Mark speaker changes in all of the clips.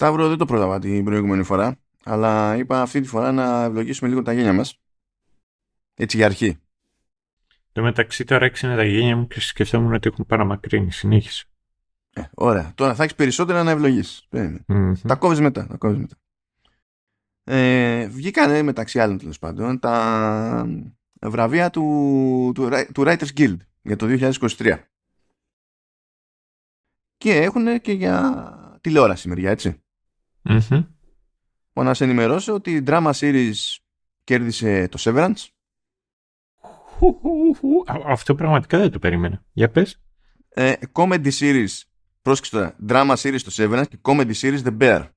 Speaker 1: Σταύρο δεν το πρόλαβα την προηγούμενη φορά, αλλά είπα αυτή τη φορά να ευλογήσουμε λίγο τα γένια μας. Έτσι για αρχή.
Speaker 2: Το μεταξύ τώρα έξινε τα γένια μου και σκεφτόμουν ότι έχουν παραμακρύνει. Συνέχισε.
Speaker 1: Ε, ωραία. Τώρα θα έχεις περισσότερα να ευλογήσεις.
Speaker 2: Mm-hmm.
Speaker 1: Τα κόβεις μετά. Τα κόβεις μετά. Ε, βγήκαν μεταξύ άλλων τέλος πάντων τα βραβεία του, του, του Writers Guild για το 2023. Και έχουν και για τηλεόραση μεριά, έτσι.
Speaker 2: Mm-hmm.
Speaker 1: να σε ενημερώσω ότι η drama series κέρδισε το Severance.
Speaker 2: Αυτό πραγματικά δεν το περίμενα. Για πες.
Speaker 1: Ε, comedy series, πρόσεξε τώρα, drama series το Severance και comedy series The Bear.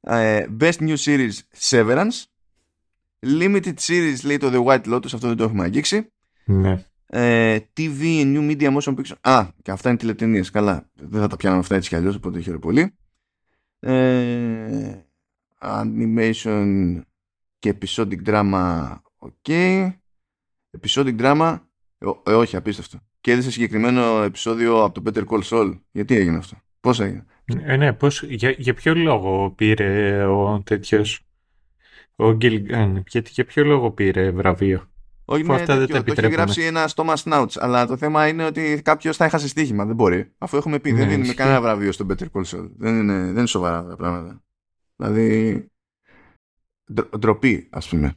Speaker 1: ε, best New Series Severance. Limited Series λέει το The White Lotus, αυτό δεν το έχουμε αγγίξει.
Speaker 2: Ναι.
Speaker 1: Ε, TV New Media Motion Picture. Α, και αυτά είναι τηλεταινίες. Καλά, δεν θα τα πιάνουμε αυτά έτσι κι αλλιώς, οπότε χαίρομαι πολύ. Ε, animation και episodic drama. OK. Okay. Episodic drama. Ε, ε, όχι, απίστευτο. Κέρδισε συγκεκριμένο επεισόδιο από το Better Call Saul. Γιατί έγινε αυτό; Πώς έγινε;
Speaker 2: Ε, ναι, πώς, για, για ποιο λόγο πήρε ο τέτοιος ο Γκίλιγκαν, γιατί για ποιο λόγο πήρε βραβείο;
Speaker 1: Όχι, ναι,
Speaker 2: αυτά δεν
Speaker 1: τέτοιο,
Speaker 2: τα
Speaker 1: το έχει γράψει ένα Thomas Snouts, αλλά το θέμα είναι ότι κάποιος θα έχασε στοίχημα. Δεν μπορεί. Αφού έχουμε πει,
Speaker 2: Ναι,
Speaker 1: δεν δίνουμε
Speaker 2: ισχύει.
Speaker 1: κανένα βραβείο στο Better Call Saul. Δεν είναι, δεν είναι σοβαρά τα πράγματα. Δηλαδή. ντρο- Ντροπή, ας πούμε.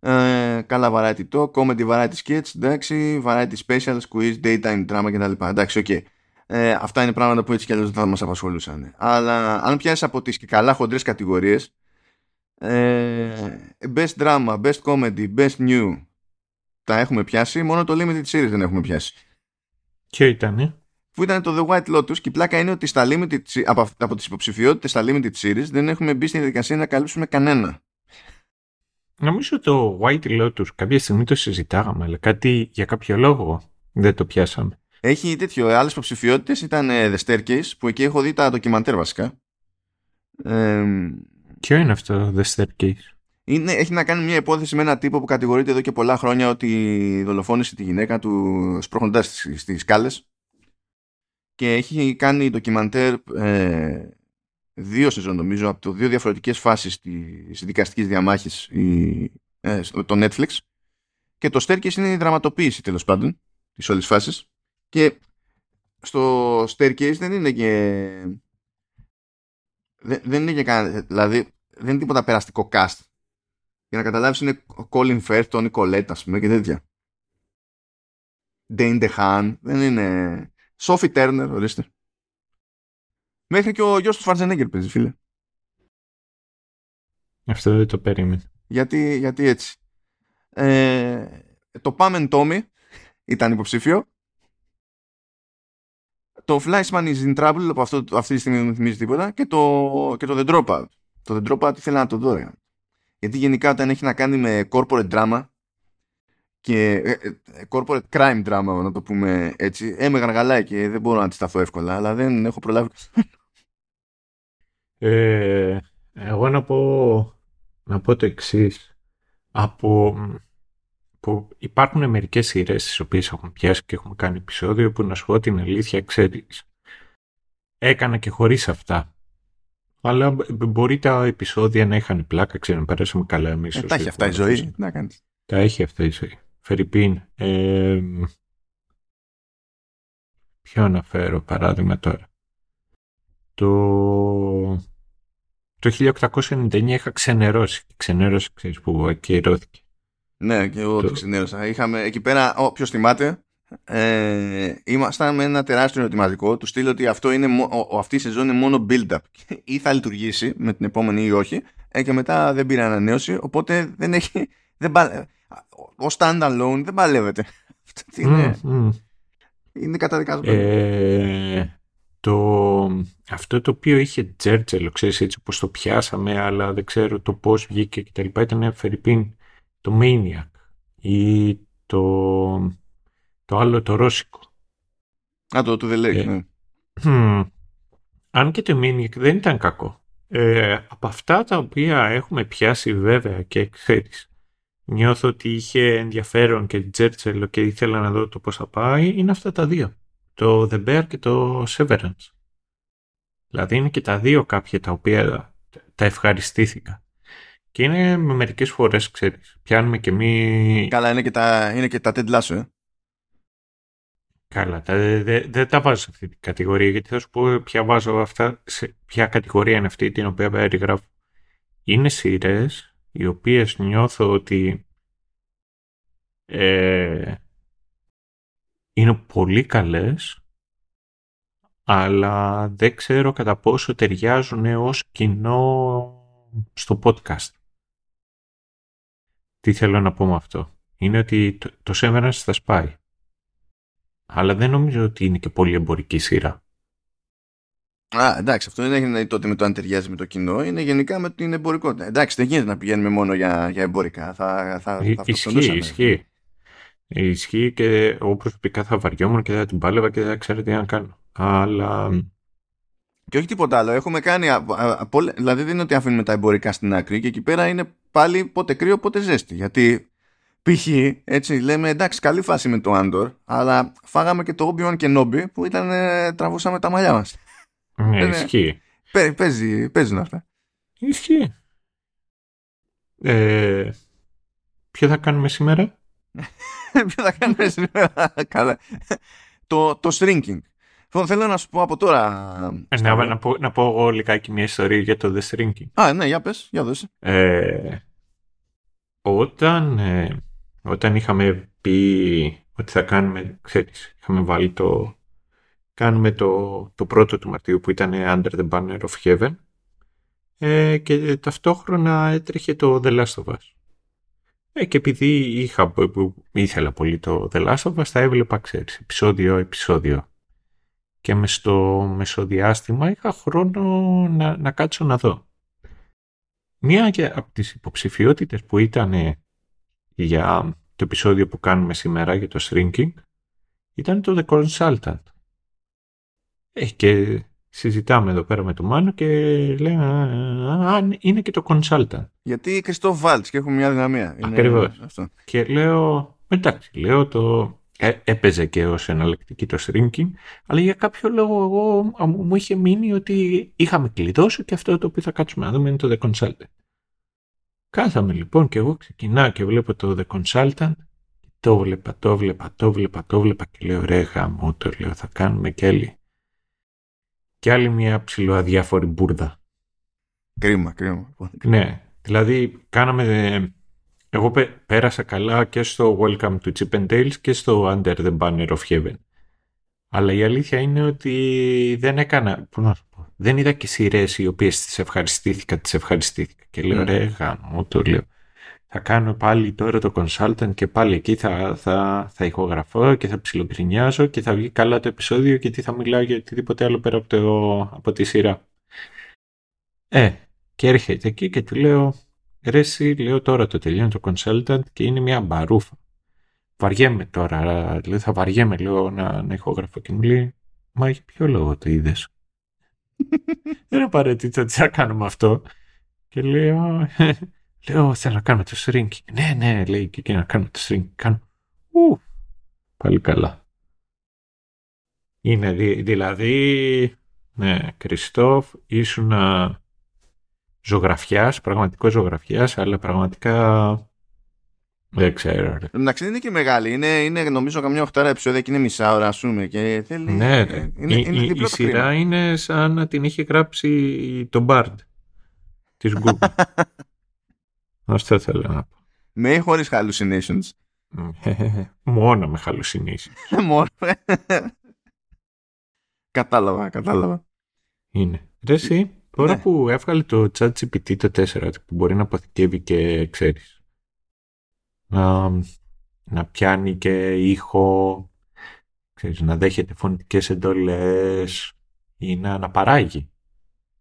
Speaker 1: Ε, καλά variety talk, comedy variety sketch, εντάξει, variety specials, quiz, daytime drama κτλ. Εντάξει, οκ. Ε, αυτά είναι πράγματα που έτσι κι αλλιώς δεν θα μας απασχολούσαν. Αλλά αν πιάσεις από τις και καλά χοντρές κατηγορίες, ε, best drama, best comedy, best new, τα έχουμε πιάσει, μόνο το limited series δεν έχουμε πιάσει.
Speaker 2: Ποιο ήταν,
Speaker 1: Που ήταν το The White Lotus και η πλάκα είναι ότι στα limited, se- από, αυ- από τις υποψηφιότητες στα limited series δεν έχουμε μπει στη διαδικασία να καλύψουμε κανένα.
Speaker 2: Νομίζω το White Lotus κάποια στιγμή το συζητάγαμε, αλλά κάτι για κάποιο λόγο δεν το πιάσαμε.
Speaker 1: Έχει τέτοιο, άλλες υποψηφιότητες ήταν ε, The Staircase, που εκεί έχω δει τα ντοκιμαντέρ βασικά. Ε,
Speaker 2: Ποιο είναι αυτό, The Staircase;
Speaker 1: είναι, έχει να κάνει μια υπόθεση με ένα τύπο που κατηγορείται εδώ και πολλά χρόνια ότι δολοφόνησε τη γυναίκα του σπρώχνοντας στις, στις σκάλες και έχει κάνει ντοκιμαντέρ ε, δύο σεζόν νομίζω από το δύο διαφορετικές φάσεις της δικαστικής διαμάχης η, ε, στο, το Netflix και το Staircase είναι η δραματοποίηση τέλος πάντων της όλης φάσης και στο Staircase δεν είναι και δεν, δεν είναι και κανένα δηλαδή δεν είναι τίποτα περαστικό cast. Για να καταλάβεις είναι ο Colin Firth, Tony Collette ας πούμε και τέτοια. Dane DeHaan. Δεν είναι. Sophie Turner ορίστε. Μέχρι και ο γιος του Schwarzenegger παίζει φίλε.
Speaker 2: Αυτό δεν το περίμενα.
Speaker 1: γιατί, γιατί έτσι. Ε, το Pam and Tommy ήταν υποψήφιο. Το Fleischman is in trouble από αυτό, αυτή τη στιγμή δεν μου θυμίζει τίποτα. Και το, και το The Dropout το The Dropout ήθελα να το δω ρε. γιατί γενικά όταν έχει να κάνει με corporate drama και ε, ε, corporate crime drama να το πούμε έτσι ε, με γαργαλάει και δεν μπορώ να αντισταθώ εύκολα αλλά δεν έχω προλάβει
Speaker 2: Ε, εγώ να πω, να πω το εξής. Από, που υπάρχουν μερικές σειρές τις οποίες έχουμε πιάσει και έχουμε κάνει επεισόδιο που να σου πω την αλήθεια ξέρεις. Έκανα και χωρίς αυτά. Αλλά μπ- μπορεί τα επεισόδια να είχαν πλάκα, ξέρω, να περάσαμε καλά εμείς.
Speaker 1: ε,
Speaker 2: ως
Speaker 1: τα έχει αυτά η
Speaker 2: ηχογραφείς.
Speaker 1: ζωή Τι να κάνεις
Speaker 2: Τα έχει αυτά η ζωή. Φερρυπίν. Ε, ποιο αναφέρω παράδειγμα τώρα. Το, το 1899 είχα ξενερώσει. Ξενέρωση, ξέρεις, που ακυρώθηκε.
Speaker 1: Ναι, και εγώ το
Speaker 2: Το-
Speaker 1: ξενέρωσα. Είχαμε εκεί πέρα, όποιο θυμάται, ε, ήμασταν με ένα τεράστιο ερωτηματικό του στείλω ότι αυτό είναι, μο- ο- ο- αυτή η σεζόν είναι μόνο build-up. ή θα λειτουργήσει με την επόμενη ή όχι. Ε, και μετά δεν πήρε ανανέωση, οπότε δεν έχει. Δεν πα, ο stand-alone δεν παλεύεται. Αυτό τι είναι,
Speaker 2: Μμ, μμ.
Speaker 1: είναι καταδικασμένο.
Speaker 2: Ε, το, αυτό το οποίο είχε Τζέρτζελο, ξέρεις έτσι όπως το πιάσαμε, αλλά δεν ξέρω το πώς βγήκε και τα λοιπά, ήταν Φερρυπίν το Maniac ή το, το άλλο το Ρώσικο.
Speaker 1: Α, το του The Lake.
Speaker 2: ε,
Speaker 1: ναι.
Speaker 2: Μμμ. Αν και το Maniac δεν ήταν κακό. Ε, από αυτά τα οποία έχουμε πιάσει βέβαια και ξέρεις, νιώθω ότι είχε ενδιαφέρον και Τζέρτσελο και ήθελα να δω το πώς θα πάει, είναι αυτά τα δύο. το The Bear και το Severance. Δηλαδή είναι και τα δύο κάποια τα οποία τα ευχαριστήθηκα. Και είναι με μερικές φορές, ξέρεις, πιάνουμε και μη...
Speaker 1: Καλά, είναι και τα, είναι και τα Ted Lasso, ε.
Speaker 2: Καλά, δεν δε, δε τα βάζω σε αυτή την κατηγορία, γιατί θα σου πω ποια βάζω αυτά, σε ποια κατηγορία είναι αυτή την οποία περιγράφω. Είναι σειρές οι οποίες νιώθω ότι ε, είναι πολύ καλές, αλλά δεν ξέρω κατά πόσο ταιριάζουν ως κοινό στο podcast. Τι θέλω να πω με αυτό. Είναι ότι το, το Severance θα σπάει. Αλλά δεν νομίζω ότι είναι και πολύ εμπορική σειρά.
Speaker 1: Α, εντάξει, αυτό δεν έχει τότε με το αν ταιριάζει με το κοινό, είναι γενικά με την εμπορικότητα. Εντάξει, δεν γίνεται να πηγαίνουμε μόνο για, για εμπορικά. Θα, θα,
Speaker 2: θα ισχύει, ισχύει. Ισχύει και εγώ προσωπικά θα βαριόμουν και θα την πάλευα και δεν ξέρω τι να κάνω. Αλλά.
Speaker 1: Και όχι τίποτα άλλο. Έχουμε κάνει. δηλαδή δεν είναι ότι αφήνουμε τα εμπορικά στην άκρη και εκεί πέρα είναι πάλι πότε κρύο πότε ζέστη. Γιατί π.χ. έτσι λέμε εντάξει καλή φάση με το Άντορ, αλλά φάγαμε και το Obi-Wan και Νόμπι που ήταν τραβούσαμε τα μαλλιά μας.
Speaker 2: Ναι, ισχύει.
Speaker 1: παίζει, παίζουν αυτά.
Speaker 2: Ισχύει. Ε, ποιο θα κάνουμε σήμερα;
Speaker 1: ποιο θα κάνουμε σήμερα; Καλά. το, το shrinking. Λοιπόν, θέλω να σου πω από τώρα.
Speaker 2: Ε, να, να, πω, να πω εγώ λιγάκι μια ιστορία για το The Shrinking.
Speaker 1: Α, ναι, για πες, για δώσε.
Speaker 2: Ε, όταν, ε, όταν είχαμε πει ότι θα κάνουμε, ξέρεις, είχαμε βάλει το, κάνουμε το, το πρώτο του Μαρτίου που ήταν Under the Banner of Heaven ε, και ταυτόχρονα έτρεχε το The Last of Us. Ε, και επειδή είχα, ήθελα πολύ το The Last of Us, τα έβλεπα, ξέρεις, επεισόδιο-επεισόδιο. Και μες στο μεσοδιάστημα είχα χρόνο να, να κάτσω να δω. Μία από τις υποψηφιότητες που ήταν για το επεισόδιο που κάνουμε σήμερα για το Shrinking ήταν το The Consultant. Ε, και συζητάμε εδώ πέρα με τον Μάνο και λέμε αν είναι και το consultant.
Speaker 1: Γιατί Κριστό Βάλτς και έχουμε μια δυναμία.
Speaker 2: Ακριβώς. Αυτό. Και λέω, εντάξει, λέω το ε, έπαιζε και ως εναλλακτική το shrinking, αλλά για κάποιο λόγο εγώ μου είχε μείνει ότι είχαμε κλειδώσει και αυτό το οποίο θα κάτσουμε να δούμε είναι το The Consultant. Κάθαμε λοιπόν και εγώ ξεκινάω και βλέπω το The Consultant το βλέπα, το βλέπα, το βλέπα, το βλέπα και λέω ρε γαμό το λέω θα κάνουμε και άλλη και άλλη μια ψηλοαδιάφορη μπουρδα.
Speaker 1: Κρίμα, κρίμα.
Speaker 2: Ναι, δηλαδή κάναμε... Εγώ πέρασα καλά και στο Welcome to Chip and Dale και στο Under the Banner of Heaven. Αλλά η αλήθεια είναι ότι δεν έκανα... Πού να σου πω, δεν είδα και σειρές οι οποίες τις ευχαριστήθηκα, τις ευχαριστήθηκα. Και λέω, mm. ρε, γάμο, το λέω. Θα κάνω πάλι τώρα το consultant και πάλι εκεί θα, θα, θα ηχογραφώ και θα ψιλοκρινιάζω και θα βγει καλά το επεισόδιο και τι θα μιλάω για οτιδήποτε άλλο πέρα από, το, από τη σειρά. Ε, και έρχεται εκεί και του λέω, ρε εσύ, λέω τώρα το τελειώνει το consultant και είναι μια μπαρούφα. Βαριέμαι τώρα, λέω, θα βαριέμαι λέω να, να ηχογραφώ και μου λέει, μα για ποιο λόγο το είδες; Δεν είναι απαραίτητο ότι θα κάνουμε αυτό. Και λέω, λέω, θέλω να κάνουμε το shrinking. Ναι, ναι, λέει και να κάνουμε το shrinking. Κάνω, ου, πάλι καλά. Είναι δηλαδή, ναι, Κριστόφ, ήσουν ζωγραφιάς, πραγματικός ζωγραφιάς, αλλά πραγματικά δεν ξέρω.
Speaker 1: Εντάξει, δεν είναι και μεγάλη. Είναι, είναι νομίζω καμιά οχτάρα επεισόδια και είναι μισά ώρα, ας πούμε. Και θέλει...
Speaker 2: Ναι, ναι. Είναι, η, είναι η, η σειρά είναι σαν να την είχε γράψει το Bard της Google. Αυτό θέλω να πω.
Speaker 1: Με ή χωρίς hallucinations.
Speaker 2: Μόνο με hallucinations.
Speaker 1: Μόνο. κατάλαβα, κατάλαβα.
Speaker 2: Είναι. Ρε εσύ, τώρα ναι. που έβγαλε το ChatGPT το 4 που μπορεί να αποθηκεύει και ξέρεις να, να πιάνει και ήχο, ξέρεις, να δέχεται φωνητικές εντολές ή να αναπαράγει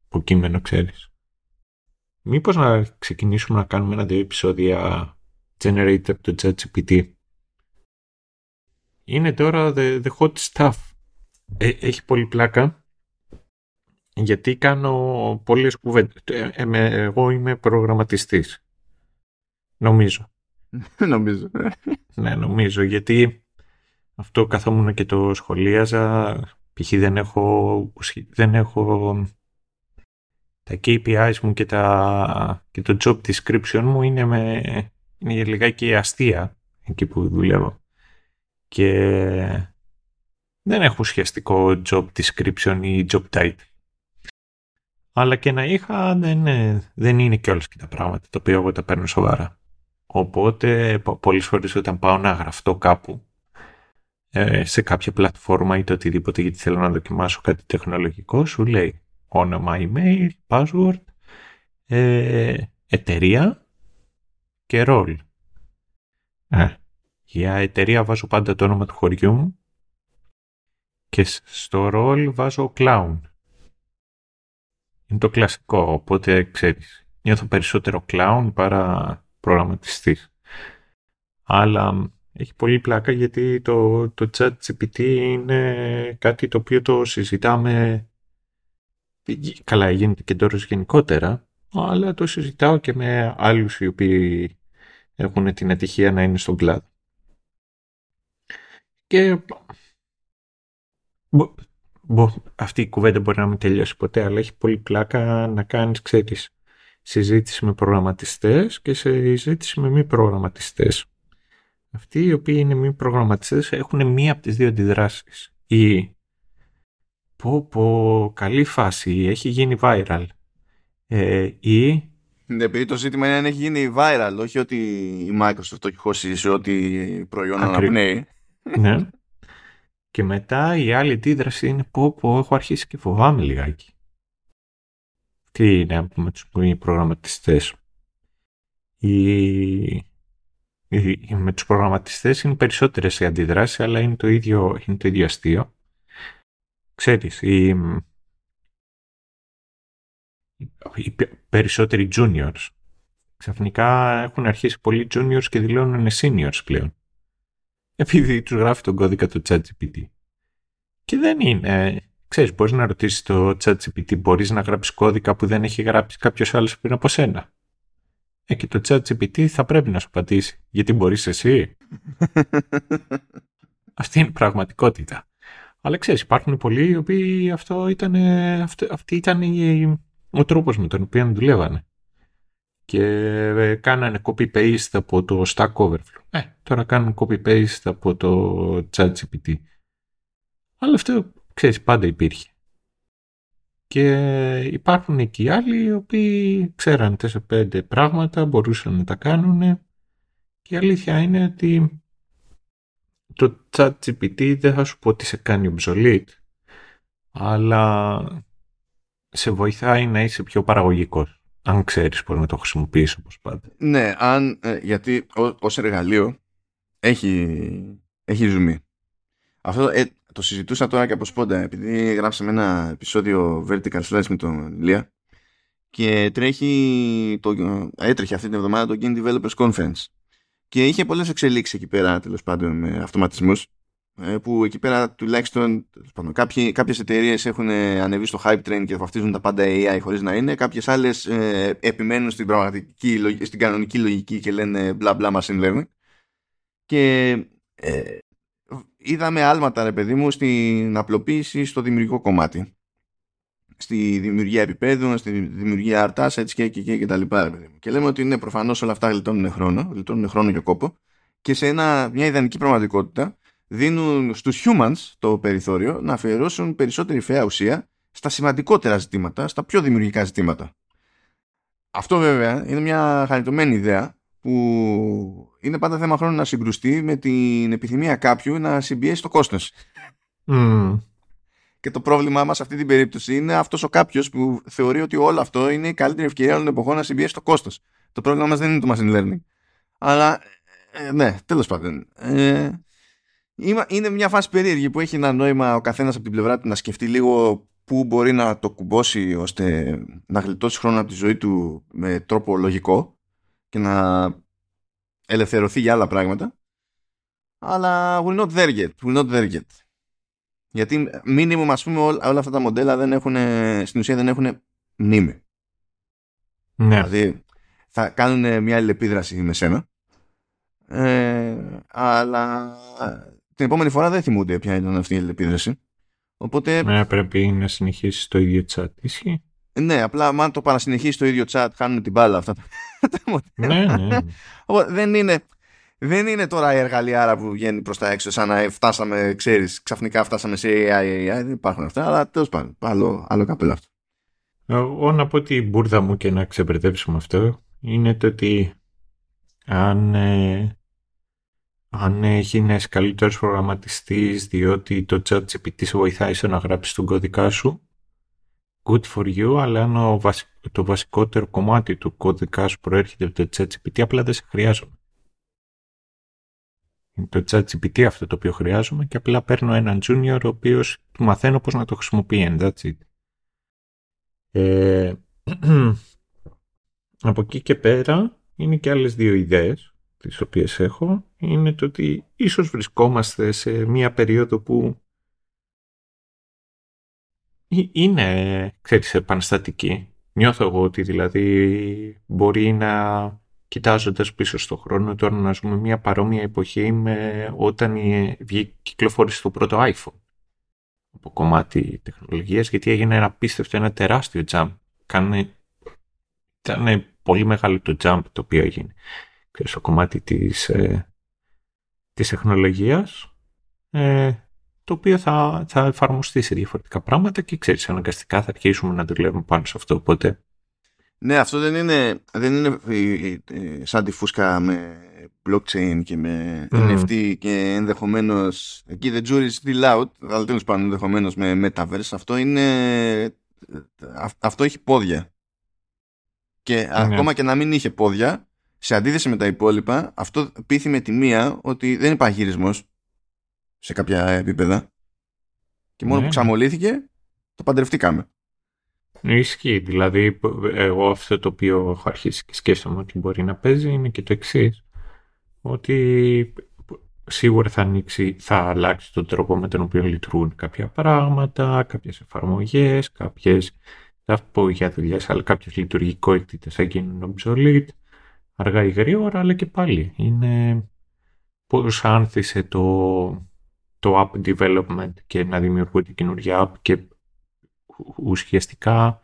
Speaker 2: από κείμενο, ξέρεις. Μήπως να ξεκινήσουμε να κάνουμε ένα-δύο επεισόδια generate από το ChatGPT. Είναι τώρα the, the hot stuff. Ε, έχει πολύ πλάκα γιατί κάνω πολλές κουβέντες. Ε, ε, εγώ είμαι προγραμματιστής. Νομίζω.
Speaker 1: νομίζω.
Speaker 2: ναι, νομίζω, γιατί Αυτό καθόμουν και το σχολίαζα. Π.χ. δεν έχω, δεν έχω τα KPIs μου και, τα, και το job description μου είναι, με, είναι λιγάκι αστεία εκεί που δουλεύω. Και δεν έχω ουσιαστικό job description ή job title. Αλλά και να είχα δεν, δεν είναι και όλες και τα πράγματα τα οποία εγώ τα παίρνω σοβαρά. Οπότε πολλές φορές όταν πάω να γραφτώ κάπου ε, σε κάποια πλατφόρμα ή το οτιδήποτε γιατί θέλω να δοκιμάσω κάτι τεχνολογικό σου λέει όνομα email, password, ε, εταιρεία και role. Ε, για εταιρεία βάζω πάντα το όνομα του χωριού μου και στο role βάζω clown. Είναι το κλασικό, οπότε ξέρεις. Νιώθω περισσότερο clown παρά προγραμματιστής. Αλλά έχει πολύ πλάκα γιατί το, το chat GPT είναι κάτι το οποίο το συζητάμε καλά γίνεται και τώρα γενικότερα αλλά το συζητάω και με άλλους οι οποίοι έχουν την ατυχία να είναι στον κλάδο. Και αυτή η κουβέντα μπορεί να μην τελειώσει ποτέ, αλλά έχει πολύ πλάκα να κάνεις, ξέρεις, συζήτηση με προγραμματιστές και συζήτηση με μη προγραμματιστές. Αυτοί οι οποίοι είναι μη προγραμματιστές έχουν μία από τις δύο αντιδράσεις. Ή πω πω καλή φάση, έχει γίνει viral. Ε, ή...
Speaker 1: Ναι, επειδή το ζήτημα είναι αν έχει γίνει viral, όχι ότι η Microsoft το έχει χώσει σε ό,τι προϊόν αναπνέει.
Speaker 2: ναι. Και μετά η άλλη αντίδραση είναι πω πω έχω αρχίσει και φοβάμαι λιγάκι. Τι είναι με τους προγραμματιστές. Οι... Με τους προγραμματιστές είναι περισσότερες οι αντιδράσεις, αλλά είναι το ίδιο, είναι το ίδιο αστείο. Ξέρεις, οι, οι περισσότεροι juniors ξαφνικά έχουν αρχίσει πολλοί juniors και δηλώνουν seniors πλέον επειδή τους γράφει τον κώδικα του ChatGPT. Και δεν είναι... Ξέρεις, μπορείς να ρωτήσεις το ChatGPT, μπορείς να γράψεις κώδικα που δεν έχει γράψει κάποιος άλλος πριν από σένα. Ε, και το ChatGPT θα πρέπει να σου απαντήσει. Γιατί μπορείς εσύ; Αυτή είναι η πραγματικότητα. Αλλά ξέρεις, υπάρχουν πολλοί οι οποίοι αυτό ήταν, αυτό, αυτή ήταν ο τρόπος με τον οποίο δουλεύανε και ε, κάνανε copy-paste από το Stack Overflow. Ε, τώρα κάνουν copy-paste από το ChatGPT. Αλλά αυτό, ξέρεις, πάντα υπήρχε. Και υπάρχουν εκεί άλλοι οι οποίοι ξέραν 4-5 πράγματα, μπορούσαν να τα κάνουν και η αλήθεια είναι ότι το ChatGPT δεν θα σου πω ότι σε κάνει obsolete, αλλά σε βοηθάει να είσαι πιο παραγωγικός αν ξέρεις πώς να το χρησιμοποιήσεις όπως πάντα.
Speaker 1: Ναι, αν, ε, γιατί ως εργαλείο έχει, έχει ζουμί. Αυτό ε, το συζητούσα τώρα και από σπόντα επειδή γράψαμε ένα επεισόδιο Vertical Slice με τον Ηλία και τρέχει το, έτρεχε αυτή την εβδομάδα το Game Developers Conference. Και είχε πολλές εξελίξεις εκεί πέρα τέλος πάντων με αυτοματισμούς ε, που εκεί πέρα τουλάχιστον κάποιοι, κάποιες εταιρείες έχουν ανεβεί στο hype train και βαφτίζουν τα πάντα AI χωρίς να είναι κάποιες άλλες ε, επιμένουν στην, πραγματική, στην κανονική λογική και λένε μπλα μπλα machine learning. Και ε, είδαμε άλματα ρε παιδί μου στην απλοποίηση στο δημιουργικό κομμάτι. Στη δημιουργία επίπεδου, στη δημιουργία αρτάς έτσι και, και, και, και τα λοιπά και λέμε ότι ναι προφανώς όλα αυτά γλιτώνουν χρόνο γλιτώνουν χρόνο και κόπο. Και σε ένα, μια ιδανική πραγματικότητα δίνουν στους humans το περιθώριο να αφιερώσουν περισσότερη φαία ουσία στα σημαντικότερα ζητήματα, στα πιο δημιουργικά ζητήματα. Αυτό βέβαια είναι μια χαριτωμένη ιδέα που είναι πάντα θέμα χρόνου να συγκρουστεί με την επιθυμία κάποιου να συμπιέσει το κόστος. Και το πρόβλημά μας σε αυτή την περίπτωση είναι αυτός ο κάποιος που θεωρεί ότι όλο αυτό είναι η καλύτερη ευκαιρία όλων των εποχών να συμπιέσει το κόστος. Το πρόβλημα μας δεν είναι το machine learning. Αλλά, ε, ναι, τέλος πάντων. Ε, είναι μια φάση περίεργη που έχει ένα νόημα ο καθένας από την πλευρά του να σκεφτεί λίγο πού μπορεί να το κουμπώσει ώστε να γλιτώσει χρόνο από τη ζωή του με τρόπο λογικό και να ελευθερωθεί για άλλα πράγματα. Αλλά we're not there yet. We're not there yet. Γιατί μήνυμο, ας πούμε, όλα, αυτά τα μοντέλα δεν έχουν, στην ουσία δεν έχουν μνήμη.
Speaker 2: Ναι.
Speaker 1: Δηλαδή θα κάνουν μια αλληλεπίδραση με σένα. Ε, αλλά την επόμενη φορά δεν θυμούνται ποια ήταν αυτή η επίδραση. Οπότε...
Speaker 2: Ναι, πρέπει να συνεχίσει το ίδιο chat. Ισχύει.
Speaker 1: Ναι, απλά αν το παρασυνεχίσει το ίδιο chat, χάνουν την μπάλα αυτά.
Speaker 2: ναι, ναι.
Speaker 1: Οπότε δεν είναι, δεν είναι τώρα η εργαλειάρα που βγαίνει προς τα έξω σαν να φτάσαμε, ξέρεις, ξαφνικά φτάσαμε σε AI, AI δεν υπάρχουν αυτά, αλλά τέλος πάντων, άλλο, άλλο καπέλο αυτό.
Speaker 2: Εγώ να πω την μπουρδα μου και να ξεμπερδέψουμε αυτό είναι το ότι αν, ε, αν γίνει καλύτερος προγραμματιστής διότι το chat GPT σε βοηθάει στο να γράψεις τον κώδικά σου good for you, αλλά αν το βασικότερο κομμάτι του κώδικα σου προέρχεται από το ChatGPT, απλά δεν σε χρειάζομαι. Είναι το ChatGPT αυτό το οποίο χρειάζομαι και απλά παίρνω έναν junior ο οποίος του μαθαίνω πώς να το χρησιμοποιεί. And that's it. Ε, από εκεί και πέρα είναι και άλλες δύο ιδέες τις οποίες έχω. Είναι το ότι ίσως βρισκόμαστε σε μία περίοδο που είναι, ξέρεις, επαναστατική. Νιώθω εγώ ότι δηλαδή μπορεί να κοιτάζοντας πίσω στον χρόνο τώρα να ζούμε μια παρόμοια εποχή με όταν βγήκε κυκλοφόρησε το πρώτο iPhone από κομμάτι τεχνολογίας γιατί έγινε ένα απίστευτο, ένα τεράστιο jump. Κάνε, ήταν πολύ μεγάλο το jump το οποίο έγινε στο κομμάτι της, ε, της τεχνολογίας ε, το οποίο θα, θα εφαρμοστεί σε διαφορετικά πράγματα και ξέρεις αναγκαστικά θα αρχίσουμε να δουλεύουμε πάνω σε αυτό οπότε
Speaker 1: ναι, αυτό δεν είναι, δεν είναι σαν τη φούσκα με blockchain και με mm. NFT και ενδεχομένως. Εκεί the jury is still out, αλλά τέλος πάντων ενδεχομένως με metaverse. Αυτό είναι. Αυτό έχει πόδια. Και ναι. ακόμα και να μην είχε πόδια, σε αντίθεση με τα υπόλοιπα, αυτό πείθει με τη μία ότι δεν υπάρχει γυρισμός σε κάποια επίπεδα. Και μόνο ναι. που ξαμολύθηκε, το παντρευτήκαμε.
Speaker 2: Ισχύει. Δηλαδή, εγώ αυτό το οποίο έχω αρχίσει και σκέφτομαι ότι μπορεί να παίζει είναι και το εξής. Ότι σίγουρα θα ανοίξει, θα αλλάξει τον τρόπο με τον οποίο λειτουργούν κάποια πράγματα, κάποιες εφαρμογές, κάποιες, θα πω για δουλειές, αλλά κάποιες λειτουργικότητες θα γίνουν obsolete, αργά ή γρήγορα, αλλά και πάλι. Είναι πώς άνθησε το, το app development και να δημιουργούνται καινούργια app και ουσιαστικά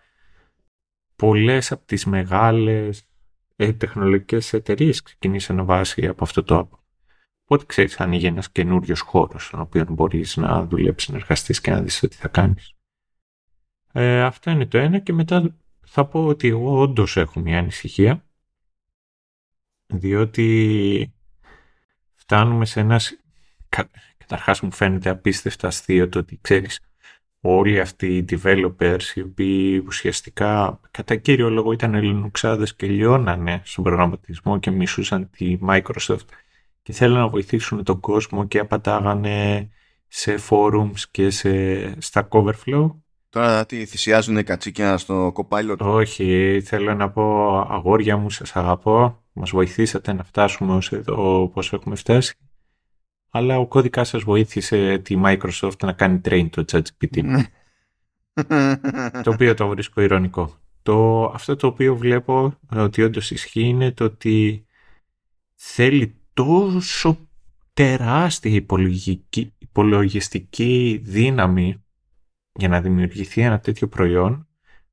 Speaker 2: πολλές από τις μεγάλες ε, τεχνολογικές εταιρείες ξεκινήσαν βάση από αυτό το app. Οπότε ξέρεις, ανοίγει ένας καινούριος χώρος στον οποίο μπορείς να δουλέψεις, να εργαστείς και να δεις τι θα κάνεις. Ε, αυτό είναι το ένα και μετά θα πω ότι εγώ όντως έχω μια ανησυχία διότι φτάνουμε σε ένας... Καταρχάς μου φαίνεται απίστευτα αστείο το ότι ξέρεις όλοι αυτοί οι developers οι οποίοι ουσιαστικά κατά κύριο λόγο ήταν ελληνοξάδες και λιώνανε στον προγραμματισμό και μισούσαν τη Microsoft και θέλουν να βοηθήσουν τον κόσμο και απατάγανε σε forums και σε, στα Coverflow.
Speaker 1: Τώρα τι θυσιάζουν κατσίκια στο Copilot;
Speaker 2: Όχι, θέλω να πω αγόρια μου σας αγαπώ. Μας βοηθήσατε να φτάσουμε ως εδώ όπως έχουμε φτάσει αλλά ο κώδικας σας βοήθησε τη Microsoft να κάνει train το ChatGPT. Ναι. το οποίο το βρίσκω ηρωνικό. Το, αυτό το οποίο βλέπω ότι όντως ισχύει είναι το ότι θέλει τόσο τεράστια υπολογιστική δύναμη για να δημιουργηθεί ένα τέτοιο προϊόν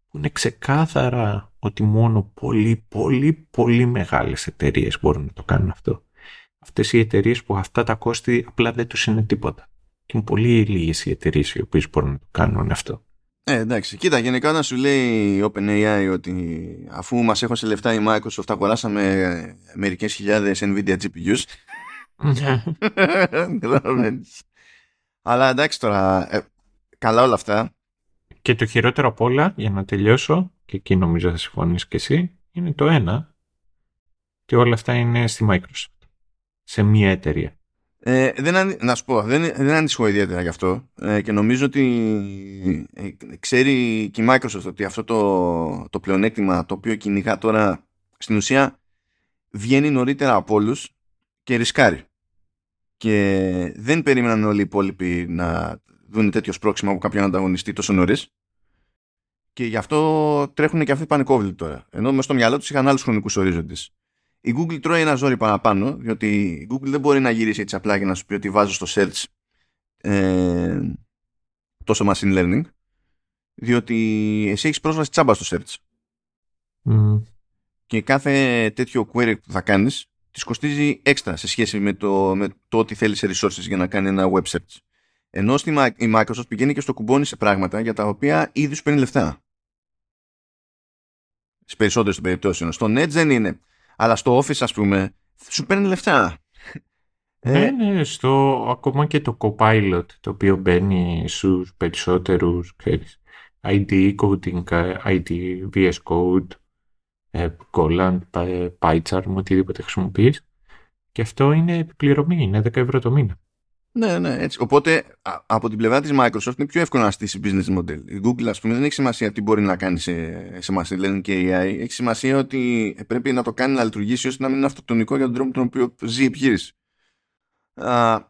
Speaker 2: που είναι ξεκάθαρα ότι μόνο πολύ πολύ πολύ μεγάλες εταιρείες μπορούν να το κάνουν αυτό αυτές οι εταιρείες που αυτά τα κόστη απλά δεν τους είναι τίποτα. Και είναι πολύ λίγες οι εταιρείες οι οποίες μπορούν να το κάνουν αυτό.
Speaker 1: Ε, εντάξει. Κοίτα, γενικά όταν σου λέει η OpenAI ότι αφού μας έχωσε λεφτά η Microsoft αγοράσαμε μερικές χιλιάδες Nvidia GPUs ναι. Αλλά εντάξει τώρα, ε, καλά όλα αυτά.
Speaker 2: Και το χειρότερο απ' όλα, για να τελειώσω, και εκεί νομίζω θα συμφωνείς και εσύ, είναι το ένα, και όλα αυτά είναι στη Microsoft σε μία εταιρεία.
Speaker 1: Ε, δεν, να σου πω, δεν, δεν ανησυχώ ιδιαίτερα γι' αυτό ε, και νομίζω ότι ε, ξέρει και η Microsoft ότι αυτό το, το πλεονέκτημα το οποίο κυνηγά τώρα στην ουσία βγαίνει νωρίτερα από όλους και ρισκάρει. Και δεν περίμεναν όλοι οι υπόλοιποι να δουν τέτοιο σπρώξιμο από κάποιον ανταγωνιστή τόσο νωρίς. Και γι' αυτό τρέχουν και αυτοί πανικόβλητοι τώρα. Ενώ μες στο μυαλό τους είχαν άλλους χρονικούς ορίζοντες η Google τρώει ένα ζόρι παραπάνω, διότι η Google δεν μπορεί να γυρίσει έτσι απλά και να σου πει ότι βάζω στο search ε, τόσο machine learning διότι εσύ έχεις πρόσβαση τσάμπα στο search. Και κάθε τέτοιο query που θα κάνεις της κοστίζει έξτρα σε σχέση με το, με το ότι θέλεις σε resources για να κάνει ένα web search. Ενώ στη, η Microsoft πηγαίνει και στο κουμπώνει σε πράγματα για τα οποία ήδη σου παίρνει λεφτά. Σε περισσότερες των περιπτώσεων. Στο Edge δεν είναι. Αλλά στο Office, ας πούμε, σου παίρνει λεφτά.
Speaker 2: Ναι, ναι, στο, ακόμα και το Copilot, το οποίο μπαίνει στους περισσότερους, ξέρεις, ID, coding, ID, VS Code, ε, Golang, PyCharm, οτιδήποτε χρησιμοποιείς. Και αυτό είναι επιπληρωμή, είναι 10 ευρώ το μήνα.
Speaker 1: Ναι, ναι, έτσι. Οπότε από την πλευρά της Microsoft είναι πιο εύκολο να στήσει business model. Η Google, ας πούμε, δεν έχει σημασία τι μπορεί να κάνει σε, σε machine learning και AI. Έχει σημασία ότι πρέπει να το κάνει να λειτουργήσει ώστε να μην είναι αυτοκτονικό για τον τρόπο τον οποίο ζει η επιχείρηση.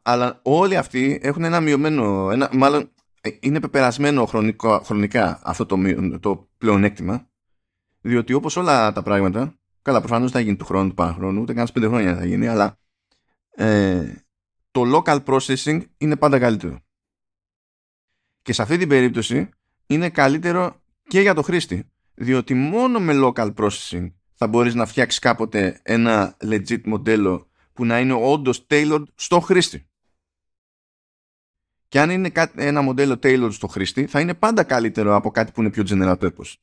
Speaker 1: αλλά όλοι αυτοί έχουν ένα μειωμένο, ένα, μάλλον ε, είναι πεπερασμένο χρονικό, χρονικά αυτό το, το πλεονέκτημα διότι όπως όλα τα πράγματα καλά προφανώς θα γίνει του χρόνου του παραχρόνου ούτε καν πέντε χρόνια θα γίνει αλλά ε, το local processing είναι πάντα καλύτερο. Και σε αυτή την περίπτωση είναι καλύτερο και για το χρήστη. Διότι μόνο με local processing θα μπορείς να φτιάξεις κάποτε ένα legit μοντέλο που να είναι όντως tailored στο χρήστη. Και αν είναι ένα μοντέλο tailored στο χρήστη θα είναι πάντα καλύτερο από κάτι που είναι πιο general purpose.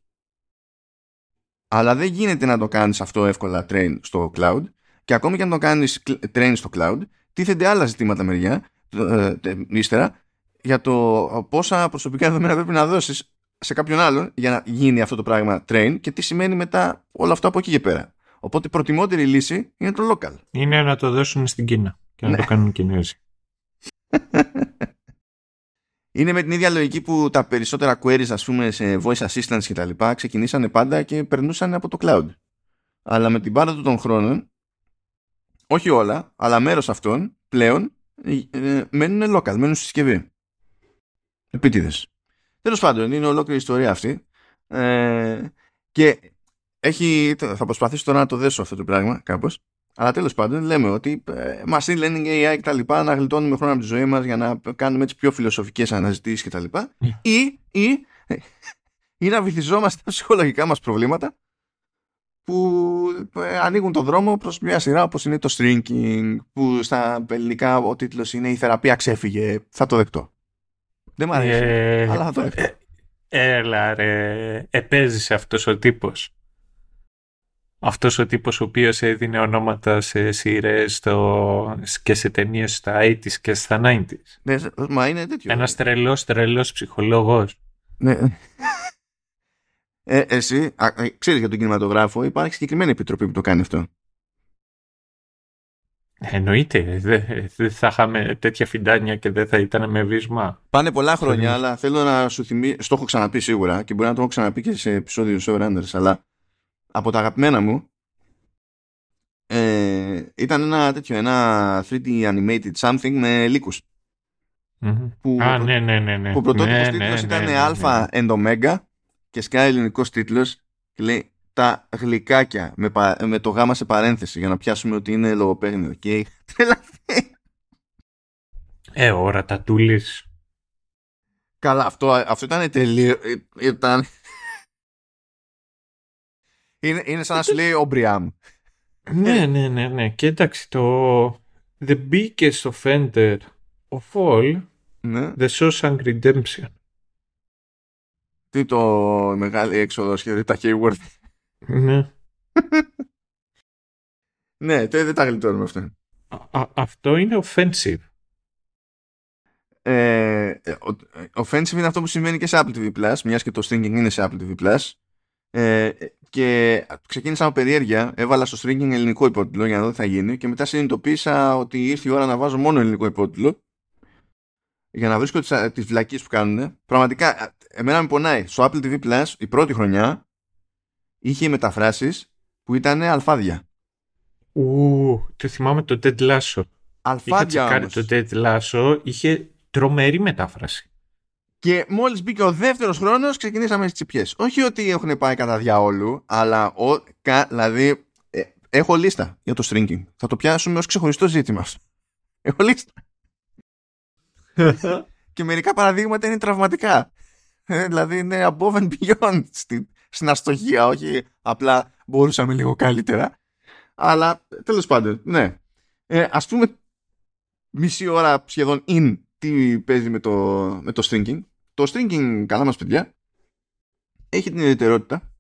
Speaker 1: Αλλά δεν γίνεται να το κάνεις αυτό εύκολα train στο cloud και ακόμη και αν το κάνεις train στο cloud τίθενται άλλα ζητήματα μεριά, ε, ύστερα, για το πόσα προσωπικά δεδομένα πρέπει να δώσεις σε κάποιον άλλον για να γίνει αυτό το πράγμα train και τι σημαίνει μετά όλο αυτό από εκεί και πέρα. Οπότε προτιμότερη λύση είναι το local.
Speaker 2: Είναι να το δώσουν στην Κίνα και να ναι. το κάνουν Κινέζοι.
Speaker 1: Είναι με την ίδια λογική που τα περισσότερα queries ας πούμε σε voice assistance και τα λοιπά ξεκινήσανε πάντα και περνούσαν από το cloud. Αλλά με την πάροδο των χρόνων όχι όλα, αλλά μέρος αυτών πλέον ε, ε, μένουν local, μένουν στη συσκευή. Επίτηδες. Τέλος πάντων, είναι ολόκληρη η ιστορία αυτή. Ε, και έχει, θα προσπαθήσω τώρα να το δέσω αυτό το πράγμα κάπως. Αλλά τέλος πάντων λέμε ότι ε, machine learning, AI και τα λοιπά να γλιτώνουμε χρόνο από τη ζωή μας για να κάνουμε έτσι πιο φιλοσοφικές αναζητήσεις και τα λοιπά. Ναι. Ή, ή, ή να βυθιζόμαστε τα ψυχολογικά μας προβλήματα που ε, ανοίγουν τον δρόμο προς μια σειρά όπως είναι το shrinking που στα ελληνικά ο τίτλος είναι η θεραπεία ξέφυγε θα το δεκτώ δεν μου αρέσει ε, αλλά θα το δεκτώ ε,
Speaker 2: έλα ρε επέζησε αυτός ο τύπος. Αυτός ο τύπος ο οποίος έδινε ονόματα σε σειρές στο... και σε ταινίες στα 80s και στα 90s
Speaker 1: ναι, μα είναι τέτοιο.
Speaker 2: Ένας τρελός τρελός ψυχολόγος.
Speaker 1: Ναι ε, εσύ, α, ε, ξέρεις για τον κινηματογράφο, υπάρχει συγκεκριμένη επιτροπή που το κάνει αυτό.
Speaker 2: Εννοείται. Δεν δε θα είχαμε τέτοια φιντάνια και δεν θα ήταν με βίσμα.
Speaker 1: Πάνε πολλά χρόνια, αλλά θέλω να σου θυμίσω. Στο έχω ξαναπεί σίγουρα και μπορεί να το έχω ξαναπεί και σε επεισόδιο Showrunners, αλλά από τα αγαπημένα μου ε, ήταν ένα τέτοιο, ένα 3D animated something με λύκους.
Speaker 2: Mm-hmm. Που, Α, ναι, ναι, ναι, ναι.
Speaker 1: Που πρωτότυπος ναι, ναι, ήταν ναι, ναι, Αλφα ναι. and και σκάει ελληνικός τίτλος και λέει τα γλυκάκια με, με το γάμα σε παρένθεση για να πιάσουμε ότι είναι λογοπαίγνιο. Και τρελαθεί.
Speaker 2: Ε, ώρα τα τούλης.
Speaker 1: Καλά, αυτό, αυτό ήταν τελείω. Ε, ήταν... είναι, είναι σαν να σου λέει ο Μπριάμ.
Speaker 2: ναι, ναι, ναι, ναι. Και εντάξει, το The biggest offender of all, ναι. The Shawshank Redemption.
Speaker 1: Τι το μεγάλη έξοδο σχεδόν τα Hayward.
Speaker 2: Ναι.
Speaker 1: ναι, δεν τα γλιτώνουμε αυτό.
Speaker 2: αυτό είναι offensive.
Speaker 1: Ε, offensive είναι αυτό που συμβαίνει και σε Apple TV Plus, μιας και το stringing είναι σε Apple TV Plus. Ε, και ξεκίνησα από περιέργεια, έβαλα στο stringing ελληνικό υπότιτλο για να δω τι θα γίνει και μετά συνειδητοποίησα ότι ήρθε η ώρα να βάζω μόνο ελληνικό υπότιτλο για να βρίσκω τις, τις βλακίες που κάνουν. Πραγματικά, εμένα με πονάει. Στο Apple TV Plus η πρώτη χρονιά είχε μεταφράσεις που ήταν αλφάδια.
Speaker 2: Ου, το θυμάμαι το Ted Lasso.
Speaker 1: Αλφάδια
Speaker 2: Είχα το Ted Lasso, είχε τρομερή μετάφραση.
Speaker 1: Και μόλις μπήκε ο δεύτερος χρόνος ξεκινήσαμε στις τσιπιές. Όχι ότι έχουν πάει κατά διαόλου, αλλά ο, κα, δηλαδή ε, έχω λίστα για το stringing. Θα το πιάσουμε ως ξεχωριστό ζήτημα. Έχω λίστα. και μερικά παραδείγματα είναι τραυματικά. Ε, δηλαδή είναι above and beyond στην, στην αστοχία, όχι απλά μπορούσαμε λίγο καλύτερα. Αλλά τέλος πάντων, ναι. Ε, ας πούμε μισή ώρα σχεδόν in τι παίζει με το, με το stringing. Το stringing, καλά μας παιδιά, έχει την ιδιαιτερότητα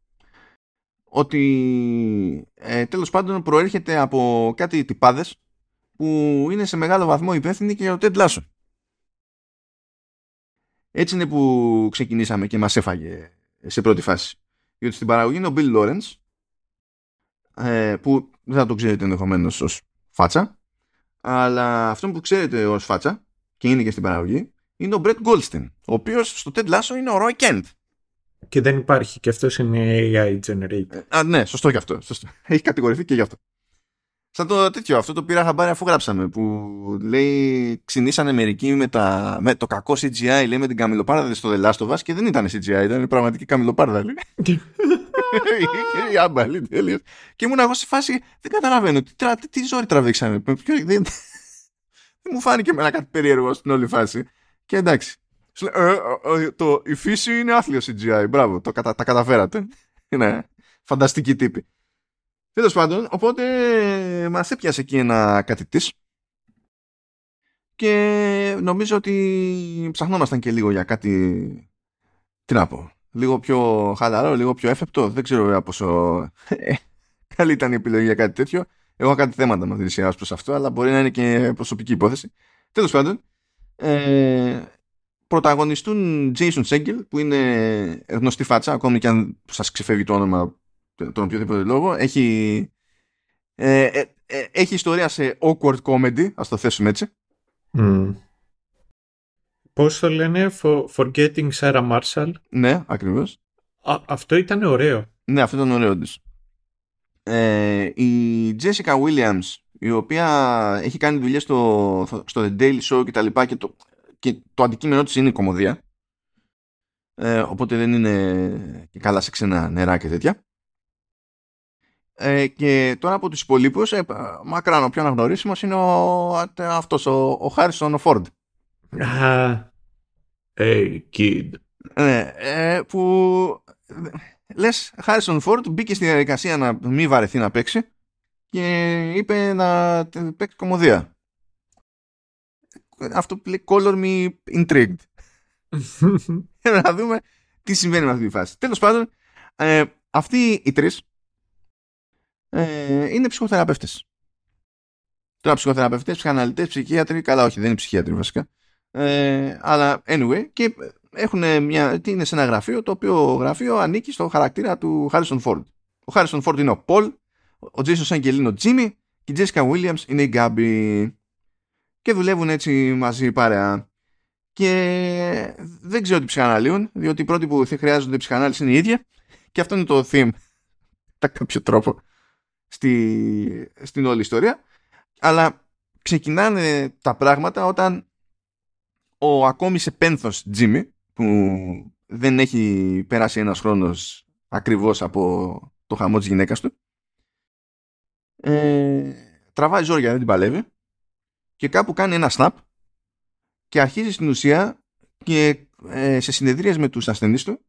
Speaker 1: ότι ε, τέλος πάντων προέρχεται από κάτι τυπάδες που είναι σε μεγάλο βαθμό υπεύθυνοι και για το Ted Lasso. Έτσι είναι που ξεκινήσαμε και μας έφαγε σε πρώτη φάση. Γιατί στην παραγωγή είναι ο Bill Lawrence ε, που δεν θα το ξέρετε ενδεχομένως ως φάτσα αλλά αυτό που ξέρετε ως φάτσα και είναι και στην παραγωγή είναι ο Brett Goldstein ο οποίος στο Ted Lasso είναι ο Roy Kent
Speaker 2: και δεν υπάρχει και αυτός είναι AI generated.
Speaker 1: Α, ναι, σωστό και αυτό. Σωστό. Έχει κατηγορηθεί και γι' αυτό. Σαν το τέτοιο, αυτό το πήρα χαμπάρι αφού γράψαμε. Που λέει ξυνήσανε μερικοί με, τα, με το κακό CGI, λέει με την καμιλοπάρδα στο The Last of Us και δεν ήταν CGI, ήταν πραγματική καμιλοπάρδα. Λέει. Η άμπαλη τέλειο. Και ήμουν εγώ σε φάση, δεν καταλαβαίνω τι, τι, τι ζόρι τραβήξαμε. Δεν, δεν μου φάνηκε με ένα κάτι περίεργο στην όλη φάση. Και εντάξει. Ε, ε, ε, το, η φύση είναι άθλιο CGI. Μπράβο, το, τα καταφέρατε. Είναι φανταστική τύπη. Τέλος πάντων, οπότε μας έπιασε εκεί ένα κάτι τη. Και νομίζω ότι ψαχνόμασταν και λίγο για κάτι. Τι να πω. Λίγο πιο χαλαρό, λίγο πιο έφεπτο. Δεν ξέρω βέβαια πόσο καλή ήταν η επιλογή για κάτι τέτοιο. Εγώ έχω κάτι θέματα με τη προς αυτό, αλλά μπορεί να είναι και προσωπική υπόθεση. Τέλος πάντων, ε, πρωταγωνιστούν Jason Segel που είναι γνωστή φάτσα ακόμη και αν σας ξεφεύγει το όνομα τον οποιοδήποτε λόγο έχει, ε, ε, ε, έχει ιστορία σε awkward comedy ας το θέσουμε έτσι.
Speaker 2: Mm. Πώς το λένε Forgetting Sarah Marshall;
Speaker 1: Ναι ακριβώς.
Speaker 2: Αυτό ήταν ωραίο.
Speaker 1: Ναι αυτό ήταν ωραίο της ε, η Jessica Williams η οποία έχει κάνει δουλειές στο, στο The Daily Show και τα λοιπά και το, και το αντικείμενό της είναι η κομμωδία. Ε, οπότε δεν είναι και καλά σε ξένα νερά και τέτοια ε, και τώρα από τους υπολείπους ε, μακράν ο πιο αναγνωρίσιμος είναι ο, αυτός ο, ο Χάρισον ο Φόρντ
Speaker 2: Hey kid
Speaker 1: ναι, ε, που λες Χάρισον Φόρντ μπήκε στη διαδικασία να μην βαρεθεί να παίξει και είπε να παίξει κομμωδία αυτό που λέει color me intrigued. να δούμε τι συμβαίνει με αυτή τη φάση. Τέλος πάντων, ε, αυτοί οι τρεις ε, είναι ψυχοθεραπευτές. Τώρα ψυχοθεραπευτές, ψυχαναλυτές, ψυχίατροι, καλά όχι δεν είναι ψυχίατροι βασικά. Ε, αλλά anyway, και έχουν μια, τι είναι σε ένα γραφείο, το οποίο γραφείο ανήκει στο χαρακτήρα του Harrison Ford. Ο Harrison Ford είναι ο Paul, ο Jason Segel είναι ο Jimmy και η Jessica Williams είναι η Gabby και δουλεύουν έτσι μαζί παρέα. Και δεν ξέρω τι ψυχαναλύουν, διότι οι πρώτοι που χρειάζονται ψυχανάλυση είναι οι ίδιοι και αυτό είναι το theme τα κάποιο τρόπο στη, στην όλη ιστορία. Αλλά ξεκινάνε τα πράγματα όταν ο ακόμη σε πένθος Τζίμι που δεν έχει περάσει ένας χρόνος ακριβώς από το χαμό της γυναίκας του ε, τραβάει ζόρια, δεν την παλεύει και κάπου κάνει ένα snap και αρχίζει στην ουσία και ε, σε συνεδρίες με τους ασθενείς του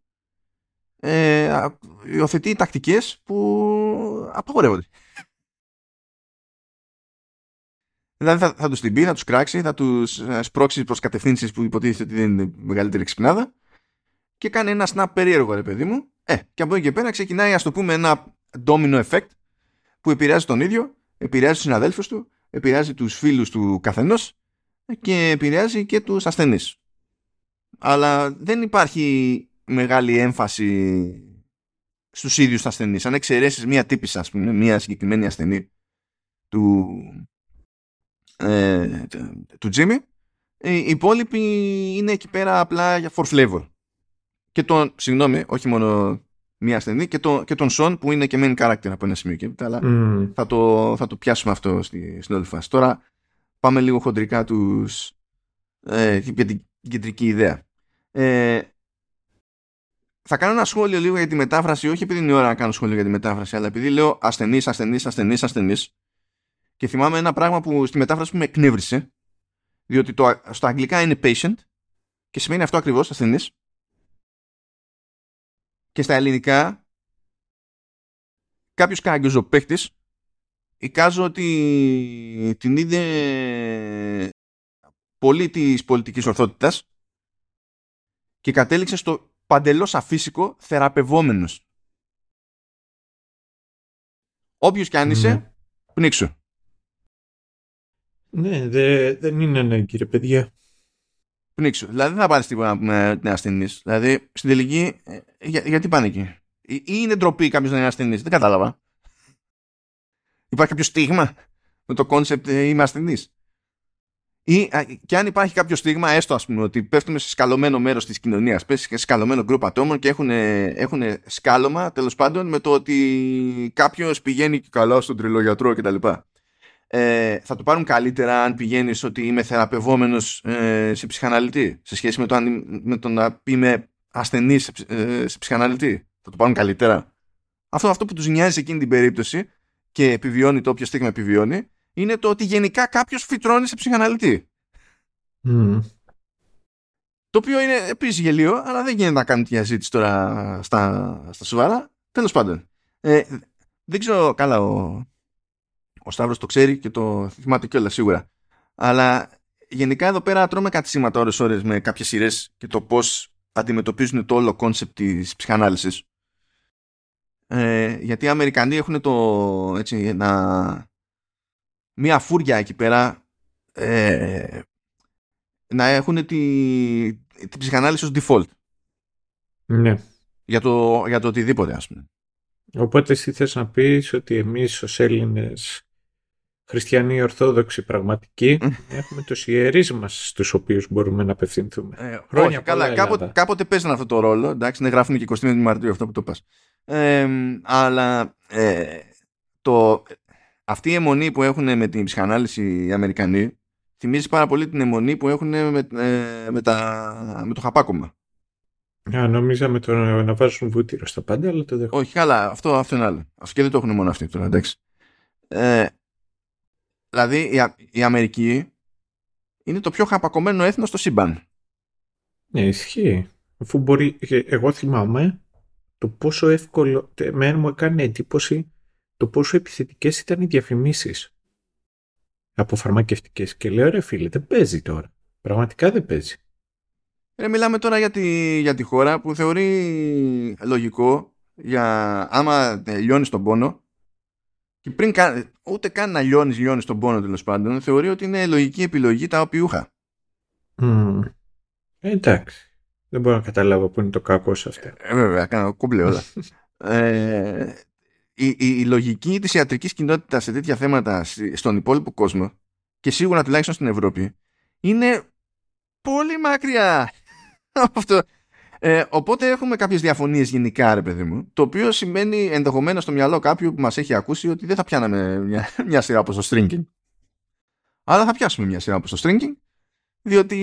Speaker 1: ε, υιοθετεί τακτικές που απαγορεύονται. Δηλαδή θα, θα τους την πει, θα τους κράξει, θα τους ε, σπρώξει προς κατευθύνσεις που υποτίθεται ότι δεν είναι μεγαλύτερη ξυπνάδα και κάνει ένα snap περίεργο ρε παιδί μου. Ε, και από εκεί και πέρα ξεκινάει ας το πούμε ένα domino effect που επηρεάζει τον ίδιο, επηρεάζει τους συναδέλφους του, επηρεάζει τους φίλους του καθενός και επηρεάζει και τους ασθενείς. Αλλά δεν υπάρχει μεγάλη έμφαση στους ίδιους ασθενείς. Αν εξαιρέσεις μία τύπησα, ας πούμε, μία συγκεκριμένη ασθενή του, ε, του Jimmy, οι υπόλοιποι είναι εκεί πέρα απλά για for flavor. Και τον, συγγνώμη, όχι μόνο μία ασθενή και, το, και τον Σον που είναι και main character από ένα σημείο και αλλά mm. θα, το, θα το πιάσουμε αυτό στη, στην όλη φάση. Τώρα πάμε λίγο χοντρικά τους, ε, για την κεντρική ιδέα. Ε, θα κάνω ένα σχόλιο λίγο για τη μετάφραση, όχι επειδή είναι η ώρα να κάνω σχόλιο για τη μετάφραση, αλλά επειδή λέω ασθενή, ασθενή, ασθενή, ασθενή. Και θυμάμαι ένα πράγμα που στη μετάφραση που με εκνεύρισε Διότι το, στα αγγλικά είναι patient και σημαίνει αυτό ακριβώς ασθενής. Και στα ελληνικά κάποιος κάγκιος ο παίχτης εικάζω ότι την είδε πολύ της πολιτικής ορθότητας και κατέληξε στο παντελώς αφύσικο θεραπευόμενος. Όποιος κι αν είσαι, ναι. πνίξου.
Speaker 2: Ναι, δε, δεν είναι ναι, κύριε παιδιά.
Speaker 1: Πνίξου. Δηλαδή δεν θα πάρεις τίποτα με την ασθενή. Δηλαδή στην τελική, ε, για, γιατί πάνε εκεί; Ή είναι ντροπή κάποιος να είναι ασθενής; Δεν κατάλαβα. Υπάρχει κάποιο στίγμα με το concept ε, είμαι ασθενής; Ή και αν υπάρχει κάποιο στίγμα, έστω ας πούμε ότι πέφτουμε σε σκαλωμένο μέρος της κοινωνίας, πέσει σε σκαλωμένο γκρουπ ατόμων και έχουν, έχουν σκάλωμα τέλος πάντων με το ότι κάποιος πηγαίνει και καλά στον τρελογιατρό κτλ. Ε, θα το πάρουν καλύτερα αν πηγαίνεις ότι είμαι θεραπευόμενος ε, σε ψυχαναλυτή σε σχέση με το, με το να είμαι ασθενής σε, ε, σε ψυχαναλυτή. Θα το πάρουν καλύτερα. Αυτό, αυτό που τους νοιάζει σε εκείνη την περίπτωση και επιβιώνει το όποιο στίγμα επιβιώνει είναι το ότι γενικά κάποιος φυτρώνει σε ψυχαναλυτή.
Speaker 2: Mm.
Speaker 1: Το οποίο είναι επίσης γελίο, αλλά δεν γίνεται να κάνουμε τη διαζήτηση τώρα στα, στα σοβαρά. Τέλος πάντων. Ε, δεν ξέρω καλά ο, ο Σταύρος το ξέρει και το θυμάται κιόλας σίγουρα. Αλλά γενικά εδώ πέρα τρώμε κάτι σήματα ώρες ώρες με κάποιες σειρές και το πώς αντιμετωπίζουν το όλο concept της ψυχανάλυσης. Ε, γιατί οι Αμερικανοί έχουν το έτσι, ένα, μία φούρια εκεί πέρα ε, να έχουν τη, τη ψυχανάλυση ως default.
Speaker 2: Ναι.
Speaker 1: Για το, για το οτιδήποτε ας πούμε.
Speaker 2: Οπότε εσύ θες να πεις ότι εμείς ως Έλληνες χριστιανοί ορθόδοξοι πραγματικοί έχουμε τους ιερείς μας στους οποίους μπορούμε να απευθυνθούμε.
Speaker 1: Ε, Χρόνια όχι, καλά, κάποτε, κάποτε παίζανε αυτό το ρόλο, εντάξει, να γράφουν και 20 Μαρτίου αυτό που το πας. Ε, αλλά ε, το, αυτή η αιμονή που έχουν με την ψυχανάλυση οι Αμερικανοί θυμίζει πάρα πολύ την αιμονή που έχουν με, ε, με, τα, με το χαπάκωμα.
Speaker 2: Α, νόμιζα με το να βάζουν βούτυρο στα πάντα, αλλά το δέχομαι.
Speaker 1: Όχι, καλά, αυτό, αυτό είναι άλλο. Αυτό και δεν το έχουν μόνο αυτοί τώρα, εντάξει. Ε, δηλαδή, η, η Αμερική είναι το πιο χαπακωμένο έθνος στο σύμπαν.
Speaker 2: Ναι, ισχύει. Αφού μπορεί, εγώ θυμάμαι το πόσο εύκολο, εμένα μου έκανε εντύπωση το πόσο επιθετικές ήταν οι διαφημίσεις από φαρμακευτικές και λέω ρε φίλε δεν παίζει τώρα πραγματικά δεν παίζει
Speaker 1: Ρε, μιλάμε τώρα για τη, για τη χώρα που θεωρεί λογικό για άμα λιώνεις τον πόνο και πριν ούτε καν να λιώνεις, λιώνεις τον πόνο τέλος πάντων, θεωρεί ότι είναι λογική επιλογή τα οπιούχα.
Speaker 2: Mm. εντάξει. Δεν μπορώ να καταλάβω πού είναι το κακό σε αυτό.
Speaker 1: Ε, βέβαια, κάνω κούμπλε όλα. ε, η, η, η, λογική της ιατρικής κοινότητας σε τέτοια θέματα στον υπόλοιπο κόσμο και σίγουρα τουλάχιστον στην Ευρώπη είναι πολύ μακριά από αυτό. Ε, οπότε έχουμε κάποιες διαφωνίες γενικά ρε παιδί μου το οποίο σημαίνει ενδεχομένως στο μυαλό κάποιου που μας έχει ακούσει ότι δεν θα πιάναμε μια, μια σειρά όπως το stringing αλλά θα πιάσουμε μια σειρά όπως το stringing διότι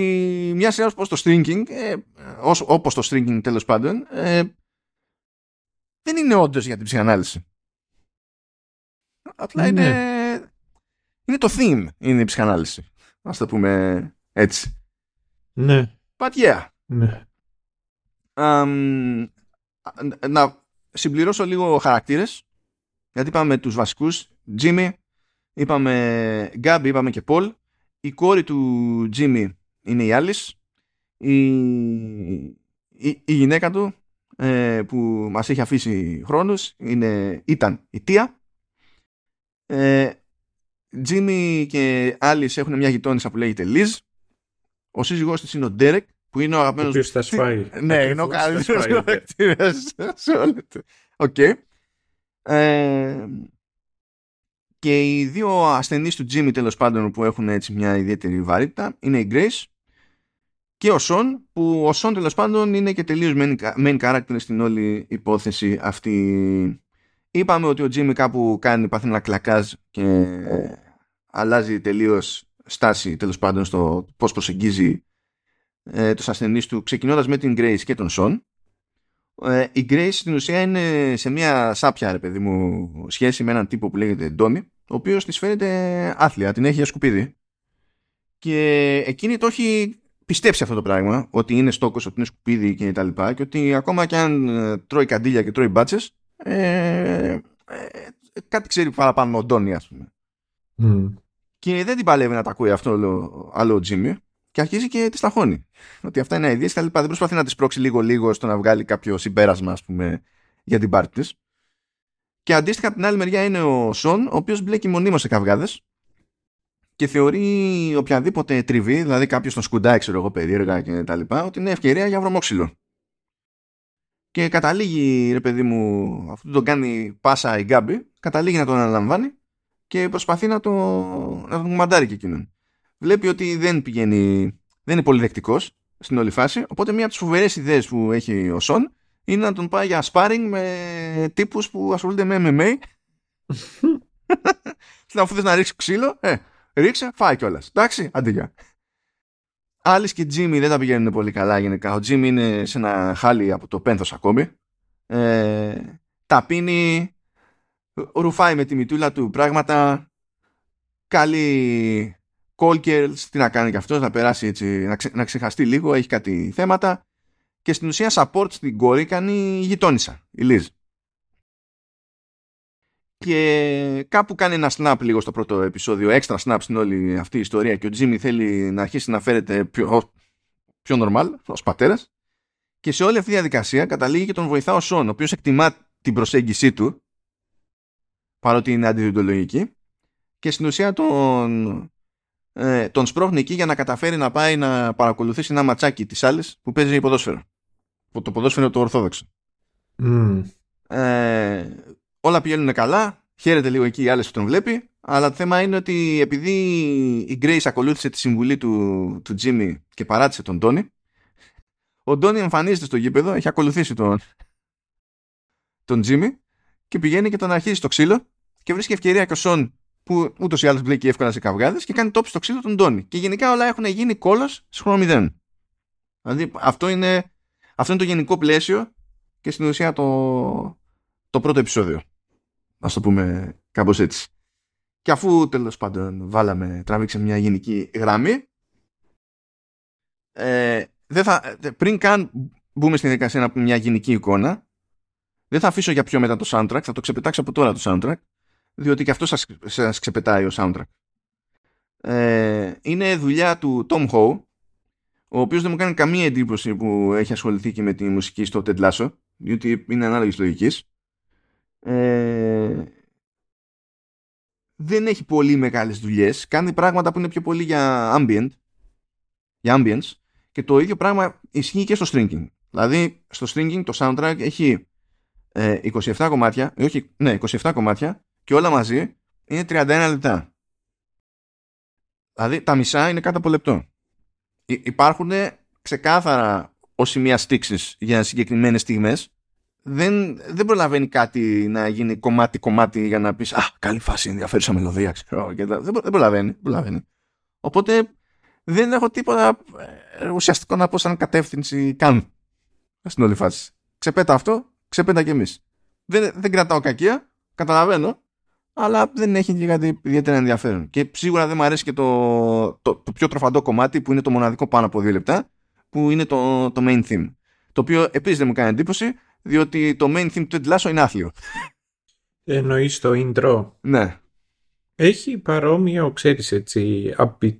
Speaker 1: μια σειρά όπως το stringing ε, όπως το stringing τέλος πάντων ε, δεν είναι όντως για την ψυχανάλυση Απλά είναι, ναι. είναι το theme, είναι η ψυχανάλυση. Ας το πούμε έτσι.
Speaker 2: Ναι.
Speaker 1: But yeah.
Speaker 2: Ναι.
Speaker 1: Um, να συμπληρώσω λίγο χαρακτήρες. Γιατί είπαμε τους βασικούς. Jimmy, είπαμε Gabby, είπαμε και Paul. Η κόρη του Jimmy είναι η Alice. Η, η, η γυναίκα του ε, που μας έχει αφήσει χρόνους είναι, ήταν η Τία ε, Τζίμι και Άλις έχουν μια γειτόνισσα που λέγεται Λιζ. Ο σύζυγός της είναι ο Ντέρεκ που είναι ο αγαπημένος...
Speaker 2: Ο οποίος θα σφάει.
Speaker 1: Ναι, είναι ο καλύτερος χαρακτήρας σε όλο το... Οκ. Ε, και οι δύο ασθενείς του Τζίμι τέλος πάντων που έχουν έτσι μια ιδιαίτερη βαρύτητα είναι η Grace και ο Σον που ο Σον τέλος πάντων είναι και τελείως main, main character στην όλη υπόθεση αυτή Είπαμε ότι ο Τζίμι κάπου κάνει πάθει ένα κλακάζ και αλλάζει τελείως στάση τέλος πάντων στο πώς προσεγγίζει ε, τους ασθενείς του ξεκινώντας με την Grace και τον Σον. Ε, η Grace στην ουσία είναι σε μια σάπια ρε παιδί μου σχέση με έναν τύπο που λέγεται Ντόνι ο οποίος της φαίνεται άθλια, την έχει για σκουπίδι και εκείνη το έχει πιστέψει αυτό το πράγμα, ότι είναι στόκος, ότι είναι σκουπίδι και τα λοιπά και ότι ακόμα και αν ε, τρώει καντήλια και τρώει μπάτσες ε, ε, κάτι ξέρει παραπάνω ο Ντόνι ας πούμε. Και δεν την παλεύει να τα ακούει αυτό άλλο ο Τζίμι και αρχίζει και τη σταχώνει. Ότι αυτά είναι ιδέε και τα λοιπά. Δεν προσπαθεί να τη πρόξει λίγο-λίγο στο να βγάλει κάποιο συμπέρασμα, ας πούμε, για την πάρτη της. Και αντίστοιχα από την άλλη μεριά είναι ο Σον, ο οποίος μπλέκει μονίμως σε καυγάδες και θεωρεί οποιαδήποτε τριβή, δηλαδή κάποιος τον σκουντάει, ξέρω εγώ, περίεργα και τα λοιπά, ότι είναι ευκαιρία για βρωμόξυλο. Και καταλήγει, ρε παιδί μου, αυτό τον κάνει πάσα η Γκάμπη, καταλήγει να τον αναλαμβάνει και προσπαθεί να, το, να τον μαντάρει και εκείνον. Βλέπει ότι δεν πηγαίνει, δεν είναι πολύ δεκτικό στην όλη φάση, οπότε μία από τις φοβερές ιδέες που έχει ο Σον είναι να τον πάει για sparring με τύπους που ασχολούνται με MMA. αφού θες να ρίξεις ξύλο, ε, ρίξε, φάει κιόλας. Εντάξει, αντίγεια. Άλλη και Τζίμι δεν τα πηγαίνουν πολύ καλά γενικά. Ο Τζίμι είναι σε ένα χάλι από το πένθος ακόμη. Ε, τα πίνει, ρουφάει με τη μητούλα του πράγματα. Καλή call τι να κάνει κι αυτός, να περάσει έτσι, να, να ξεχαστεί λίγο, έχει κάτι θέματα. Και στην ουσία support στην κόρη κάνει η γειτόνισσα, η Λίζ και κάπου κάνει ένα snap λίγο στο πρώτο επεισόδιο, έξτρα snap στην όλη αυτή η ιστορία και ο Τζίμι θέλει να αρχίσει να φέρεται πιο, πιο normal ως πατέρας και σε όλη αυτή τη διαδικασία καταλήγει και τον βοηθά ο Σον, ο οποίος εκτιμά την προσέγγιση του παρότι είναι αντιδιοντολογική και στην ουσία τον, ε, τον σπρώχνει εκεί για να καταφέρει να πάει να παρακολουθήσει ένα ματσάκι της άλλης που παίζει ποδόσφαιρο. Το ποδόσφαιρο το ορθόδοξο.
Speaker 2: Mm.
Speaker 1: Ε, όλα πηγαίνουν καλά, χαίρεται λίγο εκεί οι άλλες που τον βλέπει, αλλά το θέμα είναι ότι επειδή η Grace ακολούθησε τη συμβουλή του, του Jimmy και παράτησε τον Τόνι, ο Τόνι εμφανίζεται στο γήπεδο, έχει ακολουθήσει τον, τον Jimmy και πηγαίνει και τον αρχίζει στο ξύλο και βρίσκει ευκαιρία και ο Σον που ούτως ή άλλως μπλέκει εύκολα σε καυγάδες και κάνει τόπι στο ξύλο τον Τόνι. Και γενικά όλα έχουν γίνει κόλος σε χρόνο μηδέν. Δηλαδή αυτό είναι, αυτό είναι το γενικό πλαίσιο και στην ουσία το, το πρώτο επεισόδιο ας το πούμε κάπως έτσι. Και αφού τέλος πάντων βάλαμε, τραβήξαμε μια γενική γραμμή, ε, δεν θα, πριν καν μπούμε στην διαδικασία να πούμε μια γενική εικόνα, δεν θα αφήσω για πιο μετά το soundtrack, θα το ξεπετάξω από τώρα το soundtrack, διότι και αυτό σας, σας ξεπετάει ο soundtrack. Ε, είναι δουλειά του Tom Ho, ο οποίος δεν μου κάνει καμία εντύπωση που έχει ασχοληθεί και με τη μουσική στο Ted Lasso, διότι είναι ανάλογης λογικής. Ε, δεν έχει πολύ μεγάλες δουλειές. Κάνει πράγματα που είναι πιο πολύ για ambient, για ambience και το ίδιο πράγμα ισχύει και στο stringing. Δηλαδή στο stringing το soundtrack έχει 27 ε, κομμάτια, ε, όχι, ναι, 27 κομμάτια και όλα μαζί είναι 31 λεπτά. Δηλαδή τα μισά είναι κάτω από λεπτό. Υπάρχουν ξεκάθαρα ως σημεία στήξης για συγκεκριμένες στιγμές δεν, δεν προλαβαίνει κάτι να γίνει κομμάτι-κομμάτι για να πεις «Α, καλή φάση, ενδιαφέρουσα μελωδία», ξέρω, και δεν, δεν προλαβαίνει, προλαβαίνει. Οπότε δεν έχω τίποτα ε, ουσιαστικό να πω σαν κατεύθυνση καν στην όλη φάση. Ξεπέτα αυτό, ξεπέτα κι εμείς. Δεν, δεν κρατάω κακία, καταλαβαίνω, αλλά δεν έχει και κάτι ιδιαίτερα ενδιαφέρον. Και σίγουρα δεν μου αρέσει και το, το, το, πιο τροφαντό κομμάτι που είναι το μοναδικό πάνω από δύο λεπτά, που είναι το, το main theme. Το οποίο επίσης δεν μου κάνει εντύπωση, διότι το main theme του Ted Lasso είναι άθλιο.
Speaker 2: Εννοείς το intro.
Speaker 1: Ναι.
Speaker 2: Έχει παρόμοιο, ξέρεις έτσι, upbeat.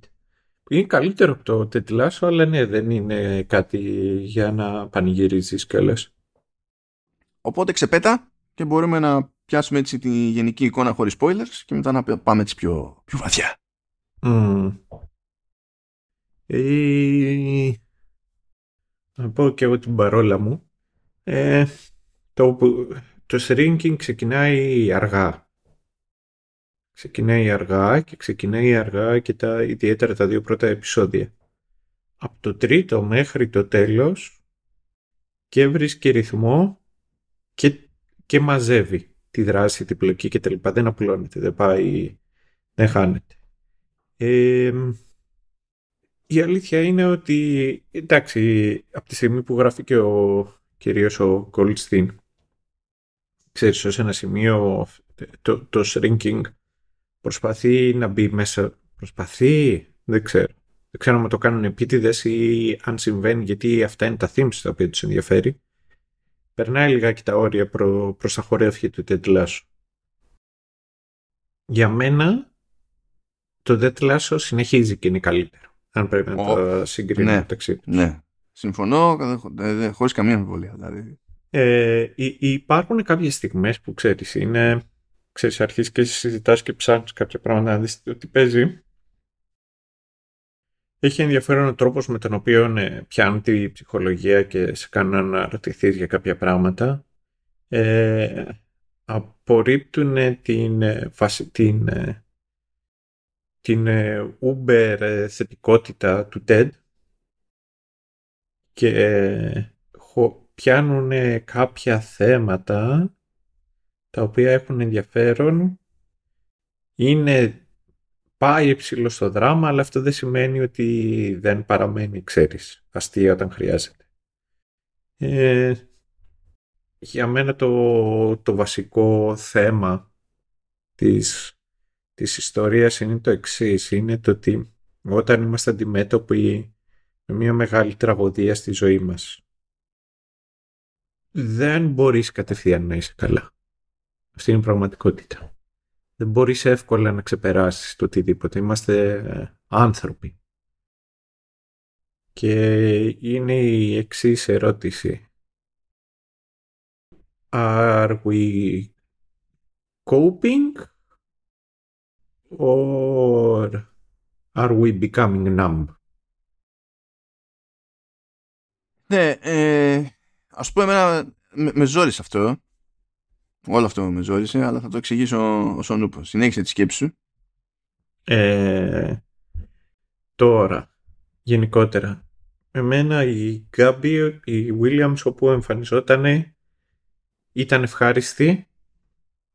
Speaker 2: Είναι καλύτερο από το Ted Lasso, αλλά ναι, δεν είναι κάτι για να πανηγυρίζεις κιόλας.
Speaker 1: Οπότε ξεπέτα και μπορούμε να πιάσουμε έτσι τη γενική εικόνα χωρίς spoilers και μετά να πάμε έτσι πιο, πιο βαθιά.
Speaker 2: Mm. Ε, να πω και εγώ την παρόλα μου. Ε, το, το shrinking ξεκινάει αργά. Ξεκινάει αργά και ξεκινάει αργά και τα, ιδιαίτερα τα δύο πρώτα επεισόδια. Από το τρίτο μέχρι το τέλος και βρίσκει ρυθμό και, και μαζεύει τη δράση, την πλοκή και τα λοιπά. Δεν απλώνεται, δεν πάει, δεν χάνεται. Ε, η αλήθεια είναι ότι, εντάξει, από τη στιγμή που γράφει και ο κυρίως ο Goldstein. Ξέρεις, ως ένα σημείο το, το shrinking προσπαθεί να μπει μέσα. Προσπαθεί, δεν ξέρω. Δεν ξέρω αν το κάνουν επίτηδες ή αν συμβαίνει γιατί αυτά είναι τα themes τα οποία τους ενδιαφέρει. Περνάει λιγάκι τα όρια προ, προς τα χορεύια του Ted Για μένα το Dead Lasso συνεχίζει και είναι καλύτερο. Αν πρέπει να oh, τα συγκρίνουμε
Speaker 1: ναι,
Speaker 2: μεταξύ
Speaker 1: Ναι. Συμφωνώ χωρίς καμία αμφιβολία. Δηλαδή.
Speaker 2: Ε, υπάρχουν κάποιες στιγμές που ξέρεις είναι ξέρεις αρχίζεις και συζητάς και ψάχνεις κάποια πράγματα να δεις τι παίζει έχει ενδιαφέρον ο τρόπος με τον οποίο ναι, πιάνουν τη ψυχολογία και σε κάνουν να ρωτηθεί για κάποια πράγματα. Ε, απορρίπτουν την, ε, την, ε, την ε, Uber θετικότητα του TED και πιάνουν κάποια θέματα τα οποία έχουν ενδιαφέρον είναι πάει υψηλό στο δράμα, αλλά αυτό δεν σημαίνει ότι δεν παραμένει, ξέρεις, αστεία όταν χρειάζεται. Ε, για μένα το, το βασικό θέμα της, της ιστορίας είναι το εξής, είναι το ότι όταν είμαστε αντιμέτωποι με μια μεγάλη τραγωδία στη ζωή μας, δεν μπορείς κατευθείαν να είσαι καλά. Αυτή είναι η πραγματικότητα δεν μπορείς εύκολα να ξεπεράσεις το οτιδήποτε. Είμαστε ε, άνθρωποι. Και είναι η εξής ερώτηση. Are we coping or are we becoming numb?
Speaker 1: Ναι, ε, ας πούμε εμένα με, με ζόρις αυτό Όλο αυτό με ζόρισε, αλλά θα το εξηγήσω ο νούπο. Συνέχισε τη σκέψη σου.
Speaker 2: Ε, τώρα, γενικότερα, εμένα η Γκάμπι, η Williams όπου εμφανιζόταν ήταν ευχάριστη.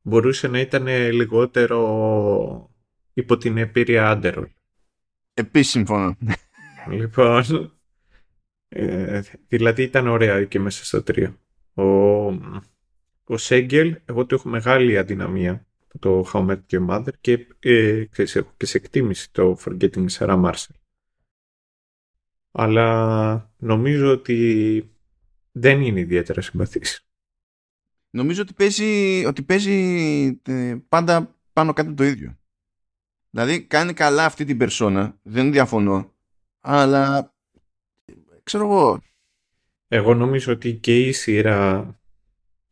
Speaker 2: Μπορούσε να ήταν λιγότερο υπό την επίρρεια Άντερολ.
Speaker 1: Επίσης συμφωνώ.
Speaker 2: Λοιπόν, ε, δηλαδή ήταν ωραία και μέσα στο τρίο. Ο, ο Σέγγελ, εγώ του έχω μεγάλη αδυναμία το How Met Your Mother και ε, ξέρεις, έχω και σε εκτίμηση το Forgetting Sarah Marshall. Αλλά νομίζω ότι δεν είναι ιδιαίτερα συμπαθής.
Speaker 1: Νομίζω ότι παίζει, ότι παίζει ε, πάντα πάνω κάτω το ίδιο. Δηλαδή κάνει καλά αυτή την περσόνα, δεν διαφωνώ, αλλά ξέρω εγώ.
Speaker 2: Εγώ νομίζω ότι και η σειρά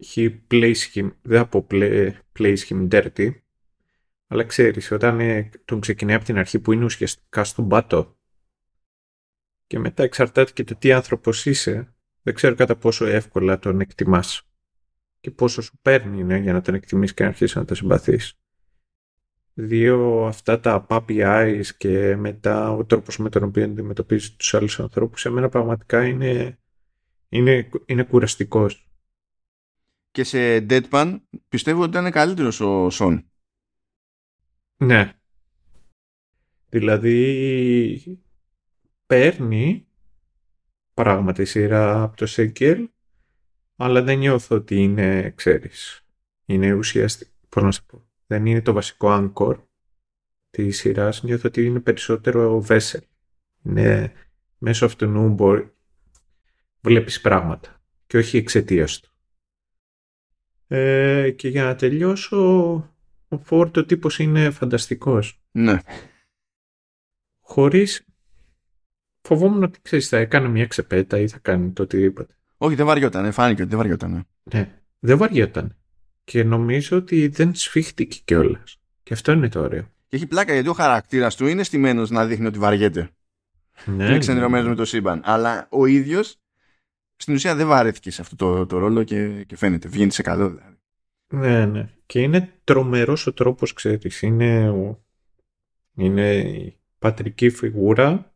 Speaker 2: he plays him, δεν θα πω play, plays him dirty, αλλά ξέρεις, όταν ε, τον ξεκινάει από την αρχή που είναι ουσιαστικά στον πάτο και μετά εξαρτάται και το τι άνθρωπος είσαι, δεν ξέρω κατά πόσο εύκολα τον εκτιμάς και πόσο σου παίρνει ναι, για να τον εκτιμείς και να αρχίσεις να τον συμπαθείς. Δύο αυτά τα puppy eyes και μετά ο τρόπος με τον οποίο αντιμετωπίζεις τους άλλους ανθρώπους, σε μένα πραγματικά είναι, είναι, είναι κουραστικός
Speaker 1: και σε Deadpan πιστεύω ότι ήταν καλύτερος ο Σον.
Speaker 2: Ναι. Δηλαδή παίρνει πράγματι σειρά από το Σέγκελ αλλά δεν νιώθω ότι είναι, ξέρεις, είναι ουσιαστικό, πώς να σου πω, δεν είναι το βασικό anchor της σειράς. Νιώθω ότι είναι περισσότερο vessel. Είναι μέσω αυτού μπορεί βλέπεις πράγματα και όχι εξαιτίας του. Ε, και για να τελειώσω, ο Φόρτ ο τύπος είναι φανταστικός.
Speaker 1: Ναι.
Speaker 2: Χωρίς... Φοβόμουν ότι ξέρεις, θα έκανε μια ξεπέτα ή θα κάνει το οτιδήποτε.
Speaker 1: Όχι, δεν βαριόταν. Φάνηκε ότι δεν βαριόταν.
Speaker 2: Ναι, δεν βαριόταν. Και νομίζω ότι δεν σφίχτηκε κιόλας. Και αυτό είναι το ωραίο.
Speaker 1: Και έχει πλάκα γιατί ο χαρακτήρας του είναι στημένος να δείχνει ότι βαριέται. Ναι, είναι ξενερωμένος ναι. με το σύμπαν. Αλλά ο ίδιος στην ουσία δεν βαρέθηκε σε αυτό το, το ρόλο και, και φαίνεται. Βγαίνει σε καλό δηλαδή.
Speaker 2: Ναι, ναι. Και είναι τρομερός ο τρόπος, ξέρεις. Είναι, είναι η πατρική φιγούρα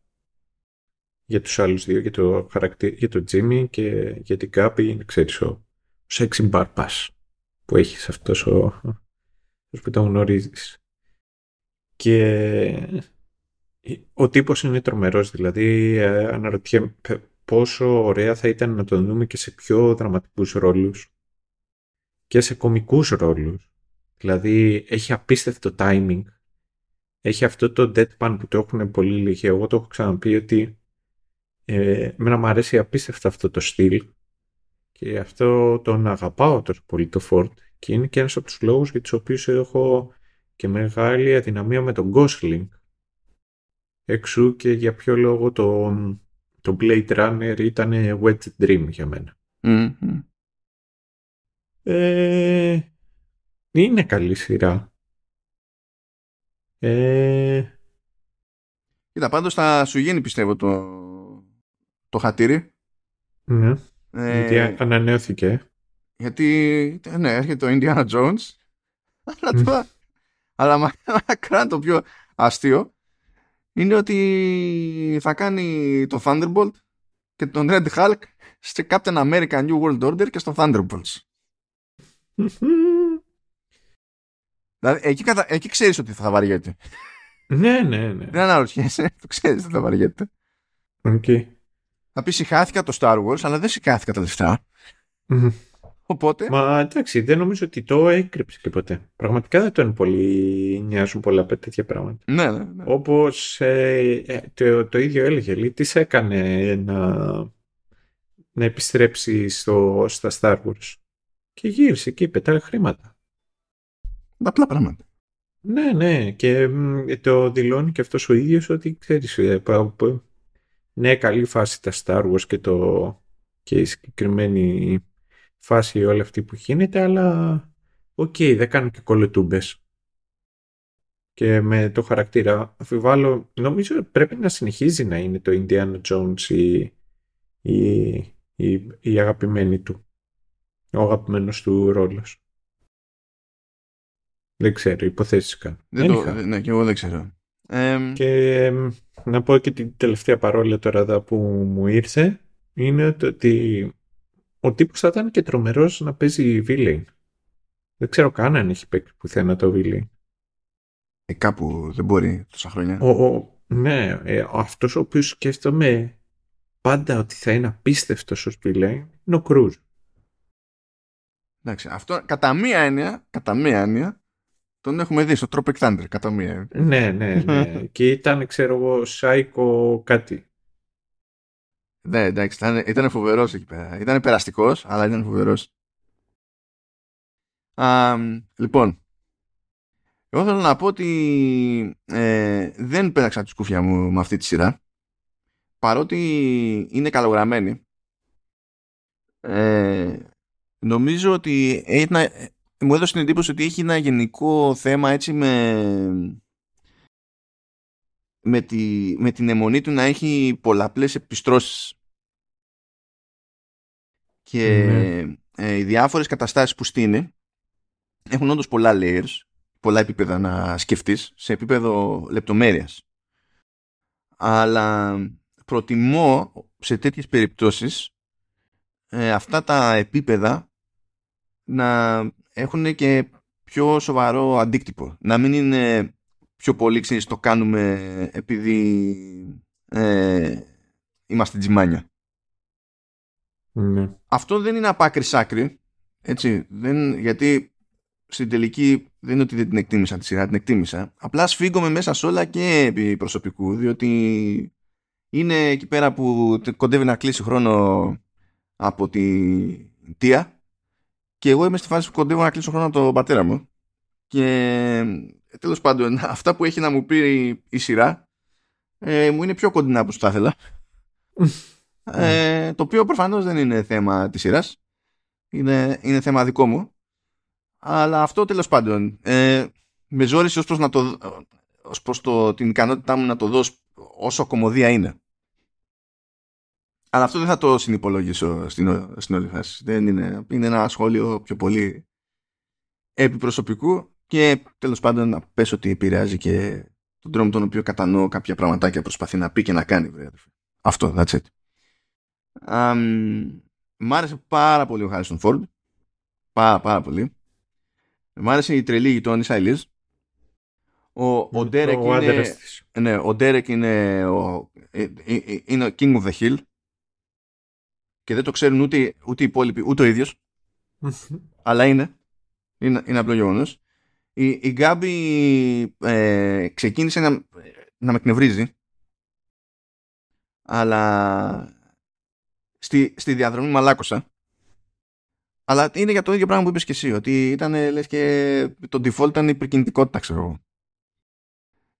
Speaker 2: για τους άλλους δύο, για το, χαρακτή, για το Τζίμι και για την Κάπη, είναι, ξέρεις, ο, sexy bar που έχεις αυτός ο, ο που τον γνωρίζεις. Και ο τύπος είναι τρομερός, δηλαδή ε, αναρωτιέμαι πόσο ωραία θα ήταν να τον δούμε και σε πιο δραματικούς ρόλους και σε κομικούς ρόλους. Δηλαδή έχει απίστευτο timing έχει αυτό το deadpan που το έχουν πολύ λίγοι. Εγώ το έχω ξαναπεί ότι ε, εμένα μου αρέσει απίστευτα αυτό το στυλ και αυτό τον αγαπάω τόσο πολύ το Ford και είναι και ένας από τους λόγους για τους οποίους έχω και μεγάλη αδυναμία με τον Gosling. Εξού και για ποιο λόγο το, το Blade Runner ήταν wet dream για μένα. Ε, είναι καλή σειρά. Ε...
Speaker 1: Κοίτα, πάντως θα σου γίνει πιστεύω το, το χατήρι.
Speaker 2: Ναι. Ε, γιατί ανανεώθηκε.
Speaker 1: Γιατί, ναι, έρχεται το Indiana Jones. Αλλά τώρα, αλλά μακράν το πιο αστείο είναι ότι θα κάνει το Thunderbolt και τον Red Hulk στο Captain America New World Order και στο Thunderbolts. δηλαδή, εκεί, κατα... εκεί ξέρεις ότι θα βαριέται.
Speaker 2: Ναι, ναι, ναι.
Speaker 1: Δεν αναρωτιέσαι, το ξέρεις ότι θα βαριέται.
Speaker 2: Okay.
Speaker 1: Θα πεις συχάθηκα το Star Wars, αλλά δεν συχάθηκα τα λεφτά. Οπότε...
Speaker 2: Μα εντάξει, δεν νομίζω ότι το έκρυψε και ποτέ. Πραγματικά δεν τον πολύ νοιάζουν πολλά τέτοια πράγματα.
Speaker 1: Ναι, ναι, ναι.
Speaker 2: Όπως ε, ε, το, το ίδιο έλεγε, λέει, τι σε έκανε να, να επιστρέψει στο, στα Star Wars; Και γύρισε και είπε τα χρήματα.
Speaker 1: Απλά πράγματα.
Speaker 2: Ναι, ναι. Και το δηλώνει και αυτός ο ίδιος ότι ξέρεις, ε, ναι, καλή φάση τα Star Wars και, το, και η συγκεκριμένη φάση όλη αυτή που γίνεται, αλλά ok, okay, δεν κάνω και κολοτούμπες. Και με το χαρακτήρα αμφιβάλλω, νομίζω πρέπει να συνεχίζει να είναι το Indiana Jones η, η, η, η αγαπημένη του, ο αγαπημένος του ρόλος. Δεν ξέρω, υποθέσεις κάνω.
Speaker 1: Δεν, το, ναι, και εγώ δεν ξέρω.
Speaker 2: Και να πω και την τελευταία παρόλα τώρα εδώ που μου ήρθε, είναι το ότι ο τύπος θα ήταν και τρομερός να παίζει villain. Δεν ξέρω καν αν έχει παίξει πουθενά το villain.
Speaker 1: Ε, κάπου δεν μπορεί τόσα χρόνια.
Speaker 2: Ο, ο, ναι, ε, αυτός ο οποίος σκέφτομαι πάντα ότι θα είναι απίστευτος ως villain είναι ο Κρούζ.
Speaker 1: Εντάξει, αυτό κατά μία έννοια, κατά μία έννοια τον έχουμε δει στο Tropic Thunder κατά μία.
Speaker 2: Ναι, ναι, ναι. και ήταν, ξέρω εγώ, σάικο κάτι.
Speaker 1: Ναι, εντάξει, ήταν, ήταν φοβερός εκεί πέρα. Ήταν περαστικός, αλλά ήταν φοβερός. Λοιπόν, εγώ θέλω να πω ότι ε, δεν πέταξα τη σκούφια μου με αυτή τη σειρά. Παρότι είναι καλογραμμένη. Ε, νομίζω ότι μου έδωσε την εντύπωση ότι έχει ένα γενικό θέμα έτσι με με, τη, με την αιμονή του να έχει πολλαπλές επιστρώσεις και ναι. ε, οι διάφορες καταστάσεις που στείνει έχουν όντως πολλά layers πολλά επίπεδα να σκεφτείς σε επίπεδο λεπτομέρειας αλλά προτιμώ σε τέτοιες περιπτώσεις ε, αυτά τα επίπεδα να έχουν και πιο σοβαρό αντίκτυπο να μην είναι πιο πολύ ξέρεις το κάνουμε επειδή ε, είμαστε τζιμάνια.
Speaker 2: Ναι.
Speaker 1: Αυτό δεν είναι από άκρη άκρη. Έτσι, δεν, γιατί στην τελική δεν είναι ότι δεν την εκτίμησα τη σειρά, την εκτίμησα. Απλά σφίγγομαι μέσα σε όλα και επί προσωπικού, διότι είναι εκεί πέρα που κοντεύει να κλείσει χρόνο από τη Τία και εγώ είμαι στη φάση που κοντεύω να κλείσω χρόνο από τον πατέρα μου. Και τέλος πάντων αυτά που έχει να μου πει η σειρά ε, μου είναι πιο κοντινά από θα ήθελα. Ε, το οποίο προφανώς δεν είναι θέμα της σειράς. Είναι, είναι θέμα δικό μου. Αλλά αυτό τέλος πάντων ε, με ζόρισε ως προς, να το, ως προς το, την ικανότητά μου να το δώσω όσο κομμωδία είναι αλλά αυτό δεν θα το συνυπολογίσω στην, στην όλη φάση. Δεν είναι, είναι ένα σχόλιο πιο πολύ επιπροσωπικού και τέλος πάντων να πες ότι επηρεάζει και τον τρόπο τον οποίο κατανοώ κάποια πραγματάκια προσπαθεί να πει και να κάνει. Βρε, Αυτό, that's it. Um, μ' άρεσε πάρα πολύ ο Harrison Ford. Πάρα πάρα πολύ. Μ' άρεσε η τρελή γειτόνισσα Ελίζ. Ο, ο Derek είναι, ναι, ο Derek είναι ο, ε, ε, ε, είναι ο King of the Hill και δεν το ξέρουν ούτε, ούτε οι υπόλοιποι ούτε ο ίδιος. Αλλά είναι. Είναι, είναι απλό γεγονός. Η, η Γκάμπη ε, ξεκίνησε να, να με εκνευρίζει. Αλλά στη, στη διαδρομή μαλάκωσα. Αλλά είναι για το ίδιο πράγμα που είπες και εσύ ότι ήταν λες και το default ήταν η υπερκινητικότητα ξέρω εγώ.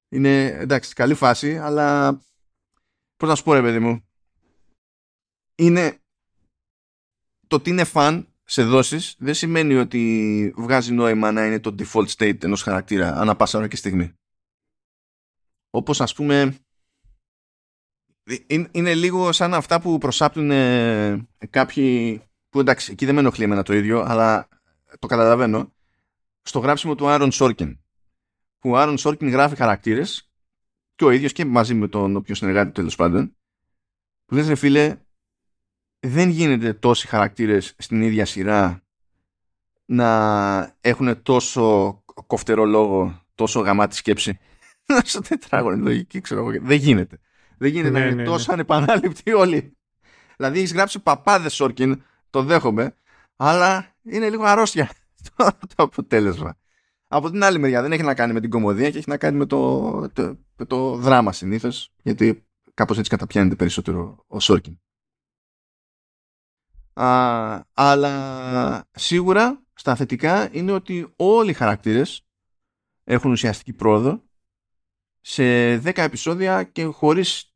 Speaker 1: Είναι εντάξει καλή φάση αλλά πώς να σου πω ρε παιδί μου. Είναι το ότι είναι φαν σε δόσεις δεν σημαίνει ότι βγάζει νόημα να είναι το default state ενός χαρακτήρα ανά πάσα ώρα και στιγμή. Όπως ας πούμε είναι λίγο σαν αυτά που προσάπτουν ε, κάποιοι που εντάξει εκεί δεν με ενοχλεί εμένα το ίδιο αλλά το καταλαβαίνω στο γράψιμο του Άρον Σόρκιν που ο Άρον Σόρκιν γράφει χαρακτήρες και ο ίδιος και μαζί με τον οποίο συνεργάτη τέλος πάντων που λες ρε φίλε δεν γίνεται τόσοι χαρακτήρες στην ίδια σειρά να έχουν τόσο κοφτερό λόγο, τόσο γαμάτη σκέψη; Στο τετράγωνο λογική, ξέρω εγώ. Δεν γίνεται. Δεν γίνεται ναι, να είναι ναι, τόσο ναι. ανεπανάληπτοι όλοι. Δηλαδή έχεις γράψει παπάδες Σόρκιν, το δέχομαι, αλλά είναι λίγο αρρώστια το, το αποτέλεσμα. Από την άλλη μεριά δεν έχει να κάνει με την κομμωδία και έχει να κάνει με το, το, το δράμα συνήθως, γιατί κάπως έτσι καταπιάνεται περισσότερο ο Σόρκιν. Α, αλλά σίγουρα στα θετικά είναι ότι όλοι οι χαρακτήρες έχουν ουσιαστική πρόοδο σε 10 επεισόδια και χωρίς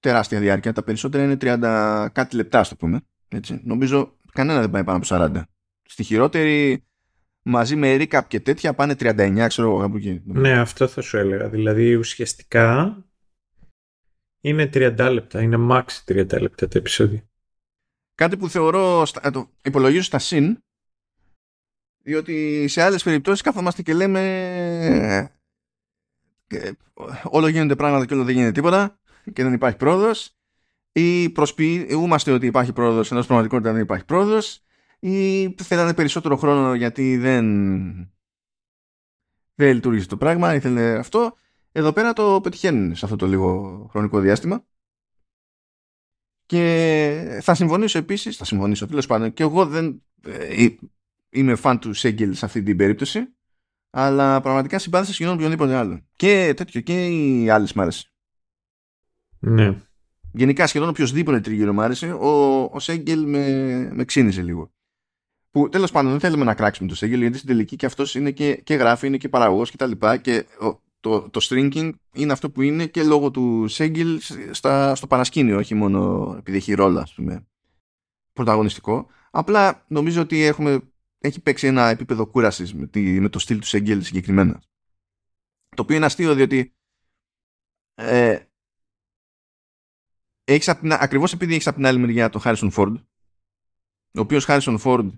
Speaker 1: τεράστια διάρκεια. Τα περισσότερα είναι 30 κάτι λεπτά, στο πούμε. Έτσι. Νομίζω κανένα δεν πάει πάνω από 40. Στη χειρότερη μαζί με recap και τέτοια πάνε 39, ξέρω εγώ από εκεί.
Speaker 2: Ναι, αυτό θα σου έλεγα. Δηλαδή ουσιαστικά είναι 30 λεπτά, είναι max 30 λεπτά τα επεισόδια.
Speaker 1: Κάτι που θεωρώ, ε, το υπολογίζω στα συν, διότι σε άλλες περιπτώσεις κάθομαστε και λέμε ε, όλο γίνονται πράγματα και όλο δεν γίνεται τίποτα και δεν υπάρχει πρόοδος. Ή προσποιούμαστε ότι υπάρχει πρόοδος ενώ πραγματικότητα δεν υπάρχει πρόοδος. Ή θέλανε περισσότερο χρόνο γιατί δεν δεν λειτουργήσε το πράγμα ήθελε αυτό. Εδώ πέρα το πετυχαίνουν σε αυτό το λίγο χρονικό διάστημα και θα συμφωνήσω επίσης, θα συμφωνήσω τέλος πάντων, και εγώ δεν ε, είμαι φαν του Σέγγελ σε αυτή την περίπτωση, αλλά πραγματικά συμπάθησα σχεδόν οποιονδήποτε άλλο. Και τέτοιο, και οι άλλε μ' άρεσε.
Speaker 2: Ναι.
Speaker 1: Γενικά σχεδόν οποιοδήποτε τριγύρω μ' άρεσε, ο, ο Σέγγελ με, με ξύνησε λίγο. Που τέλος πάντων δεν θέλουμε να κράξουμε το Σέγγελ, γιατί στην τελική και αυτός είναι και, και γράφει, είναι και παραγωγός κτλ. Και, και το, το stringing είναι αυτό που είναι και λόγω του Σέγγιλ στο παρασκήνιο, όχι μόνο επειδή έχει ρόλο, ας πούμε, πρωταγωνιστικό. Απλά νομίζω ότι έχουμε, έχει παίξει ένα επίπεδο κούρασης με, με το στυλ του Σέγγιλ συγκεκριμένα. Το οποίο είναι αστείο διότι ε, έχεις ακριβώς επειδή έχεις από την άλλη μεριά τον Χάρισον Φόρντ ο οποίος Χάρισον Φόρντ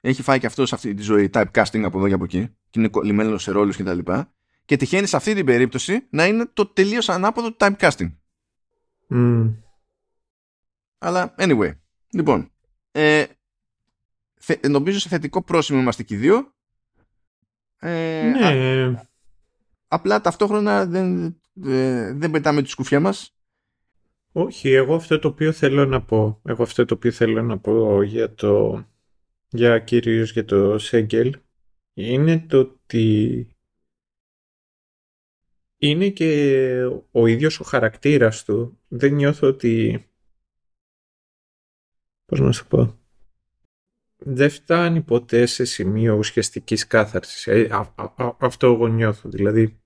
Speaker 1: έχει φάει και αυτός σε αυτή τη ζωή typecasting από εδώ και από εκεί και είναι κολλημένος σε ρόλους κτλ και τυχαίνει σε αυτή την περίπτωση να είναι το τελείως ανάποδο typecasting.
Speaker 2: Mm.
Speaker 1: Αλλά anyway. Λοιπόν, ε, νομίζω σε θετικό πρόσημο είμαστε και οι δύο.
Speaker 2: Ε, ναι.
Speaker 1: απλά ταυτόχρονα δεν, ε, δεν πετάμε τη σκουφιά μας.
Speaker 2: Όχι, εγώ αυτό το οποίο θέλω να πω, εγώ αυτό το οποίο θέλω να πω για το, για κυρίως για το Σέγγελ, είναι το ότι είναι και ο ίδιος ο χαρακτήρας του. Δεν νιώθω ότι... Πώς να σου πω... Δεν φτάνει ποτέ σε σημείο ουσιαστικής κάθαρσης. Ε, αυτό εγώ νιώθω. Δηλαδή,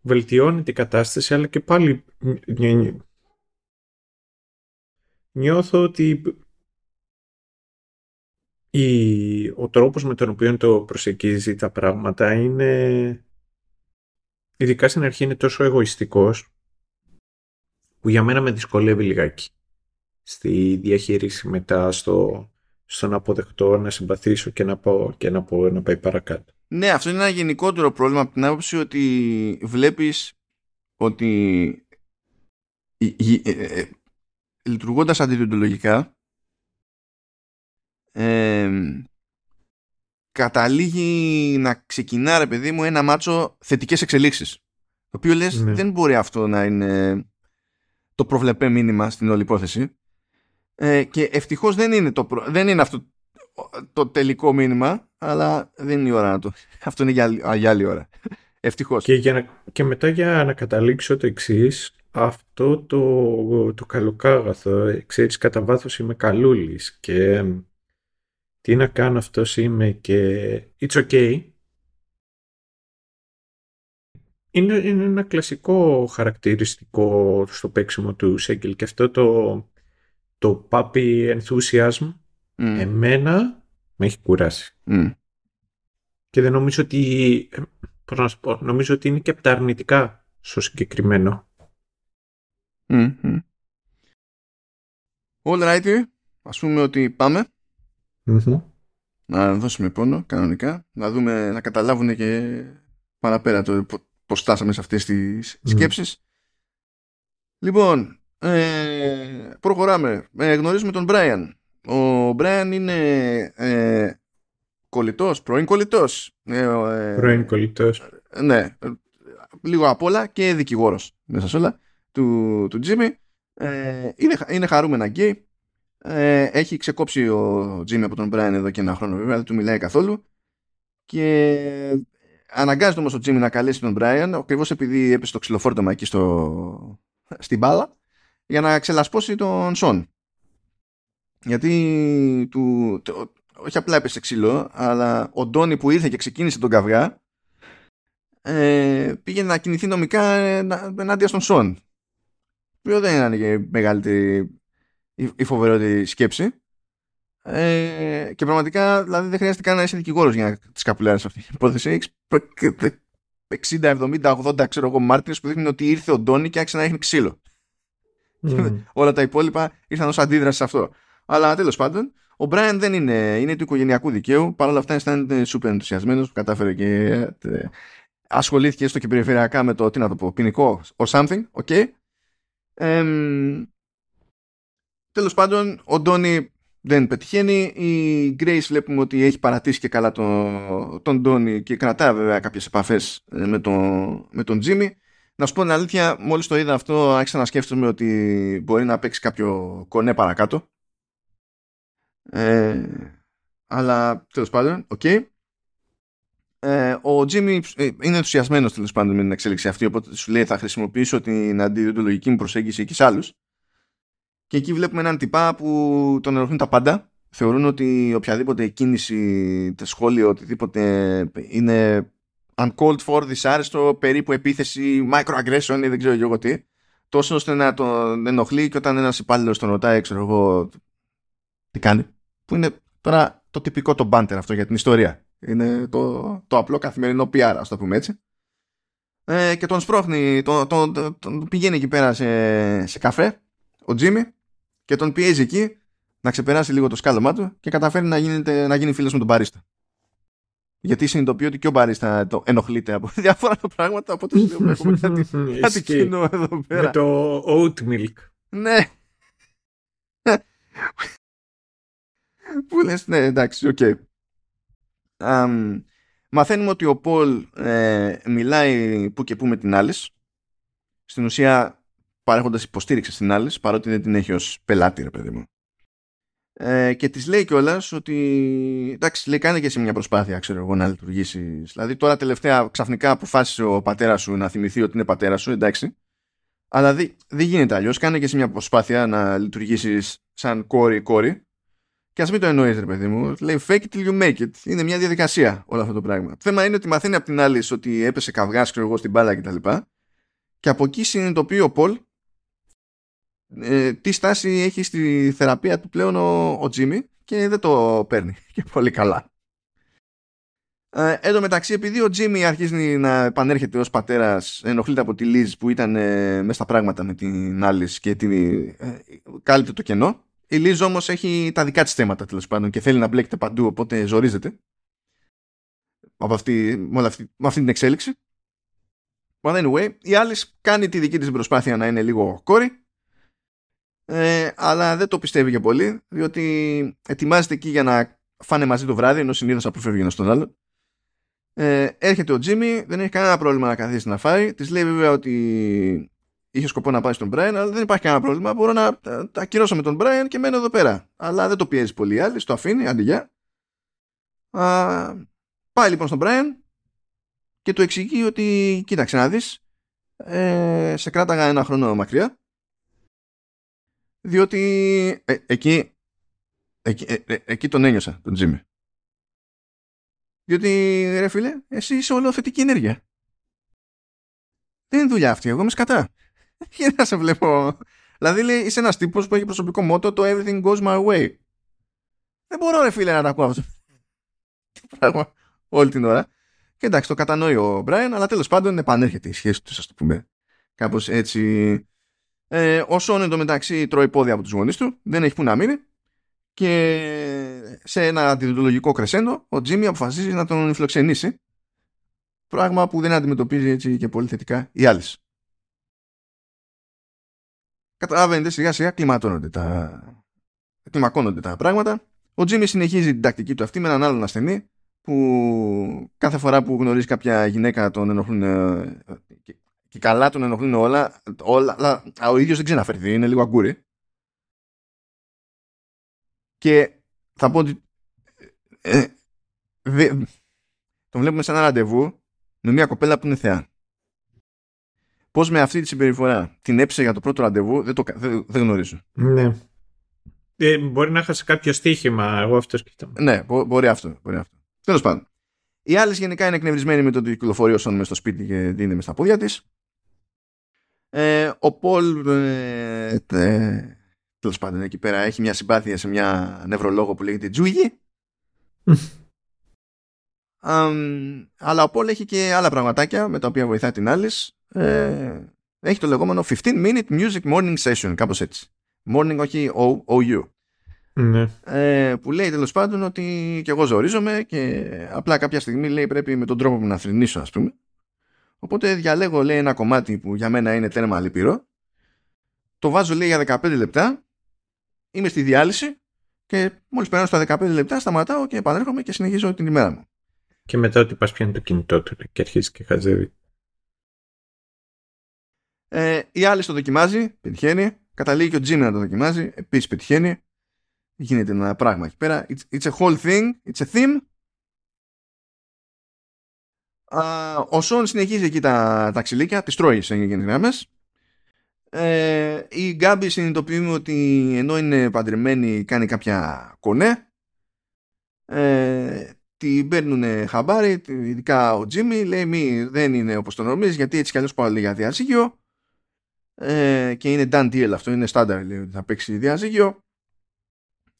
Speaker 2: βελτιώνει την κατάσταση, αλλά και πάλι νιώθω ότι η, ο τρόπος με τον οποίο το προσεγγίζει τα πράγματα είναι ειδικά στην αρχή είναι τόσο εγωιστικός που για μένα με δυσκολεύει λιγάκι στη διαχείριση μετά στο, στο να αποδεχτώ, να συμπαθήσω και να πω και να πω να πάει παρακάτω.
Speaker 1: Ναι, αυτό είναι ένα γενικότερο πρόβλημα από την άποψη ότι βλέπεις ότι ε, ε, λειτουργώντας αντιδιοντολογικά ε, καταλήγει να ξεκινά ρε παιδί μου ένα μάτσο θετικές εξελίξεις το οποίο λες ναι. δεν μπορεί αυτό να είναι το προβλεπέ μήνυμα στην όλη υπόθεση ε, και ευτυχώς δεν είναι, το δεν είναι αυτό το τελικό μήνυμα αλλά δεν είναι η ώρα να το. Αυτό είναι για, για άλλη ώρα. Ευτυχώς.
Speaker 2: Και, για και μετά για να καταλήξω το εξής, αυτό το, το καλοκάγαθο, ξέρεις, κατά βάθος είμαι καλούλης και τι να κάνω αυτός είμαι και it's okay. Είναι, είναι ένα κλασικό χαρακτηριστικό στο παίξιμο του Σέγγελ και αυτό το, το puppy enthusiasm εμένα με έχει κουράσει. Και δεν νομίζω ότι, πώς να σου πω, νομίζω ότι είναι και από τα αρνητικά στο συγκεκριμένο.
Speaker 1: Mm-hmm. All right, ας πούμε ότι πάμε να δώσουμε πόνο κανονικά, να δούμε, να καταλάβουν και παραπέρα το πώς φτάσαμε σε αυτές τις σκέψεις. Λοιπόν, ε, προχωράμε. Ε, γνωρίζουμε τον Brian. Ο Brian είναι ε, κολλητός, πρώην κολλητός.
Speaker 2: Ε, ε, πρώην κολλητός.
Speaker 1: Ναι, λίγο απ' όλα και δικηγόρος μέσα σε όλα του, του Jimmy. Ε, είναι, είναι χαρούμενα γκέι. Ε, έχει ξεκόψει ο Jimmy από τον Brian εδώ και ένα χρόνο βέβαια, δεν του μιλάει καθόλου. Και αναγκάζεται όμως ο Jimmy να καλέσει τον Brian ακριβώς επειδή έπεσε το ξυλοφόρτωμα εκεί στο, στην μπάλα για να ξελασπώσει τον Σον. Γιατί του, το, όχι απλά έπεσε ξύλο, αλλά ο Ντόνι που ήρθε και ξεκίνησε τον καυγά ε, πήγε να κινηθεί νομικά ενάντια στον Σον. Που δεν είναι και μεγαλύτερη η φοβερότερη σκέψη. Ε, και πραγματικά δηλαδή δεν χρειάζεται καν να είσαι δικηγόρος για να τη καπουλάρεις αυτή την υπόθεση. Έχεις 60, 70, 80 ξέρω εγώ μάρτυρες που δείχνουν ότι ήρθε ο Ντόνι και άρχισε να έχει ξύλο. Mm. Όλα τα υπόλοιπα ήρθαν ως αντίδραση σε αυτό. Αλλά τέλος πάντων, ο Μπράιν δεν είναι, είναι του οικογενειακού δικαίου. Παρ' όλα αυτά αισθάνεται σούπερ ενθουσιασμένος που κατάφερε και ε, ασχολήθηκε έστω και περιφερειακά με το τι να το πω, ποινικό or something. Okay. Ε, τέλος πάντων, ο Ντόνι δεν πετυχαίνει. Η Grace βλέπουμε ότι έχει παρατήσει και καλά τον, τον Ντόνι και κρατά βέβαια κάποιες επαφές ε, με τον, με τον Jimmy. Να σου πω την αλήθεια, μόλις το είδα αυτό άρχισα να σκέφτομαι ότι μπορεί να παίξει κάποιο κονέ παρακάτω. Ε, αλλά τέλος πάντων, ok. Okay. Ε, ο Τζίμι ε, είναι ενθουσιασμένος τέλος πάντων με την εξέλιξη αυτή, οπότε σου λέει θα χρησιμοποιήσω την αντιδεοντολογική μου προσέγγιση και σε άλλους. Και εκεί βλέπουμε έναν τυπά που τον ενοχλούν τα πάντα. Θεωρούν ότι οποιαδήποτε κίνηση, σχόλιο, οτιδήποτε είναι uncalled for, δυσάρεστο, περίπου επίθεση, microaggression ή δεν ξέρω εγώ τι. Τόσο ώστε να τον ενοχλεί και όταν ένας υπάλληλος τον ρωτάει, ξέρω εγώ, τι κάνει. Που είναι τώρα το τυπικό το banter αυτό για την ιστορία. Είναι το, το απλό καθημερινό PR, ας το πούμε έτσι. Ε, και τον σπρώχνει, τον, τον, τον, τον πηγαίνει εκεί πέρα σε, σε καφέ, ο Τζίμι, και τον πιέζει εκεί να ξεπεράσει λίγο το σκάλωμά του και καταφέρει να, γίνεται, να γίνει φίλος με τον μπαρίστα. Γιατί συνειδητοποιεί ότι και ο μπαρίστα το ενοχλείται από διάφορα πράγματα, οπότε έχουμε κάτι, κάτι κοινό εδώ πέρα.
Speaker 2: Με το oat milk.
Speaker 1: Ναι. Που λες, ναι, εντάξει, ok. Okay. Um, μαθαίνουμε ότι ο Πολ ε, μιλάει που και που με την άλλη. Στην ουσία παρέχοντας υποστήριξη στην άλλη, παρότι δεν την έχει ως πελάτη, ρε παιδί μου. Ε, και της λέει κιόλας ότι εντάξει, λέει, κάνε και εσύ μια προσπάθεια, ξέρω εγώ, να λειτουργήσεις. Δηλαδή, τώρα τελευταία ξαφνικά αποφάσισε ο πατέρας σου να θυμηθεί ότι είναι πατέρας σου, εντάξει. Αλλά δεν γίνεται αλλιώς. Κάνε και εσύ μια προσπάθεια να λειτουργήσεις σαν κόρη-κόρη. Και ας μην το εννοείς, ρε παιδί μου. Λέει fake it till you make it. Είναι μια διαδικασία όλο αυτό το πράγμα. Το θέμα είναι ότι μαθαίνει από την άλλη ότι έπεσε καυγάς, ξέρω εγώ, στην μπάλα κτλ. Και, και από εκεί συνειδητοποιεί ο Πολ ε, τι στάση έχει στη θεραπεία του πλέον ο, ο Τζίμι και δεν το παίρνει και πολύ καλά. Ε, εν τω μεταξύ, επειδή ο Τζίμι αρχίζει να επανέρχεται ως πατέρας, ενοχλείται από τη Λίζ που ήταν ε, μέσα στα πράγματα με την άλλη και τη, ε, κάλυπτε το κενό. Η Λίζ όμως έχει τα δικά της θέματα τέλος πάντων και θέλει να μπλέκεται παντού, οπότε ζορίζεται από αυτή, με, αυτή, με αυτή την εξέλιξη. But anyway, η άλλη κάνει τη δική της προσπάθεια να είναι λίγο κόρη ε, αλλά δεν το πιστεύει για πολύ, διότι ετοιμάζεται εκεί για να φάνε μαζί το βράδυ, ενώ συνήθως αποφεύγει ένας στον άλλο. Ε, έρχεται ο Τζίμι, δεν έχει κανένα πρόβλημα να καθίσει να φάει. Της λέει βέβαια ότι είχε σκοπό να πάει στον Μπράιν, αλλά δεν υπάρχει κανένα πρόβλημα. Μπορώ να τα ακυρώσω με τον Μπράιν και μένω εδώ πέρα. Αλλά δεν το πιέζει πολύ άλλη, το αφήνει, αντί για. Α, πάει λοιπόν στον Brian και του εξηγεί ότι κοίταξε να δεις ε, σε κράταγα ένα χρόνο μακριά διότι ε, εκεί εκεί, ε, ε, εκεί τον ένιωσα τον Τζίμι. Διότι ρε φίλε εσύ είσαι όλο θετική ενέργεια. Δεν είναι δουλειά αυτή εγώ είμαι σκατά. Για να σε βλέπω. Δηλαδή λέει, είσαι ένας τύπος που έχει προσωπικό μότο το everything goes my way. Δεν μπορώ ρε φίλε να τα ακούω αυτό. Πράγμα όλη την ώρα. Και εντάξει, το κατανοεί ο Μπράιν, αλλά τέλος πάντων επανέρχεται η σχέση του, ας το πούμε. Κάπως έτσι. Ε, ο Σόν εντωμεταξύ τρώει πόδια από τους γονείς του, δεν έχει που να μείνει. Και σε ένα αντιδολογικό κρεσέντο, ο Τζίμι αποφασίζει να τον φιλοξενήσει. Πράγμα που δεν αντιμετωπίζει έτσι και πολύ θετικά οι άλλες. Καταλαβαίνετε, σιγά σιγά κλιματώνονται τα... κλιμακώνονται τα πράγματα. Ο Τζίμι συνεχίζει την τακτική του αυτή με έναν άλλον ασθενή που κάθε φορά που γνωρίζει κάποια γυναίκα τον ενοχλούν ε, και καλά τον ενοχλούν όλα, όλα αλλά ο ίδιος δεν ξαναφερθεί, είναι λίγο αγκούρι. Και θα πω ότι ε, δε, τον βλέπουμε σε ένα ραντεβού με μια κοπέλα που είναι θεά. Πώς με αυτή τη συμπεριφορά την έψε για το πρώτο ραντεβού δεν, το, δεν, δεν γνωρίζω.
Speaker 2: Ναι. Ε, μπορεί να χάσει κάποιο στοίχημα, εγώ αυτό σκέφτομαι.
Speaker 1: Ναι, μπορεί αυτό. Μπορεί αυτό. Τέλος πάντων. Οι άλλες γενικά είναι εκνευρισμένοι με το ότι κυκλοφορεί όσο μες στο σπίτι και δίνει μες στα πόδια της. Ε, ο Πολ. Ε, ε, Τέλος πάντων, εκεί πέρα έχει μια συμπάθεια σε μια νευρολόγο που λέγεται Τζούγι. um, αλλά ο Πολ έχει και άλλα πραγματάκια με τα οποία βοηθάει την άλλη. Ε, έχει το λεγόμενο 15 minute music morning session, κάπως έτσι. Morning, όχι OU.
Speaker 2: Ναι.
Speaker 1: Ε, που λέει τέλος πάντων ότι και εγώ ζορίζομαι και απλά κάποια στιγμή λέει πρέπει με τον τρόπο μου να θρυνήσω ας πούμε. Οπότε διαλέγω λέει ένα κομμάτι που για μένα είναι τέρμα λυπηρό. Το βάζω λέει για 15 λεπτά. Είμαι στη διάλυση και μόλις περνάω στα 15 λεπτά σταματάω και επανέρχομαι και συνεχίζω την ημέρα μου.
Speaker 2: Και μετά ότι πας πιάνει το κινητό του και αρχίζει και χαζεύει.
Speaker 1: Ε, η άλλη το δοκιμάζει, πετυχαίνει. Καταλήγει και ο Τζίμι να το δοκιμάζει, επίσης πετυχαίνει γίνεται ένα πράγμα εκεί πέρα. It's, it's a whole thing, it's a theme. Uh, ο Σον συνεχίζει εκεί τα, τα ξυλίκια, τις τρώει σε γενικές γραμμές. Ε, η Γκάμπη συνειδητοποιούμε ότι ενώ είναι παντρεμένη κάνει κάποια κονέ. Ε, την παίρνουν χαμπάρι, ειδικά ο Τζίμι, λέει μη δεν είναι όπως το νομίζεις γιατί έτσι κι αλλιώς πάω για διαζύγιο ε, και είναι done deal αυτό, είναι στάνταρ λέει ότι θα παίξει διαζύγιο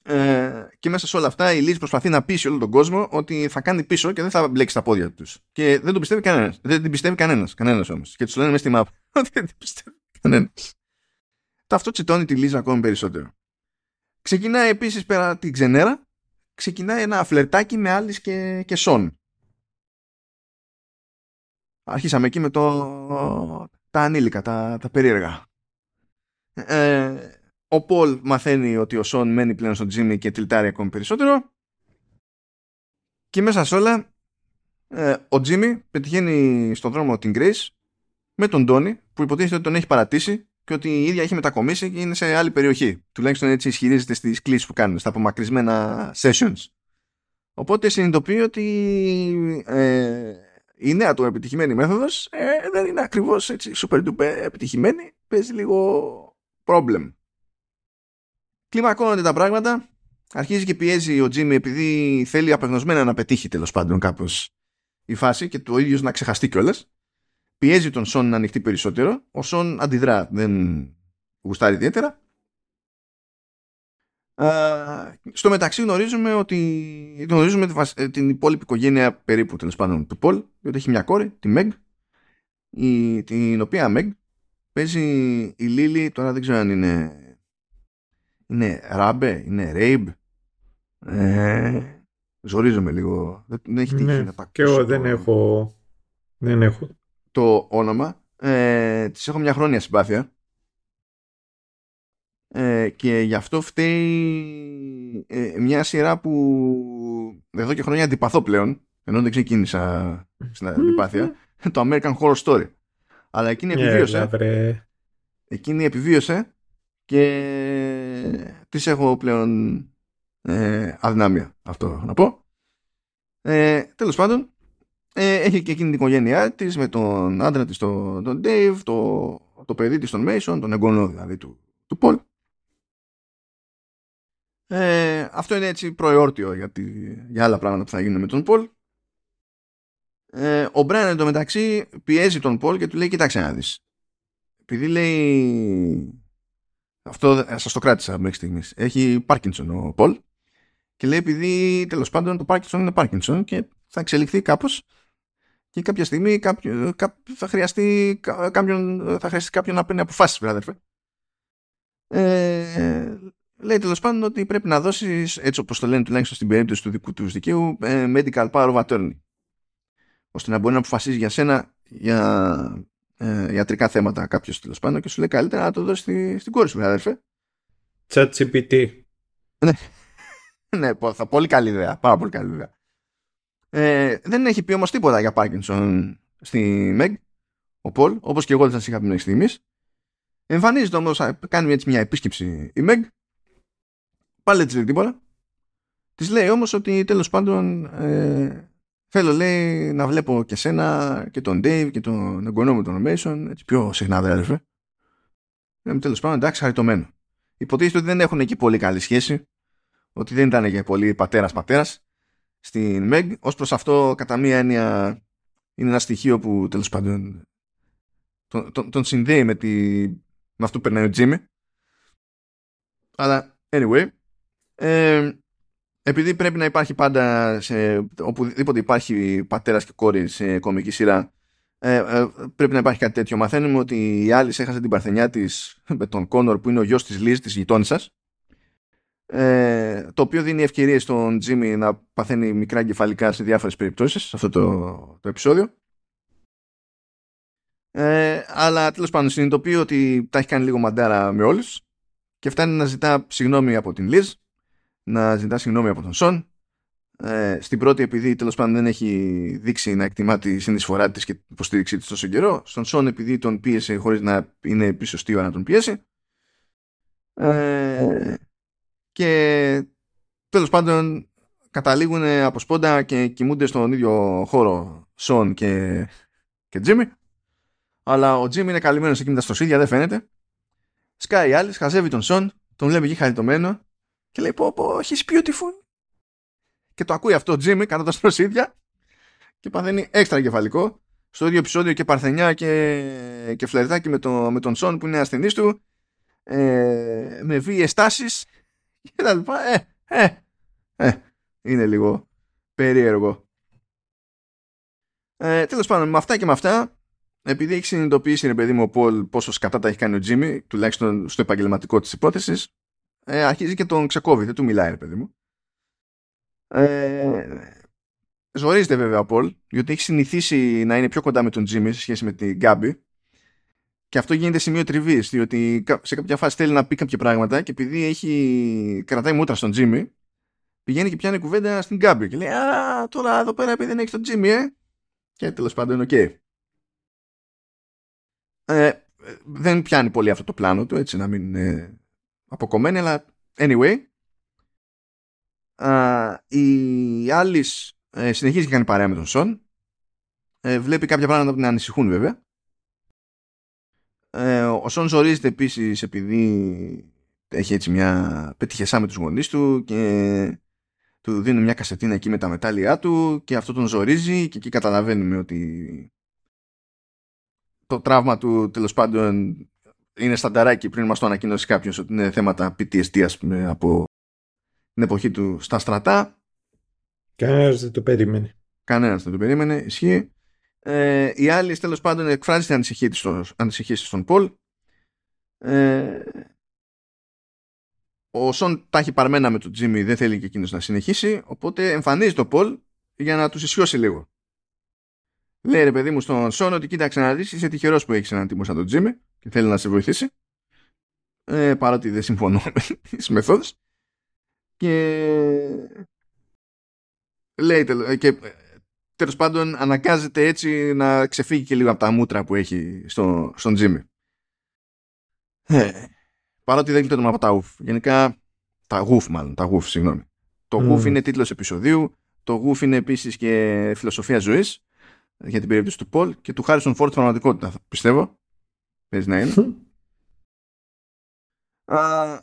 Speaker 1: ε, και μέσα σε όλα αυτά η Λίζ προσπαθεί να πείσει όλο τον κόσμο ότι θα κάνει πίσω και δεν θα μπλέξει τα πόδια τους. Και δεν τον πιστεύει κανένας. Δεν την πιστεύει κανένας. Κανένας όμως. Και τους λένε μέσα στη map ότι δεν την πιστεύει κανένας. Αυτό τσιτώνει τη Λίζα ακόμη περισσότερο. Ξεκινάει επίσης πέρα την ξενέρα. Ξεκινάει ένα φλερτάκι με άλλη και, και Σον. Αρχίσαμε εκεί με το, τα ανήλικα, τα, τα περίεργα. Ε, ο Πολ μαθαίνει ότι ο Σον μένει πλέον στον Τζίμι και τυλτάρει ακόμη περισσότερο. Και μέσα σε όλα, ε, ο Τζίμι πετυχαίνει στον δρόμο την Grace με τον Τόνι που υποτίθεται ότι τον έχει παρατήσει και ότι η ίδια έχει μετακομίσει και είναι σε άλλη περιοχή. Τουλάχιστον έτσι ισχυρίζεται στις κλήσεις που κάνουν, στα απομακρυσμένα sessions. Οπότε συνειδητοποιεί ότι ε, η νέα του επιτυχημένη μέθοδος ε, δεν είναι ακριβώς έτσι super duper επιτυχημένη. Παίζει λίγο problem κλιμακώνονται τα πράγματα. Αρχίζει και πιέζει ο Τζίμι επειδή θέλει απεγνωσμένα να πετύχει τέλος πάντων κάπως η φάση και το ίδιος να ξεχαστεί κιόλας. Πιέζει τον Σον να ανοιχτεί περισσότερο. Ο Σον αντιδρά, δεν γουστάρει ιδιαίτερα. στο μεταξύ γνωρίζουμε ότι γνωρίζουμε την υπόλοιπη οικογένεια περίπου τέλος πάντων του Πολ, διότι έχει μια κόρη, τη Μεγ, την οποία Μεγ παίζει η Λίλη, τώρα δεν ξέρω αν είναι είναι ράμπε, είναι ρέιμπ. Ε, ζορίζομαι λίγο. Δεν έχει τύχει ναι, να τα
Speaker 2: Και εγώ δεν έχω, δεν έχω.
Speaker 1: Το όνομα. Ε, της έχω μια χρόνια συμπάθεια. Ε, και γι' αυτό φταίει ε, μια σειρά που εδώ και χρόνια αντιπαθώ πλέον ενώ δεν ξεκίνησα στην αντιπάθεια το American Horror Story αλλά εκείνη επιβίωσε yeah, εκείνη επιβίωσε και τις έχω πλέον ε, αδυνάμια αυτό να πω Ε, τέλος πάντων, ε, έχει και εκείνη την οικογένειά της με τον άντρα της, τον, τον Dave, το, το παιδί της, τον Mason, τον εγγονό δηλαδή του, του Paul. Ε, αυτό είναι έτσι προεόρτιο για, τη, για άλλα πράγματα που θα γίνουν με τον Πολ. Ε, ο Μπράιν εντωμεταξύ πιέζει τον Πολ και του λέει κοιτάξε να δεις. Επειδή λέει αυτό σας το κράτησα μέχρι στιγμής. Έχει Πάρκινσον ο Πολ και λέει επειδή τέλος πάντων το Πάρκινσον είναι Πάρκινσον και θα εξελιχθεί κάπως και κάποια στιγμή κάποιο, θα χρειαστεί κάποιον, θα χρειαστεί κάποιον να παίρνει αποφάσεις βράδερφε. Ε, λέει τέλος πάντων ότι πρέπει να δώσεις, έτσι όπως το λένε τουλάχιστον στην περίπτωση του δικού τους δικαίου, ε, medical power of attorney. ώστε να μπορεί να αποφασίζει για σένα για ε, ιατρικά θέματα κάποιος τέλος πάντων και σου λέει καλύτερα να το δώσεις στη, στην κόρη σου, αδερφέ.
Speaker 2: ChatGPT.
Speaker 1: Ναι. ναι, θα πολύ καλή ιδέα. Πάρα πολύ καλή ιδέα. Ε, δεν έχει πει όμως τίποτα για Parkinson στη Meg, ο Πολ, όπως και εγώ δεν σας είχα πει μέχρι στιγμής. Εμφανίζεται όμως, κάνει έτσι μια επίσκεψη η Meg Πάλι έτσι λέει τίποτα. Της λέει όμως ότι τέλος πάντων ε, θέλω λέει να βλέπω και σένα και τον Dave και τον εγγονό μου τον Mason έτσι πιο συχνά αδέρφε. Λέμε τέλος πάντων εντάξει χαριτωμένο. Υποτίθεται ότι δεν έχουν εκεί πολύ καλή σχέση. Ότι δεν ήταν και πολύ πατέρας πατέρας στην Meg. Ω προς αυτό, κατά μία έννοια, είναι ένα στοιχείο που τέλος πάντων τον, τον, τον συνδέει με, τη, με αυτό που περνάει ο Jimmy. Αλλά, anyway, ε, επειδή πρέπει να υπάρχει πάντα σε οπουδήποτε υπάρχει πατέρας και κόρη σε κομική σειρά ε, ε, πρέπει να υπάρχει κάτι τέτοιο. Μαθαίνουμε ότι η Άλλη έχασε την παρθενιά της με τον Κόνορ που είναι ο γιος της Λίζ της γειτόνισσας ε, το οποίο δίνει ευκαιρίες στον Τζίμι να παθαίνει μικρά εγκεφαλικά σε διάφορες περιπτώσεις σε αυτό το, το επεισόδιο ε, αλλά τέλος πάντων συνειδητοποιεί ότι τα έχει κάνει λίγο μαντάρα με όλους και φτάνει να ζητά συγγνώμη από την Λίζ να ζητά συγγνώμη από τον Σον. Ε, στην πρώτη, επειδή τέλος πάντων δεν έχει δείξει να εκτιμά τη συνεισφορά της και την υποστήριξή της τόσο καιρό. Στον Σον, επειδή τον πίεσε χωρίς να είναι πίσω στη ώρα να τον πιέσει. Ε, και τέλος πάντων καταλήγουν από σπόντα και κοιμούνται στον ίδιο χώρο Σον και, και Τζίμι. Αλλά ο Τζίμι είναι καλυμμένος εκείνη τα στροσίδια, δεν φαίνεται. Σκάει άλλης, χαζεύει τον Σον, τον βλέπει εκεί χαριτωμένο και λέει πω πω he's beautiful και το ακούει αυτό ο Τζίμι κατά τα στροσίδια και παθαίνει έξτρα κεφαλικό. Στο ίδιο επεισόδιο και παρθενιά και, και φλερτάκι με, το, με τον Σον που είναι ασθενής του ε, με βίαιες τάσεις και τα λοιπά. Ε, ε, ε, είναι λίγο περίεργο. Ε, τέλος πάντων με αυτά και με αυτά επειδή έχει συνειδητοποιήσει ρε παιδί μου ο Πολ πόσο σκατά τα έχει κάνει ο Τζίμι τουλάχιστον στο επαγγελματικό της υπόθεσης ε, αρχίζει και τον ξεκόβει, δεν του μιλάει, ρε παιδί μου. Ε, ζορίζεται βέβαια ο Πολ, γιατί έχει συνηθίσει να είναι πιο κοντά με τον Τζίμι σε σχέση με την Γκάμπη. Και αυτό γίνεται σημείο τριβής, διότι σε κάποια φάση θέλει να πει κάποια πράγματα και επειδή έχει κρατάει μούτρα στον Τζίμι, πηγαίνει και πιάνει κουβέντα στην Γκάμπη και λέει Α, τώρα εδώ πέρα επειδή δεν έχει τον Τζίμι, ε. Και τέλος πάντων, ok. Okay. Ε, δεν πιάνει πολύ αυτό το πλάνο του, έτσι να μην ε, αποκομμένη, αλλά anyway. η Alice ε, συνεχίζει και κάνει παρέα με τον Σον. Ε, βλέπει κάποια πράγματα που την ανησυχούν βέβαια. Ε, ο Σον ζορίζεται επίσης επειδή έχει έτσι μια πετυχεσά με τους γονείς του και του δίνει μια κασετίνα εκεί με τα μετάλλια του και αυτό τον ζορίζει και εκεί καταλαβαίνουμε ότι το τραύμα του τέλος πάντων είναι στανταράκι πριν μας το ανακοίνωσε κάποιος ότι είναι θέματα PTSD ας πούμε, από την εποχή του στα στρατά.
Speaker 2: Κανένας δεν το περίμενε.
Speaker 1: Κανένας δεν το περίμενε, ισχύει. Ε, η άλλη τέλος πάντων εκφράζει την ανησυχία της στον Πολ. Ε, ο Σον τα έχει παρμένα με τον Τζίμι, δεν θέλει και εκείνος να συνεχίσει, οπότε εμφανίζει τον Πολ για να τους ισιώσει λίγο. Λέει ρε παιδί μου στον Σον ότι κοίταξε να δεις, είσαι τυχερός που έχεις έναν τύπο σαν τον Τζίμι και θέλει να σε βοηθήσει. Ε, παρότι δεν συμφωνώ με τις μεθόδους. Και λέει ε, και ε, τέλος πάντων αναγκάζεται έτσι να ξεφύγει και λίγο από τα μούτρα που έχει στο, στον Τζίμι. Ε, παρότι δεν κλειτώνουμε από τα ουφ. Γενικά, τα γουφ μάλλον, τα γουφ, συγγνώμη. Το mm. γουφ είναι τίτλος επεισοδίου Το γουφ είναι επίσης και φιλοσοφία ζωής για την περίπτωση του Πολ και του Χάρισον Φόρτ πραγματικότητα, πιστεύω. Παίζει να είναι.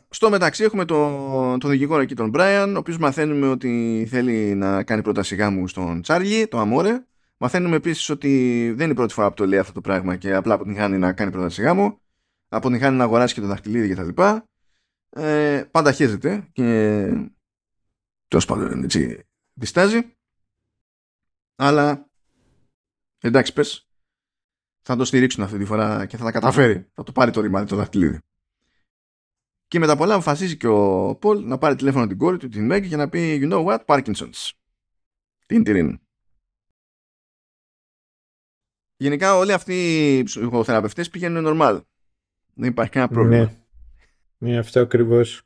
Speaker 1: στο μεταξύ έχουμε τον το δικηγόρο εκεί τον Μπράιαν, ο οποίος μαθαίνουμε ότι θέλει να κάνει πρόταση γάμου στον Τσάρλι, το Αμόρε. Μαθαίνουμε επίσης ότι δεν είναι η πρώτη φορά που το λέει αυτό το πράγμα και απλά αποτυγχάνει να κάνει πρόταση γάμου. Αποτυγχάνει να αγοράσει και το δαχτυλίδι κτλ. Ε, πάντα χέζεται και τέλος πάντων έτσι διστάζει. Αλλά εντάξει πες θα το στηρίξουν αυτή τη φορά και θα τα καταφέρει. Θα το πάρει το ρημάδι το δαχτυλίδι. Και μετά πολλά αποφασίζει και ο Πολ να πάρει τηλέφωνο την κόρη του, την Μέγκη, και να πει You know what, Parkinson's. Την τυρίνη. Γενικά όλοι αυτοί οι ψυχοθεραπευτές πηγαίνουν normal. Δεν υπάρχει κανένα πρόβλημα.
Speaker 2: Ναι, ναι αυτό ακριβώς.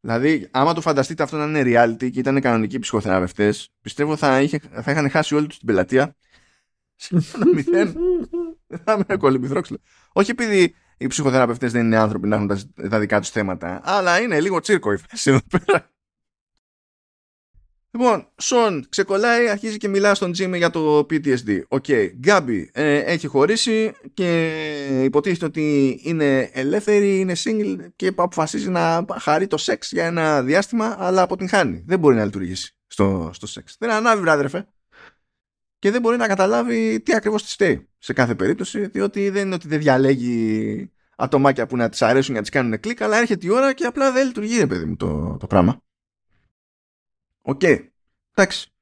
Speaker 1: Δηλαδή, άμα το φανταστείτε αυτό να είναι reality και ήταν κανονικοί ψυχοθεραπευτές, πιστεύω θα, είχε, θα είχαν χάσει όλη τους την πελατεία. Σε ένα μηδέν. Δεν θα με κολυμπηθρόξυλο. Όχι επειδή οι ψυχοθεραπευτές δεν είναι άνθρωποι να έχουν τα, τα δικά τους θέματα, αλλά είναι λίγο τσίρκο η φάση εδώ πέρα. Λοιπόν, Σον ξεκολλάει, αρχίζει και μιλά στον Τζίμι για το PTSD. Ok, okay. Γκάμπι ε, έχει χωρίσει και υποτίθεται ότι είναι ελεύθερη, είναι single και αποφασίζει να χαρεί το σεξ για ένα διάστημα, αλλά αποτυγχάνει. Δεν μπορεί να λειτουργήσει στο, στο σεξ. Δεν ανάβει, βρ' αδερφέ και δεν μπορεί να καταλάβει τι ακριβώς της φταίει σε κάθε περίπτωση, διότι δεν είναι ότι δεν διαλέγει ατομάκια που να της αρέσουν να της κάνουν κλικ, αλλά έρχεται η ώρα και απλά δεν λειτουργεί, ρε παιδί μου, το, το πράγμα. Ok. Okay. Εντάξει.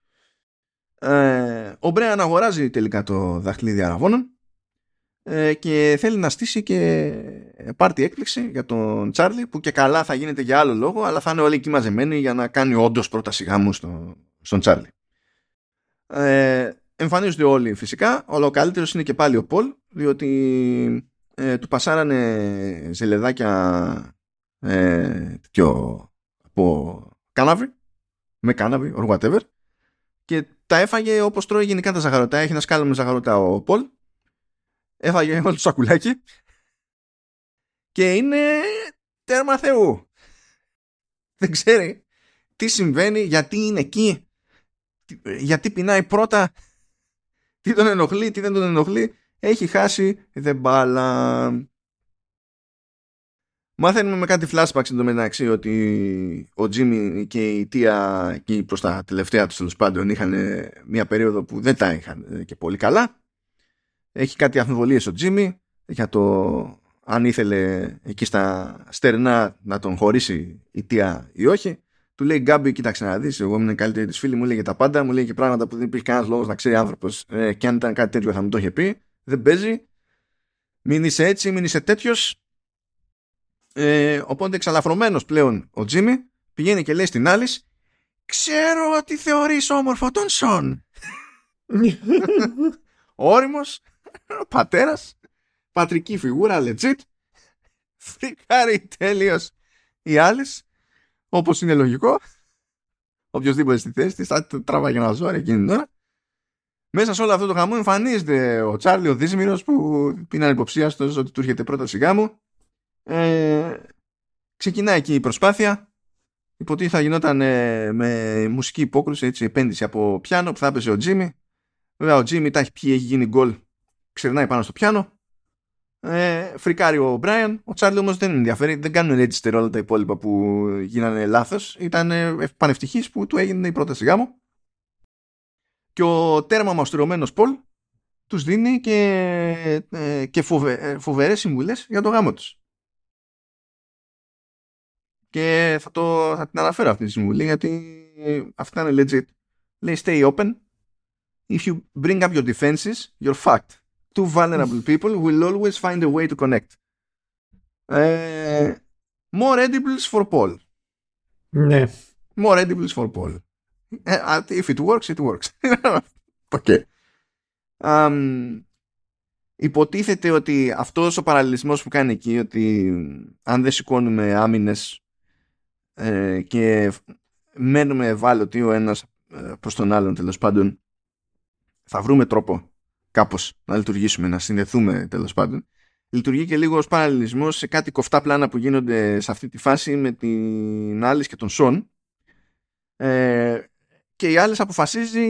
Speaker 1: Ε, ο Μπρέαν αγοράζει τελικά το δαχτυλίδι αρραβώνων ε, και θέλει να στήσει και πάρτι έκπληξη για τον Τσάρλι που και καλά θα γίνεται για άλλο λόγο αλλά θα είναι όλοι εκεί μαζεμένοι για να κάνει όντως πρόταση γάμου στο, στον Τσάρλι. Ε, εμφανίζονται όλοι φυσικά, αλλά ο καλύτερος είναι και πάλι ο Πολ, διότι ε, του πασάρανε ζελεδάκια ε, από κάναβη, με κάναβη, or whatever, και τα έφαγε όπως τρώει γενικά τα ζαχαρωτά. Έχει ένα σκάλο με ζαχαρωτά ο Πολ, έφαγε όλο το σακουλάκι και είναι τέρμα Θεού. Δεν ξέρει τι συμβαίνει, γιατί είναι εκεί, γιατί πεινάει πρώτα τι τον ενοχλεί, τι δεν τον ενοχλεί, έχει χάσει δεν μπάλα. Μάθαινουμε με κάτι flashbacks εντωμεταξύ ότι ο Τζίμι και η Τία εκεί προς τα τελευταία τους τέλος πάντων είχαν μια περίοδο που δεν τα είχαν και πολύ καλά. Έχει κάτι αμφιβολίες ο Τζίμι για το αν ήθελε εκεί στα στερνά να τον χωρίσει η Τία ή όχι. Του λέει Γκάμπι, κοίταξε να δεις. Εγώ ήμουν καλύτερη της φίλη, μου λέει τα πάντα, μου λέει και πράγματα που δεν υπήρχε κανένας λόγος να ξέρει άνθρωπος. Ε, και αν ήταν κάτι τέτοιο θα μου το είχε πει. Δεν παίζει. Μην είσαι έτσι, μην είσαι τέτοιος. Ε, οπότε εξαλαφρωμένος πλέον ο Τζίμι πηγαίνει και λέει στην άλλη Ξέρω ότι θεωρείς όμορφο τον Σον. Όριμος, πατέρας, πατρική φιγούρα, legit. Φρικάρει τέλειος οι άλλες Όπως είναι λογικό. Οποιοδήποτε στη θέση της θα τραβάει ένα ζόρι εκείνη την ώρα. Μέσα σε όλο αυτό το χαμό εμφανίζεται ο Τσάρλι ο Δίσμηρο που είναι υποψίαστο ότι του έρχεται πρώτα σιγά μου. Ε, ξεκινάει εκεί η προσπάθεια. Υποτίθεται θα γινόταν ε, με μουσική υπόκρουση, έτσι, επένδυση από πιάνο που θα έπαιζε ο Τζίμι. Βέβαια ο Τζίμι τα έχει πιει, έχει γίνει γκολ. Ξερνάει πάνω στο πιάνο ε, φρικάρει ο Μπράιαν. Ο Τσάρλι όμως δεν ενδιαφέρει, δεν κάνουν register όλα τα υπόλοιπα που γίνανε λάθος. Ήταν ε, πανευτυχής που του έγινε η πρόταση γάμου. Και ο τέρμα μαστουρωμένος Πολ τους δίνει και, ε, και φοβε, ε, φοβερές συμβουλές για το γάμο τους. Και θα, το, θα την αναφέρω αυτή τη συμβουλή γιατί αυτά είναι legit. Λέει stay open. If you bring up your defenses, you're fucked two vulnerable people will always find a way to connect. Uh, more edibles for Paul.
Speaker 2: Ναι.
Speaker 1: More edibles for Paul. Uh, if it works, it works. okay. Um, υποτίθεται ότι αυτός ο παραλληλισμός που κάνει εκεί ότι αν δεν σηκώνουμε άμυνες ε, και μένουμε ευάλωτοι ο ένας ε, προς τον άλλον τέλος πάντων θα βρούμε τρόπο κάπως να λειτουργήσουμε, να συνδεθούμε τέλος πάντων. Λειτουργεί και λίγο ως παραλληλισμός σε κάτι κοφτά πλάνα που γίνονται σε αυτή τη φάση με την Άλλη και τον Σον. Ε, και η άλλη αποφασίζει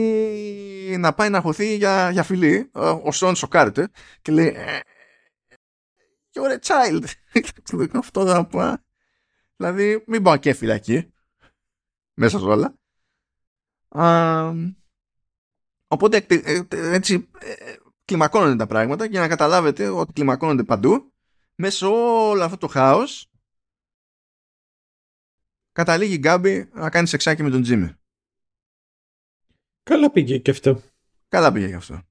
Speaker 1: να πάει να χωθεί για, για φιλή. Ο Σον σοκάρεται και λέει «Ε, You're a child. Αυτό θα πω. Δηλαδή, μην πάω και φυλακή. Μέσα σε όλα. Οπότε ε, έτσι ε, κλιμακώνονται τα πράγματα για να καταλάβετε ότι κλιμακώνονται παντού. Μέσα σε όλο αυτό το χάος καταλήγει η Γκάμπη να κάνει σεξάκι με τον Τζίμι.
Speaker 2: Καλά πήγε και αυτό.
Speaker 1: Καλά πήγε και αυτό.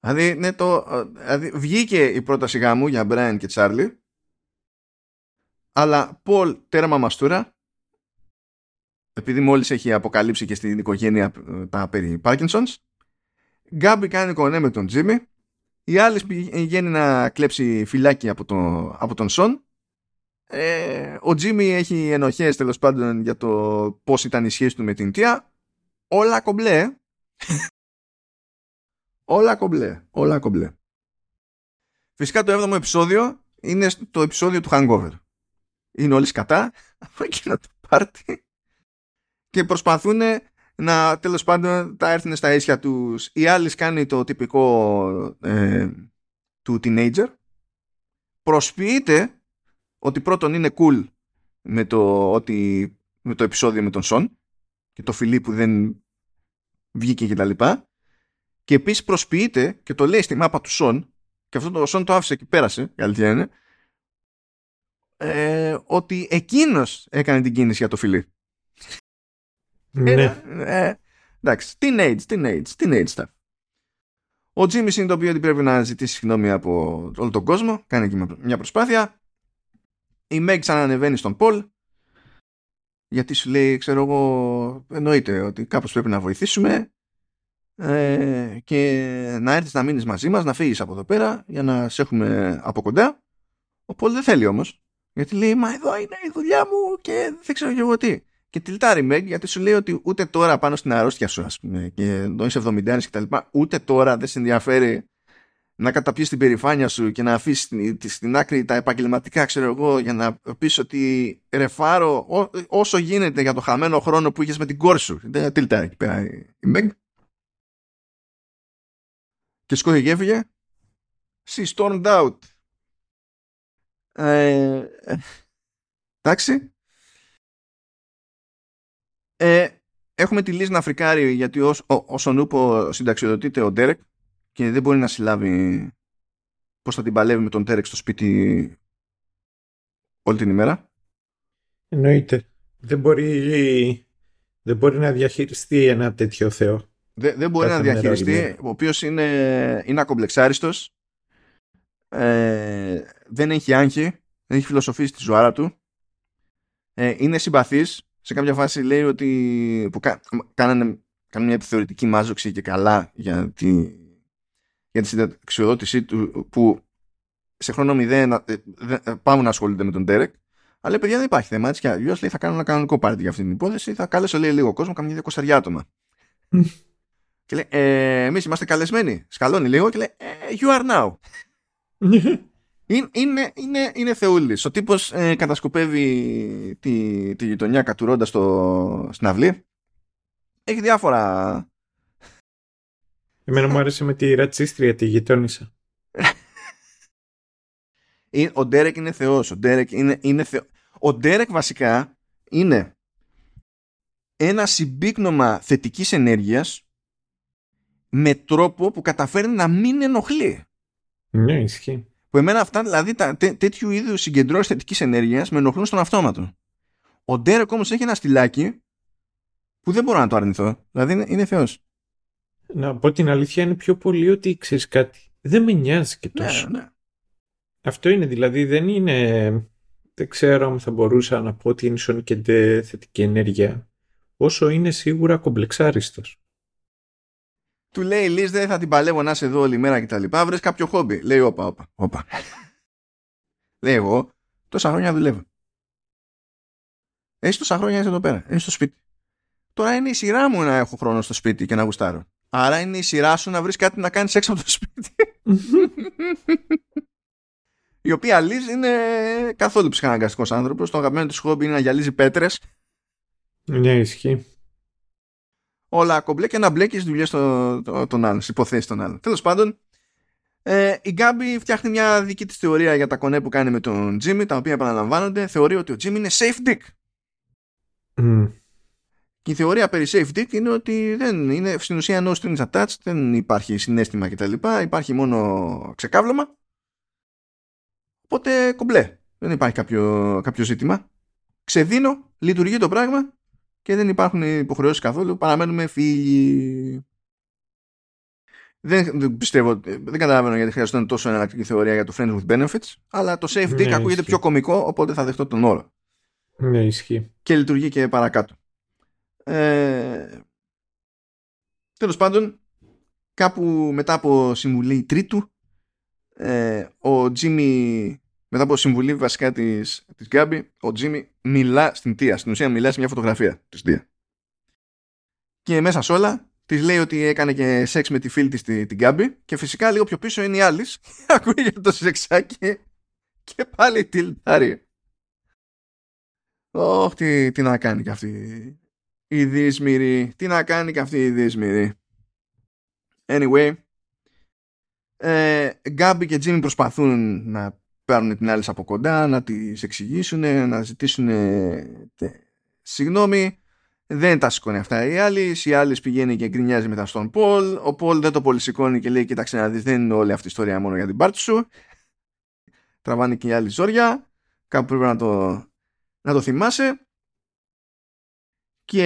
Speaker 1: Δηλαδή, ναι, το, δηλαδή βγήκε η πρόταση γάμου για Μπράιν και Τσάρλι αλλά Πολ τέρμα μαστούρα επειδή μόλις έχει αποκαλύψει και στην οικογένεια ε, τα περί Πάρκινσονς Γκάμπι κάνει κονέ με τον Τζίμι. Η άλλη πηγαίνει να κλέψει φυλάκι από, το, από τον Σον. Ε, ο Τζίμι έχει ενοχές τέλος πάντων για το πώς ήταν η σχέση του με την Τία. Όλα κομπλέ. Όλα κομπλέ όλα κομπλέ. Φυσικά το 7ο επεισόδιο είναι το επεισόδιο του Hangover. Είναι όλοι σκατά από εκείνο το πάρτι και προσπαθούν να τέλος πάντων τα έρθουν στα ίσια τους. Η άλλη κάνει το τυπικό ε, του teenager. Προσποιείται ότι πρώτον είναι cool με το, ότι, με το επεισόδιο με τον Σον και το φιλί που δεν βγήκε και τα λοιπά. Και επίσης προσποιείται και το λέει στη μάπα του Σον και αυτό το Σον το άφησε και πέρασε η αλήθεια είναι ε, ότι εκείνος έκανε την κίνηση για το φιλί.
Speaker 2: Ναι. Ε,
Speaker 1: ε, εντάξει, teenage, teenage, teenage stuff. Ο Τζίμι συνειδητοποιεί ότι πρέπει να ζητήσει συγγνώμη από όλο τον κόσμο. Κάνει και μια προσπάθεια. Η Meg ξανανεβαίνει στον Πολ. Γιατί σου λέει, ξέρω εγώ, εννοείται ότι κάπως πρέπει να βοηθήσουμε ε, και να έρθεις να μείνεις μαζί μας, να φύγεις από εδώ πέρα για να σε έχουμε από κοντά. Ο Πολ δεν θέλει όμως. Γιατί λέει, μα εδώ είναι η δουλειά μου και δεν ξέρω και εγώ τι. Και τυλτάρει Meg γιατί σου λέει ότι ούτε τώρα πάνω στην αρρώστια σου, ας πούμε, και εδώ είσαι 70 και τα λοιπά, ούτε τώρα δεν σε ενδιαφέρει να καταπιείς την περηφάνεια σου και να αφήσεις στην, στην άκρη τα επαγγελματικά, ξέρω εγώ, για να πεις ότι ρεφάρω όσο γίνεται για το χαμένο χρόνο που είχες με την κόρη σου. Δεν τυλτάρει εκεί πέρα η Meg. Και σκόθηκε και έφυγε. She stormed out. Ε, εντάξει. Ε, έχουμε τη Λίζ να φρικάρει γιατί ως, όσον ούπο συνταξιοδοτείται ο Ντέρεκ και δεν μπορεί να συλλάβει πώς θα την παλεύει με τον Ντέρεκ στο σπίτι όλη την ημέρα.
Speaker 2: Εννοείται. Δεν μπορεί, δεν μπορεί να διαχειριστεί ένα τέτοιο θεό.
Speaker 1: Δεν, δεν μπορεί να διαχειριστεί, ο οποίος είναι, είναι ακομπλεξάριστος ε, δεν έχει άγχη, δεν έχει φιλοσοφήσει τη ζωάρα του, ε, είναι συμπαθής, σε κάποια φάση λέει ότι που κα, κάνανε, κάνανε μια επιθεωρητική μάζοξη και καλά για, τη, για τη συνταξιοδότησή του που σε χρόνο μηδέν ε, ε, πάμε να ασχολούνται με τον Τέρεκ αλλά παιδιά δεν υπάρχει θέμα έτσι και αλλιώς λέει θα κάνω ένα κανονικό πάρτι για αυτή την υπόθεση θα κάλεσω λέει λίγο κόσμο καμιά δυο άτομα και λέει ε, εμείς είμαστε καλεσμένοι σκαλώνει λίγο και λέει ε, you are now είναι, είναι, είναι, είναι θεούλης. Ο τύπος ε, κατασκοπεύει τη, τη γειτονιά κατουρώντας το, στην αυλή. Έχει διάφορα...
Speaker 2: Εμένα μου άρεσε με τη ρατσίστρια τη γειτόνισσα.
Speaker 1: Ε, ο Ντέρεκ είναι θεός. Ο Ντέρεκ είναι, είναι θεό... Ο Ντέρεκ βασικά είναι ένα συμπίκνωμα θετικής ενέργειας με τρόπο που καταφέρνει να μην ενοχλεί.
Speaker 2: Ναι, ισχύει.
Speaker 1: Που εμένα αυτά, δηλαδή τα, τέ, τέτοιου είδους συγκεντρώσεις θετικής ενέργειας με ενοχλούν στον αυτόματο. Ο Ντέρεκ όμως έχει ένα στυλάκι που δεν μπορώ να το αρνηθώ. Δηλαδή είναι, είναι θεός.
Speaker 2: Να πω την αλήθεια είναι πιο πολύ ότι ξέρεις κάτι. Δεν με νοιάζει και ναι, τόσο.
Speaker 1: Ναι, ναι.
Speaker 2: Αυτό είναι δηλαδή, δεν είναι. Δεν ξέρω αν θα μπορούσα να πω ότι είναι σον και θετική ενέργεια. Όσο είναι σίγουρα κομπλεξάριστος
Speaker 1: του λέει Λίζ δεν θα την παλεύω να είσαι εδώ όλη μέρα και τα λοιπά. Βρες κάποιο χόμπι. Λέει όπα όπα όπα λέει εγώ τόσα χρόνια δουλεύω έχει τόσα χρόνια είσαι εδώ πέρα είσαι στο σπίτι τώρα είναι η σειρά μου να έχω χρόνο στο σπίτι και να γουστάρω άρα είναι η σειρά σου να βρεις κάτι να κάνεις έξω από το σπίτι η οποία Λίζ είναι καθόλου ψυχαναγκαστικός άνθρωπος. Το αγαπημένο της χόμπι είναι να γυαλίζει πέτρες.
Speaker 2: Ναι ισχύει
Speaker 1: όλα κομπλέ και να μπλέκεις δουλειές των άλλων, υποθέσεις των άλλων. Τέλος πάντων, ε, η Γκάμπη φτιάχνει μια δική της θεωρία για τα κονέ που κάνει με τον Τζίμι, τα οποία επαναλαμβάνονται. Θεωρεί ότι ο Τζίμι είναι safe dick. Και η θεωρία περί safe dick είναι ότι δεν είναι στην ουσία no strings attached, δεν υπάρχει συνέστημα κτλ. Υπάρχει μόνο ξεκάβλωμα. Οπότε κομπλέ. Δεν υπάρχει κάποιο, κάποιο ζήτημα. Ξεδίνω, λειτουργεί το πράγμα και δεν υπάρχουν υποχρεώσεις καθόλου. Παραμένουμε φίλοι. Δεν, δεν πιστεύω, δεν καταλαβαίνω γιατί χρειαζόταν τόσο εναλλακτική θεωρία για το Friends with Benefits, αλλά το safe dick ναι, ακούγεται πιο κωμικό, οπότε θα δεχτώ τον όρο.
Speaker 2: Ναι, ισχύει.
Speaker 1: Και λειτουργεί και παρακάτω. Ε, τέλος πάντων, κάπου μετά από συμβουλή τρίτου, ε, ο Τζίμι, μετά από συμβουλή βασικά της, της Γκάμπη, ο Τζίμι μιλά στην Τία. Στην ουσία μιλά σε μια φωτογραφία της Τία. Και μέσα σε όλα της λέει ότι έκανε και σεξ με τη φίλη της την Γκάμπη και φυσικά λίγο πιο πίσω είναι η άλλη. Ακούει για το σεξάκι και πάλι τυλτάρει. Όχι, τι, τι να κάνει κι αυτή η Δίσμηρη. Τι να κάνει και αυτή η Δίσμηρη. Anyway, ε, Γκάμπι και Τζίμι προσπαθούν να πάρουν την άλλη από κοντά, να τη εξηγήσουν, να ζητήσουν συγγνώμη. Δεν τα σηκώνει αυτά η άλλη. Η άλλη πηγαίνει και γκρινιάζει μετά στον Πολ. Ο Πολ δεν το πολύ σηκώνει και λέει: Κοίταξε να δεις, δεν είναι όλη αυτή η ιστορία μόνο για την πάρτι σου. Τραβάνε και η άλλη ζόρια. Κάπου πρέπει να το, να το θυμάσαι. Και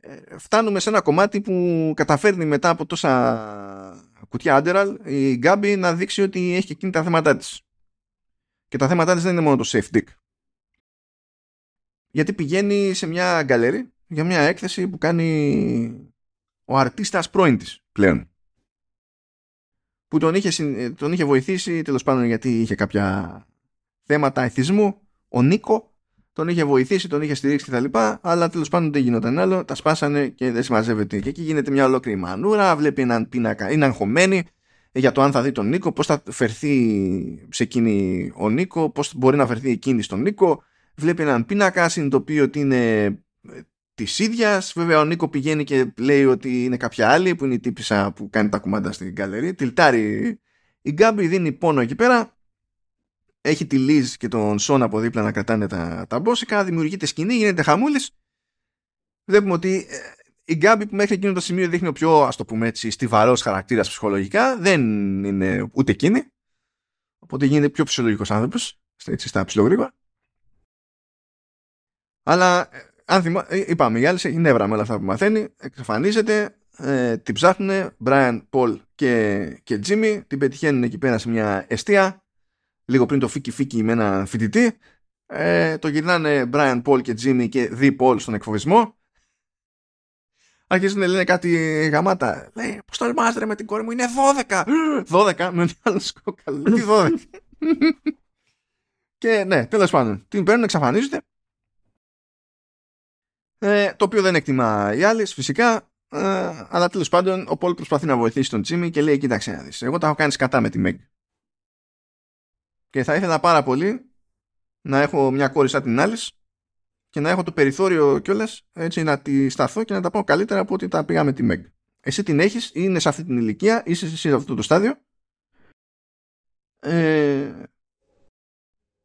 Speaker 1: ε, φτάνουμε σε ένα κομμάτι που καταφέρνει μετά από τόσα κουτιά Underal η Γκάμπη να δείξει ότι έχει και εκείνη τα θέματα της. Και τα θέματα της δεν είναι μόνο το safe dick. Γιατί πηγαίνει σε μια γκαλέρι για μια έκθεση που κάνει ο αρτίστας πρώην της πλέον. Που τον είχε, τον είχε βοηθήσει τέλος πάντων γιατί είχε κάποια θέματα εθισμού ο Νίκο τον είχε βοηθήσει, τον είχε στηρίξει κτλ. Αλλά τέλος πάντων δεν γινόταν άλλο. Τα σπάσανε και δεν συμμαζεύεται. Και εκεί γίνεται μια ολόκληρη μανούρα. Βλέπει έναν πίνακα, είναι αγχωμένη για το αν θα δει τον Νίκο, πώς θα φερθεί σε εκείνη ο Νίκο, πώς μπορεί να φερθεί εκείνη στον Νίκο. Βλέπει έναν πίνακα, συνειδητοποιεί ότι είναι ε, της ίδιας. Βέβαια, ο Νίκο πηγαίνει και λέει ότι είναι κάποια άλλη που είναι η τύπησα που κάνει τα κουμάντα στην καλερί. Τιλτάρει η Γκάμπη, δίνει πόνο εκεί πέρα έχει τη Λίζ και τον Σον από δίπλα να κρατάνε τα, τα μπόσικα, δημιουργείται σκηνή, γίνεται χαμούλης. Βλέπουμε ότι ε, η Γκάμπη που μέχρι εκείνο το σημείο δείχνει ο πιο, ας το πούμε έτσι, στιβαρός χαρακτήρας ψυχολογικά, δεν είναι ούτε εκείνη. Οπότε γίνεται πιο φυσιολογικός άνθρωπος, έτσι στα ψιλογρήγορα. Αλλά, ε, αν θυμά, ε, είπαμε, η άλλη έχει νεύρα με όλα αυτά που μαθαίνει, εξαφανίζεται, ε, την ψάχνουν, Brian, Paul και, και Jimmy, την πετυχαίνουν εκεί πέρα σε μια εστία, λίγο πριν το φίκι φίκι με ένα φοιτητή. Ε, το γυρνάνε Brian Paul και Jimmy και δι Paul στον εκφοβισμό. Αρχίζουν να λένε κάτι γαμάτα. Λέει, πώς το ρε με την κόρη μου, είναι 12. 12 με ένα άλλο σκόκαλο. Τι 12. και ναι, τέλος πάντων, την παίρνουν, εξαφανίζεται. Ε, το οποίο δεν εκτιμά οι άλλες, φυσικά. Ε, αλλά τέλος πάντων, ο Πολ προσπαθεί να βοηθήσει τον Τζίμι και λέει: Κοίταξε να δεις. Εγώ τα έχω κάνει κατά με τη Meg. Και θα ήθελα πάρα πολύ να έχω μια κόρη σαν την άλλη και να έχω το περιθώριο κιόλας έτσι να τη σταθώ και να τα πω καλύτερα από ότι τα πήγα με τη Meg. Εσύ την έχεις, είναι σε αυτή την ηλικία, είσαι εσύ σε αυτό το στάδιο. Ε,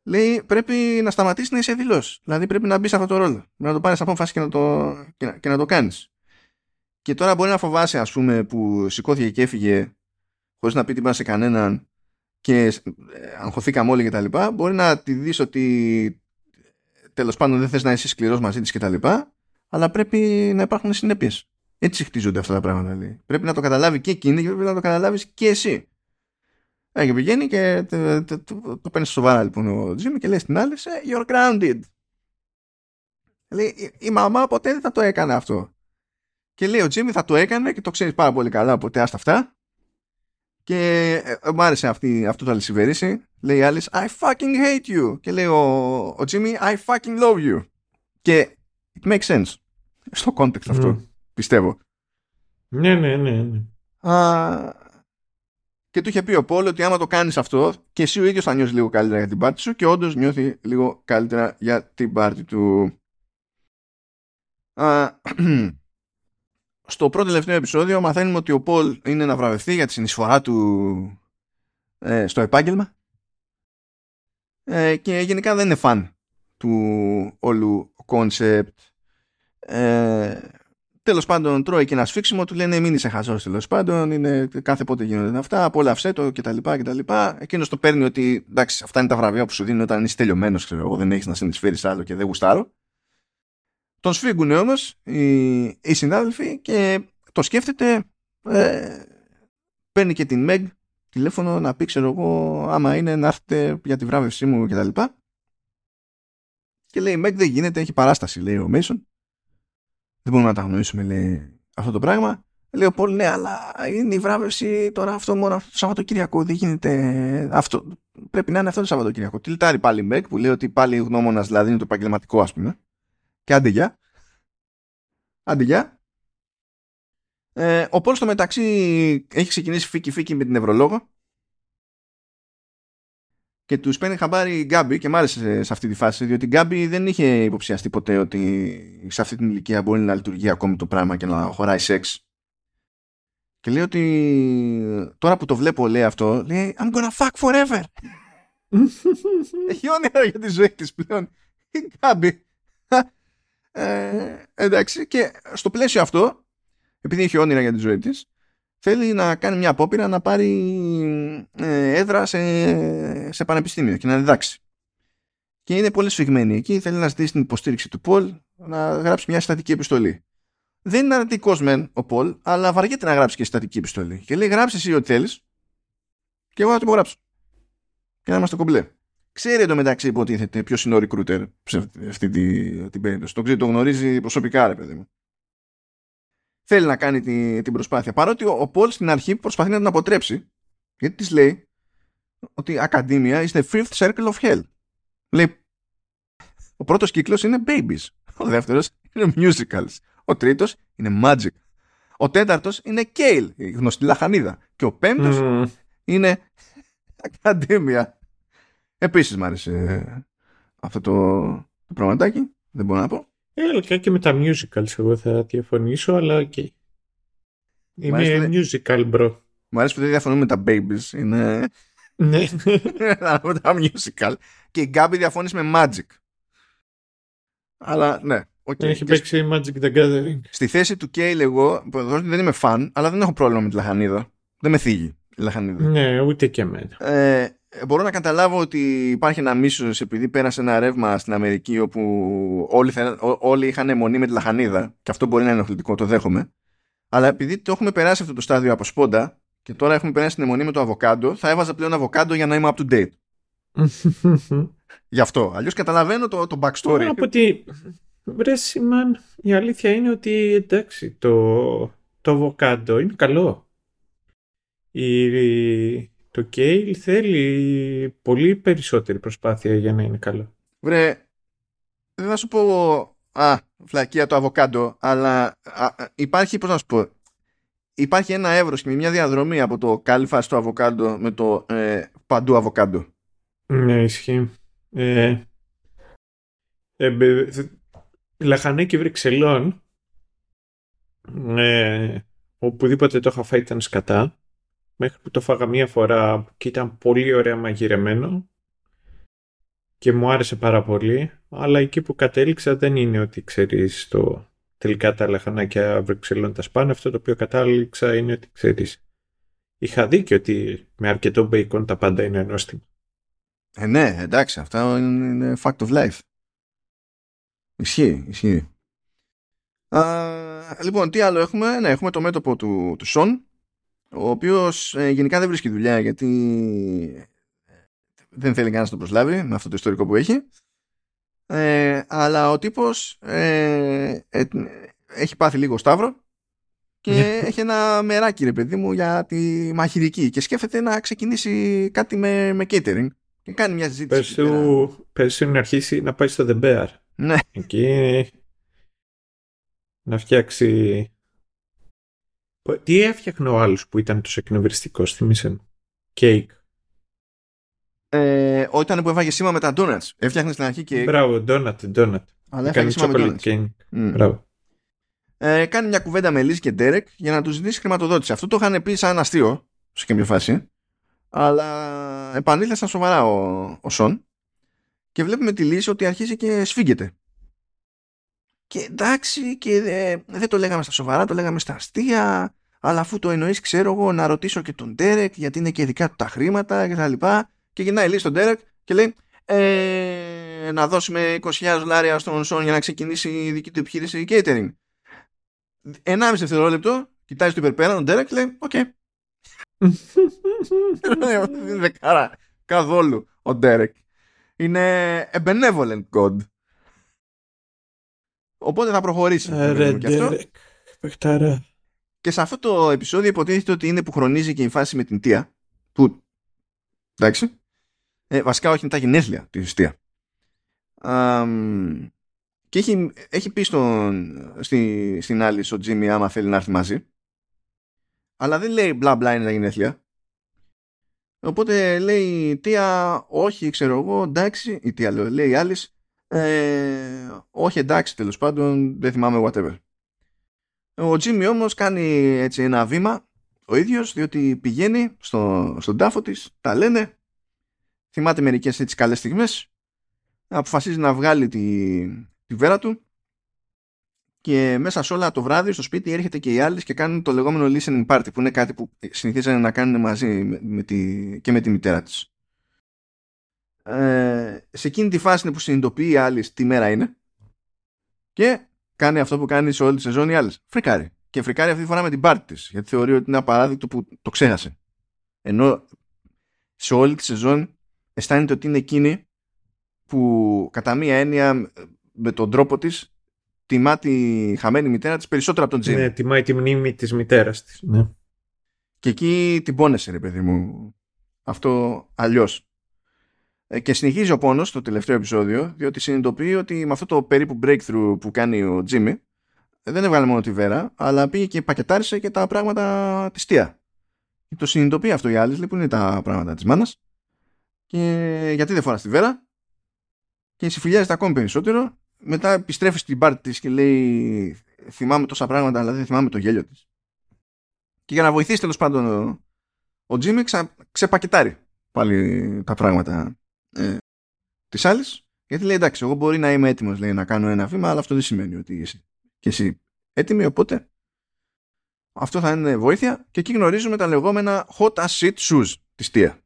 Speaker 1: λέει πρέπει να σταματήσεις να είσαι δηλός. Δηλαδή πρέπει να μπεις σε αυτό το ρόλο. Να το πάρεις απόφαση και να το, και να, και να το κάνεις. Και τώρα μπορεί να φοβάσαι, ας πούμε, που σηκώθηκε και έφυγε χωρίς να πει τίποτα σε κανέναν και ε, αγχωθήκαμε όλοι και τα λοιπά, μπορεί να τη δεις ότι τέλος πάντων δεν θες να είσαι σκληρός μαζί της και τα λοιπά, αλλά πρέπει να υπάρχουν συνέπειες. Έτσι χτίζονται αυτά τα πράγματα. Δηλαδή. Πρέπει να το καταλάβει και εκείνη και πρέπει να το καταλάβεις και εσύ. Ε, και πηγαίνει και το, το, το, το παίρνεις σοβαρά λοιπόν ο Τζίμι και λέει στην άλλη You're grounded. Λέει η μαμά ποτέ δεν θα το έκανε αυτό. Και λέει ο Τζίμι θα το έκανε και το ξέρεις πάρα πολύ καλά οπότε άστα αυτά και ε, μου άρεσε αυτή, αυτό το αλυσιβερίσι. Λέει η άλλη, I fucking hate you. Και λέει ο, ο Jimmy, I fucking love you. Και it makes sense. Στο context αυτό, πιστεύω.
Speaker 2: Ναι, ναι, ναι. ναι.
Speaker 1: Α, και του είχε πει ο Πόλ ότι άμα το κάνεις αυτό και εσύ ο ίδιος θα νιώσεις λίγο καλύτερα για την πάρτι σου και όντως νιώθει λίγο καλύτερα για την πάρτι του. Α, στο πρώτο τελευταίο επεισόδιο μαθαίνουμε ότι ο Πολ είναι να βραβευτεί για τη συνεισφορά του ε, στο επάγγελμα ε, και γενικά δεν είναι φαν του όλου concept. Ε, τέλος πάντων τρώει και ένα σφίξιμο του λένε μην είσαι χαζός τέλος πάντων είναι, κάθε πότε γίνονται αυτά απόλαυσέ το κτλ. κτλ. Εκείνος το παίρνει ότι εντάξει αυτά είναι τα βραβεία που σου δίνουν όταν είσαι τελειωμένος ξέρω εγώ δεν έχεις να συνεισφέρεις άλλο και δεν γουστάρω τον σφίγγουν όμως οι, οι συνάδελφοι και το σκέφτεται ε, παίρνει και την Meg τηλέφωνο να πει ξέρω εγώ άμα είναι να έρθετε για τη βράβευσή μου κτλ. Και, και λέει Meg δεν γίνεται, έχει παράσταση λέει ο Mason. Δεν μπορούμε να τα γνωρίσουμε λέει αυτό το πράγμα. Λέει ο Πολ, ναι, αλλά είναι η βράβευση τώρα αυτό μόνο αυτό το Σαββατοκύριακο. Δεν γίνεται. Αυτό, πρέπει να είναι αυτό το Σαββατοκύριακο. Τιλτάρει πάλι Meg που λέει ότι πάλι γνώμονας δηλαδή είναι το επαγγελματικό, ας πούμε. Και άντε γεια. Άντε γεια. Ε, ο Πολ στο μεταξύ έχει ξεκινήσει φίκι φίκι με την νευρολόγο και τους παίρνει χαμπάρι η Γκάμπη και μ' άρεσε σε αυτή τη φάση διότι η Γκάμπη δεν είχε υποψιαστεί ποτέ ότι σε αυτή την ηλικία μπορεί να λειτουργεί ακόμη το πράγμα και να χωράει σεξ. Και λέει ότι τώρα που το βλέπω λέει αυτό λέει I'm gonna fuck forever. Έχει όνειρα για τη ζωή της πλέον. Η Γκάμπη ε, εντάξει και στο πλαίσιο αυτό επειδή έχει όνειρα για τη ζωή της θέλει να κάνει μια απόπειρα να πάρει ε, έδρα σε, σε πανεπιστήμιο και να διδάξει. Και είναι πολύ σφιγμένη εκεί. Θέλει να ζητήσει την υποστήριξη του Πολ να γράψει μια στατική επιστολή. Δεν είναι αρνητικός μεν ο Πολ, αλλά βαριέται να γράψει και στατική επιστολή. Και λέει: Γράψει εσύ ό,τι θέλεις, και εγώ θα την υπογράψω. Και να είμαστε κομπλέ. Ξέρει εντωμεταξύ υποτίθεται ποιος είναι ο recruiter σε αυτή την, την περίπτωση. Το ξέρει, το γνωρίζει προσωπικά, ρε παιδί μου θέλει να κάνει την, την προσπάθεια. Παρότι ο, ο Πολ στην αρχή προσπαθεί να την αποτρέψει, γιατί της λέει ότι Ακαδημία is the fifth circle of hell. Λέει, ο πρώτος κύκλος είναι babies. Ο δεύτερος είναι musicals. Ο τρίτος είναι magic. Ο τέταρτος είναι Kale, η γνωστή λαχανίδα. Και ο πέμπτος mm. είναι Ακαδημία. Επίσης μ' άρεσε αυτό το, το πραγματάκι. Δεν μπορώ να πω.
Speaker 2: Ε, και με τα musicals εγώ θα διαφωνήσω, αλλά ok. Okay. Είμαι musical, bro.
Speaker 1: Μου αρέσει που δεν διαφωνούμε με τα babies. Είναι...
Speaker 2: Ναι.
Speaker 1: με τα musical. Και η Γκάμπη διαφώνησε με magic. Αλλά ναι.
Speaker 2: Okay. Έχει παίξει Magic the Gathering.
Speaker 1: Στη θέση του Κέιλ εγώ δεν είμαι φαν, αλλά δεν έχω πρόβλημα με τη λαχανίδα. Δεν με θίγει η λαχανίδα.
Speaker 2: Ναι, ούτε και εμένα.
Speaker 1: Ε, μπορώ να καταλάβω ότι υπάρχει ένα μίσος επειδή πέρασε ένα ρεύμα στην Αμερική όπου όλοι, όλοι είχαν αιμονή με τη λαχανίδα και αυτό μπορεί να είναι ενοχλητικό, το δέχομαι. Αλλά επειδή το έχουμε περάσει αυτό το στάδιο από σπόντα και τώρα έχουμε περάσει την αιμονή με το αβοκάντο, θα έβαζα πλέον αβοκάντο για να είμαι up to date. Γι' αυτό. Αλλιώς καταλαβαίνω το, το backstory.
Speaker 2: Από ότι. Βρε, η αλήθεια είναι ότι εντάξει, το, το αβοκάντο είναι καλό. Η, το κέιλ θέλει πολύ περισσότερη προσπάθεια για να είναι καλό.
Speaker 1: Βρε, δεν θα σου πω α, φλακία το αβοκάντο, αλλά υπάρχει, πώς να σου πω, υπάρχει ένα εύρος και μια διαδρομή από το κάλυφα στο αβοκάντο με το ε, παντού αβοκάντο.
Speaker 2: Ναι, ισχύει. Ε, ε, λαχανέκι Βρυξελών, ε, οπουδήποτε το είχα φάει ήταν σκατά μέχρι που το φάγα μία φορά και ήταν πολύ ωραία μαγειρεμένο και μου άρεσε πάρα πολύ, αλλά εκεί που κατέληξα δεν είναι ότι ξέρεις το τελικά τα λαχανάκια Βρυξελών τα σπάνε, αυτό το οποίο κατάληξα είναι ότι ξέρεις είχα δίκιο ότι με αρκετό μπέικον τα πάντα είναι νόστιμα.
Speaker 1: Ε, ναι, εντάξει, αυτά είναι fact of life. Ισχύει, ισχύει. Α, λοιπόν, τι άλλο έχουμε; Ναι, έχουμε το μέτωπο του, του Σον, ο οποίος ε, γενικά δεν βρίσκει δουλειά γιατί ε, δεν θέλει κανένας να τον προσλάβει με αυτό το ιστορικό που έχει. Ε, αλλά ο τύπος ε, ε έχει πάθει λίγο σταύρο και ναι. έχει ένα μεράκι ρε παιδί μου για τη μαχηρική και σκέφτεται να ξεκινήσει κάτι με, με catering και κάνει μια συζήτηση.
Speaker 2: Πες του να αρχίσει να πάει στο The Bear.
Speaker 1: Ναι.
Speaker 2: Εκεί να φτιάξει τι έφτιαχνε ο άλλος που ήταν τόσο εκνευριστικός, θυμίσαι μου. Κέικ.
Speaker 1: Ε, όταν που έβαγε σήμα με τα donuts. Έφτιαχνε στην αρχή και.
Speaker 2: Μπράβο, donut, donut.
Speaker 1: Αλλά έφτιαχνε σήμα με donuts.
Speaker 2: Mm. Μπράβο.
Speaker 1: ε, κάνει μια κουβέντα με Λίζ και Ντέρεκ για να τους ζητήσει χρηματοδότηση. Αυτό το είχαν πει σαν αστείο σε κάποια φάση, αλλά επανήλθε σοβαρά ο, ο Σον και βλέπουμε τη λύση ότι αρχίζει και σφίγγεται. Και εντάξει, και ε, δεν το λέγαμε στα σοβαρά, το λέγαμε στα αστεία. Αλλά αφού το εννοείς, ξέρω εγώ, να ρωτήσω και τον Ντέρεκ, γιατί είναι και δικά του τα χρήματα κτλ. Και, τα και γυρνάει λύση στον Ντέρεκ και λέει: ε, Να δώσουμε 20.000 δολάρια στον Σον για να ξεκινήσει η δική του επιχείρηση catering. 1,5 δευτερόλεπτο, κοιτάζει το υπερπέρα, τον Ντέρεκ λέει: Οκ. Δεν δίνει δεκάρα καθόλου ο Ντέρεκ. Είναι a benevolent god. Οπότε θα προχωρήσει.
Speaker 2: Ρε Ντέρεκ, παιχτάρα.
Speaker 1: Και σε αυτό το επεισόδιο υποτίθεται ότι είναι που χρονίζει και η φάση με την Τία. Που. Εντάξει. Ε, βασικά όχι είναι τα γενέθλια της Τία. και έχει, έχει πει στον, στη, στην άλλη ο Τζίμι άμα θέλει να έρθει μαζί. Αλλά δεν λέει μπλα μπλα είναι τα γενέθλια. Οπότε λέει Τία όχι ξέρω εγώ εντάξει η Τία λέει η άλλη ε, όχι εντάξει τέλος πάντων δεν θυμάμαι whatever. Ο Τζίμι όμως κάνει έτσι ένα βήμα ο ίδιος διότι πηγαίνει στο, στον τάφο της, τα λένε, θυμάται μερικές έτσι καλές στιγμές, αποφασίζει να βγάλει τη, τη βέρα του. Και μέσα σε όλα το βράδυ στο σπίτι έρχεται και οι άλλοι και κάνουν το λεγόμενο listening party που είναι κάτι που συνηθίζανε να κάνουν μαζί με, τη, και με τη μητέρα της. Ε, σε εκείνη τη φάση είναι που συνειδητοποιεί η άλλη τι μέρα είναι. Και κάνει αυτό που κάνει σε όλη τη σεζόν οι άλλες. Φρικάρει. Και φρικάρει αυτή τη φορά με την πάρτη της. Γιατί θεωρεί ότι είναι απαράδεκτο που το ξέχασε. Ενώ σε όλη τη σεζόν αισθάνεται ότι είναι εκείνη που κατά μία έννοια με τον τρόπο της τιμά τη χαμένη μητέρα της περισσότερο από τον Τζίμι.
Speaker 2: Ναι, τιμάει τη μνήμη της μητέρας της. Ναι.
Speaker 1: Και εκεί την πόνεσε, ρε παιδί μου. Αυτό αλλιώς. Ε, και συνεχίζει ο πόνος στο τελευταίο επεισόδιο, διότι συνειδητοποιεί ότι με αυτό το περίπου breakthrough που κάνει ο Τζίμι, δεν έβγαλε μόνο τη βέρα, αλλά πήγε και πακετάρισε και τα πράγματα της Τία. Και το συνειδητοποιεί αυτό οι άλλοι, λέει που είναι τα πράγματα της μάνας. Και γιατί δεν φοράς τη βέρα, και συμφιλιάζεται ακόμη περισσότερο. Μετά επιστρέφει στην πάρτι της και λέει: Θυμάμαι τόσα πράγματα, αλλά δεν θυμάμαι το γέλιο της. Και για να βοηθήσει τέλος πάντων ο, ο Τζίμι ξα, ξεπακετάρει πάλι τα πράγματα ε, της άλλης. Γιατί λέει εντάξει, εγώ μπορεί να είμαι έτοιμος να κάνω ένα βήμα, αλλά αυτό δεν σημαίνει ότι είσαι και εσύ έτοιμη. Οπότε αυτό θα είναι βοήθεια. Και εκεί γνωρίζουμε τα λεγόμενα hot as shit shoes της Τία.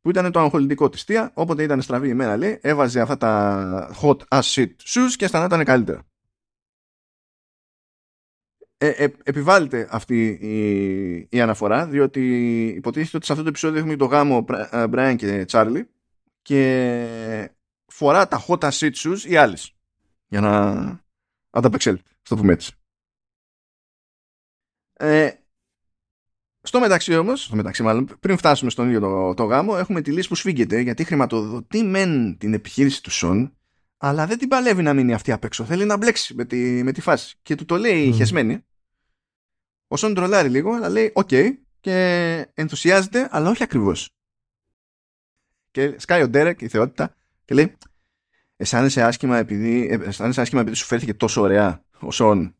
Speaker 1: Που ήταν το αγχολητικό της Τία. Όποτε ήταν στραβή ημέρα, λέει, έβαζε αυτά τα hot as shit shoes και αισθανόταν καλύτερα. Ε, ε, επιβάλλεται αυτή η, η, αναφορά διότι υποτίθεται ότι σε αυτό το επεισόδιο έχουμε το γάμο Brian και Charlie και φορά τα hot as shoes ή άλλες για να ανταπεξέλθει στο πούμε έτσι ε, στο μεταξύ όμως, στο μεταξύ μάλλον, πριν φτάσουμε στον ίδιο το, το γάμο, έχουμε τη λύση που σφίγγεται γιατί χρηματοδοτεί μεν την επιχείρηση του Σον, αλλά δεν την παλεύει να μείνει αυτή απ' έξω. Θέλει να μπλέξει με τη, με τη φάση. Και του το λέει mm. χεσμένη. Ο Σον τρολάρει λίγο, αλλά λέει οκ και ενθουσιάζεται, αλλά όχι ακριβώς. Και σκάει ο Ντέρεκ, η θεότητα, και λέει αισθάνεσαι άσχημα επειδή, ε, αισθάνεσαι άσχημα επειδή σου φέρθηκε τόσο ωραία ο Σον.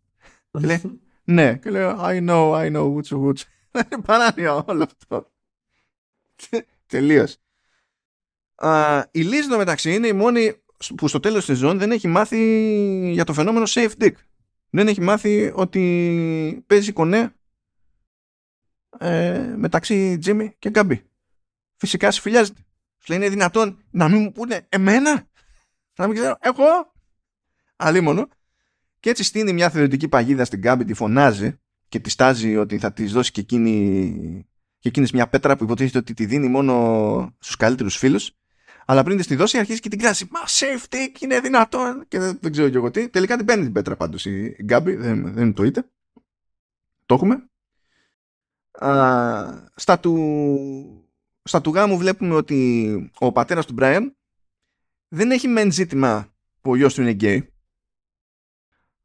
Speaker 1: και λέει ναι, και λέει I know, I know, woots, woots. Είναι παράνοια όλο αυτό. Τελείως. Η Λίζ μεταξύ είναι η μόνη που στο τέλος της σεζόν δεν έχει μάθει για το φαινόμενο safe dick δεν έχει μάθει ότι παίζει κονέ ε, μεταξύ Τζίμι και Γκάμπι. Φυσικά συμφιλιάζεται. Σου λέει είναι δυνατόν να μην μου πούνε εμένα; Να μην ξέρω, εγώ; Αλίμονο. Και έτσι στείνει μια θεωρητική παγίδα στην Γκάμπι, τη φωνάζει και τη στάζει ότι θα της δώσει και εκείνη και εκείνης μια πέτρα που υποτίθεται ότι τη δίνει μόνο στους καλύτερους φίλους αλλά πριν τη δώσει αρχίζει και την κράζει. Μα safety είναι δυνατόν. Και δεν, δεν ξέρω και εγώ τι. Τελικά την παίρνει την πέτρα πάντως η Γκάμπη. Δεν, δεν το είτε. Το έχουμε. Α, στα, του, στα του γάμου βλέπουμε ότι ο πατέρας του Μπράιαν δεν έχει μεν ζήτημα που ο γιος του είναι γκέι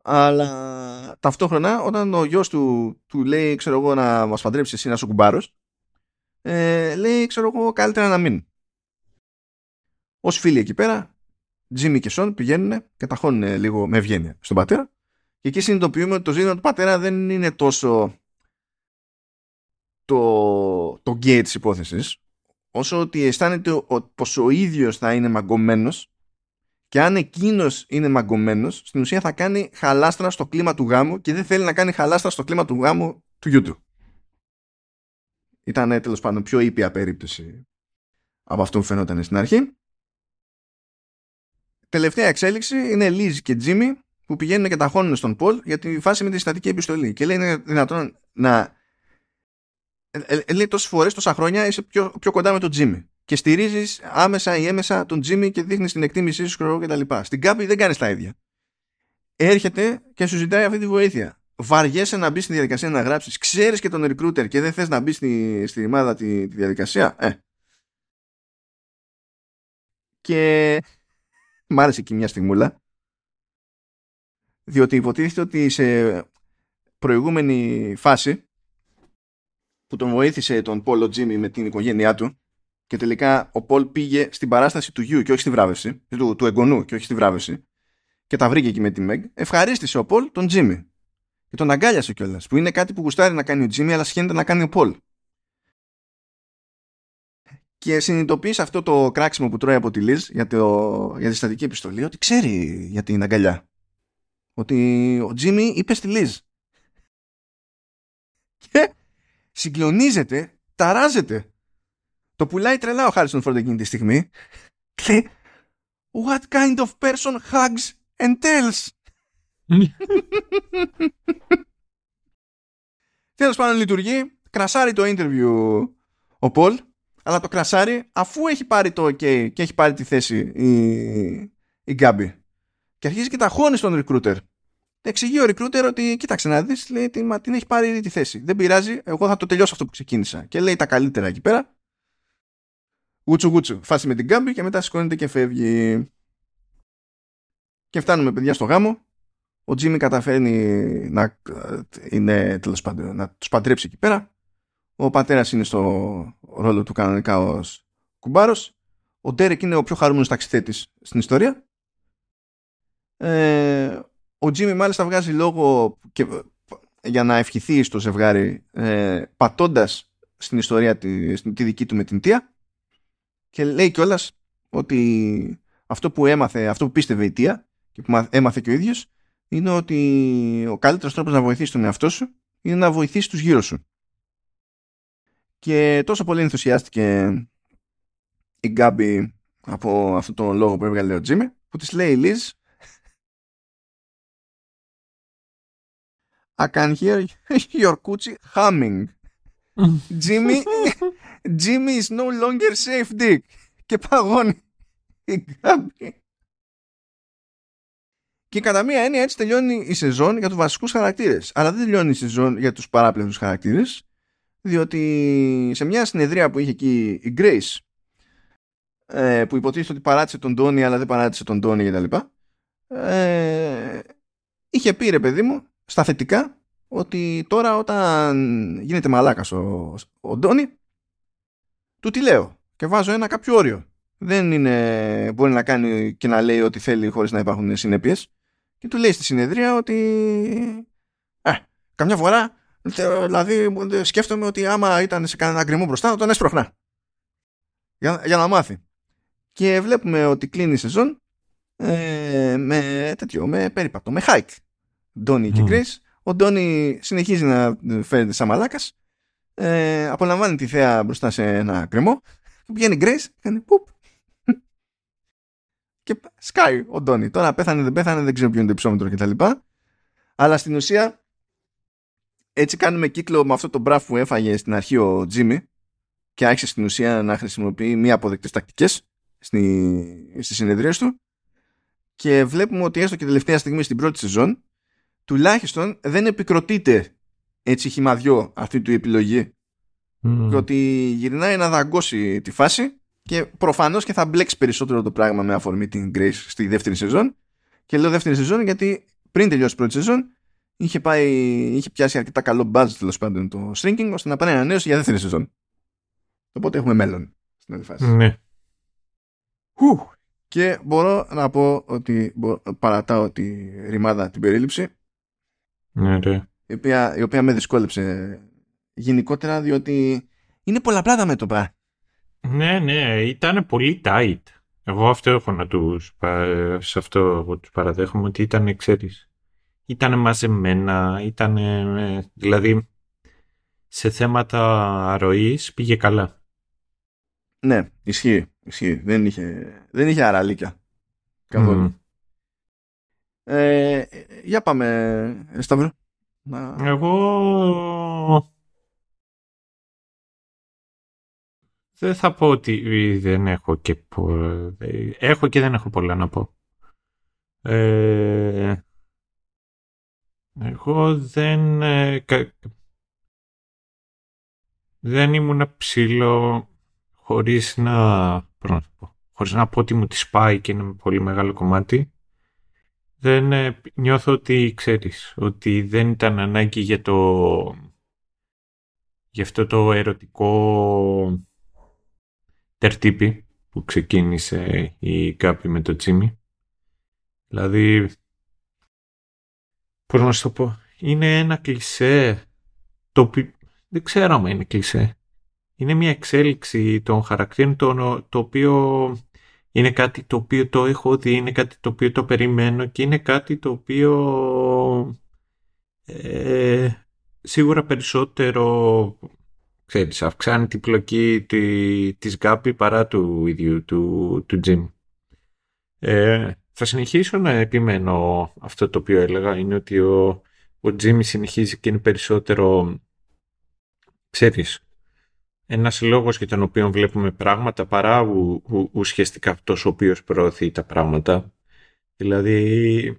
Speaker 1: αλλά ταυτόχρονα όταν ο γιος του του λέει ξέρω εγώ να μας παντρέψει εσύ να σου κουμπάρος ε, λέει ξέρω εγώ καλύτερα να μην Ω φίλοι εκεί πέρα, Τζίμι και Σον πηγαίνουν και ταχώνουν λίγο με ευγένεια στον πατέρα Και εκεί συνειδητοποιούμε ότι το ζήτημα του πατέρα δεν είναι τόσο το, το γκέι της υπόθεσης, όσο ότι αισθάνεται πως ο ίδιος θα είναι μαγκωμένος και αν εκείνος είναι μαγκωμένος, στην ουσία θα κάνει χαλάστρα στο κλίμα του γάμου και δεν θέλει να κάνει χαλάστρα στο κλίμα του γάμου του γιού του. Ήταν τέλος πάντων πιο ήπια περίπτωση από αυτό που φαινόταν στην αρχή. Τελευταία εξέλιξη είναι Λίζ και Τζίμι που πηγαίνουν και ταχώνουν στον Πολ για τη φάση με τη συστατική επιστολή. Και λέει είναι δυνατόν να. Ε, ε, ε, λέει τόσες φορές, τόσα χρόνια είσαι πιο, πιο κοντά με τον Τζίμι και στηρίζεις άμεσα ή έμεσα τον Τζίμι και δείχνεις την εκτίμησή σου και τα λοιπά. Στην Κάπη δεν κάνεις τα ίδια. Έρχεται και σου ζητάει αυτή τη βοήθεια. Βαριέσαι να μπεις στη διαδικασία να γράψεις. Ξέρεις και τον recruiter και δεν θες να μπεις στη, στη ρημάδα τη, τη διαδικασία. Ε. Και μ' άρεσε εκεί μια στιγμούλα. Διότι υποτίθεται ότι σε προηγούμενη φάση που τον βοήθησε τον Πόλο Τζίμι με την οικογένειά του και τελικά ο Πολ πήγε στην παράσταση του γιου και όχι στη βράβευση, του, του εγγονού και όχι στη βράβευση και τα βρήκε εκεί με τη Μεγ, ευχαρίστησε ο Πολ τον Τζίμι. Και τον αγκάλιασε κιόλας. Που είναι κάτι που γουστάρει να κάνει ο Τζίμι, αλλά σχένεται να κάνει ο Πολ. Και συνειδητοποιείς αυτό το κράξιμο που τρώει από τη Λίζ για, το, για τη στατική επιστολή ότι ξέρει για την αγκαλιά. Ότι ο Τζίμι είπε στη Λίζ. Και συγκλονίζεται, ταράζεται το πουλάει τρελά ο Χάρισον Φόρντ εκείνη τη στιγμή. Λέει, What kind of person hugs and tells? Τέλος πάντων λειτουργεί, κρασάρει το interview ο Πολ, αλλά το κρασάρει αφού έχει πάρει το OK και έχει πάρει τη θέση η, η Γκάμπη. Και αρχίζει και τα χώνει στον recruiter. Εξηγεί ο recruiter ότι κοίταξε να δεις, λέει, την, την έχει πάρει ήδη τη θέση. Δεν πειράζει, εγώ θα το τελειώσω αυτό που ξεκίνησα. Και λέει τα καλύτερα εκεί πέρα γούτσου γούτσου. Φάση με την κάμπη και μετά σηκώνεται και φεύγει. Και φτάνουμε παιδιά στο γάμο. Ο Τζίμι καταφέρνει να, είναι, τέλος πάντων, να τους παντρέψει εκεί πέρα. Ο πατέρας είναι στο ρόλο του κανονικά ως κουμπάρος. Ο Ντέρεκ είναι ο πιο χαρούμενος ταξιθέτης στην ιστορία. Ε, ο Τζίμι μάλιστα βγάζει λόγο και, για να ευχηθεί στο ζευγάρι ε, πατώντας στην ιστορία τη, τη δική του με την Τία και λέει κιόλας ότι αυτό που έμαθε, αυτό που πίστευε η Τία και που έμαθε και ο ίδιος είναι ότι ο καλύτερος τρόπος να βοηθήσει τον εαυτό σου είναι να βοηθήσει τους γύρω σου. Και τόσο πολύ ενθουσιάστηκε η Γκάμπη από αυτό το λόγο που έβγαλε ο Τζίμι που της λέει η Λίζ I can hear your coochie humming. Jimmy, Jimmy is no longer safe dick. Και παγώνει η Γκάμπη. Και κατά μία έννοια έτσι τελειώνει η σεζόν για τους βασικούς χαρακτήρες. Αλλά δεν τελειώνει η σεζόν για τους παράπλευρους χαρακτήρες. Διότι σε μια συνεδρία που είχε εκεί η Grace ε, που υποτίθεται ότι παράτησε τον Τόνι αλλά δεν παράτησε τον Τόνι κτλ. Ε, είχε πει ρε παιδί μου στα θετικά ότι τώρα όταν γίνεται μαλάκας ο, ο Ντόνι του τι λέω και βάζω ένα κάποιο όριο. Δεν είναι, μπορεί να κάνει και να λέει ό,τι θέλει χωρίς να υπάρχουν συνέπειες και του λέει στη συνεδρία ότι ε, καμιά φορά δηλαδή σκέφτομαι ότι άμα ήταν σε κανένα γκριμό μπροστά τον έσπροχνά για, για να μάθει και βλέπουμε ότι κλείνει η σεζόν ε, με τέτοιο, με περίπατο, με hike Ντόνι και Grace ο Ντόνι συνεχίζει να φέρεται σαν μαλάκας. Ε, απολαμβάνει τη θέα μπροστά σε ένα κρεμό. Βγαίνει Grace, κάνει πουπ. Και σκάει ο Ντόνι. Τώρα πέθανε, δεν πέθανε, δεν ξέρω ποιο είναι το υψόμετρο κτλ. Αλλά στην ουσία έτσι κάνουμε κύκλο με αυτό το μπραφ που έφαγε στην αρχή ο Τζίμι και άρχισε στην ουσία να χρησιμοποιεί μία αποδεκτές τακτικές στη, στις συνεδρίες του και βλέπουμε ότι έστω και τελευταία στιγμή στην πρώτη σεζόν τουλάχιστον δεν επικροτείται έτσι χυμαδιό αυτή του επιλογή mm. ότι γυρνάει να δαγκώσει τη φάση και προφανώς και θα μπλέξει περισσότερο το πράγμα με αφορμή την Grace στη δεύτερη σεζόν και λέω δεύτερη σεζόν γιατί πριν τελειώσει η πρώτη σεζόν είχε, πάει, είχε πιάσει αρκετά καλό buzz τέλος πάντων το shrinking ώστε να πάρει ανανέωση για δεύτερη σεζόν οπότε έχουμε μέλλον στην άλλη φάση
Speaker 2: ναι.
Speaker 1: Και μπορώ να πω ότι παρατάω τη ρημάδα την περίληψη
Speaker 2: Ναι, ναι.
Speaker 1: Η οποία, η οποία με δυσκόλεψε γενικότερα διότι είναι πολλαπλά τα μέτωπα.
Speaker 2: Ναι, ναι, ήταν πολύ tight. Εγώ αυτό έχω να τους, σε αυτό εγώ τους παραδέχομαι ότι ήταν, ξέρεις, ήταν μαζεμένα, ήταν, δηλαδή, σε θέματα αρρωής πήγε καλά.
Speaker 1: Ναι, ισχύει, ισχύει. Δεν είχε, δεν είχε αραλίκια. Καθόλου. Ε, για πάμε, Σταύρο.
Speaker 2: Εγώ δεν θα πω ότι δεν έχω και πο... έχω και δεν έχω πολλά να πω. Ε, εγώ δεν ε, δεν ήμουν ψηλό χωρίς να, να πω, χωρίς να πω ότι μου τη σπάει και είναι πολύ μεγάλο κομμάτι δεν ε, νιώθω ότι ξέρεις ότι δεν ήταν ανάγκη για το για αυτό το ερωτικό τερτύπη που ξεκίνησε η Κάπη με το Τζίμι. Δηλαδή, πώς να σου το πω, είναι ένα κλισέ το οποίο δεν ξέρω αν είναι κλισέ. Είναι μια εξέλιξη των χαρακτήρων το, το οποίο είναι κάτι το οποίο το έχω δει, είναι κάτι το οποίο το περιμένω και είναι κάτι το οποίο ε, σίγουρα περισσότερο ξέρεις, αυξάνει την πλοκή τη, της Γκάπη παρά του ίδιου του, του Jim. Ε, θα συνεχίσω να επιμένω αυτό το οποίο έλεγα είναι ότι ο, ο Jimmy συνεχίζει και είναι περισσότερο ξέρεις ένας λόγος για τον οποίο βλέπουμε πράγματα παρά ου, ου, ουσιαστικά αυτός ο οποίος προωθεί τα πράγματα. Δηλαδή,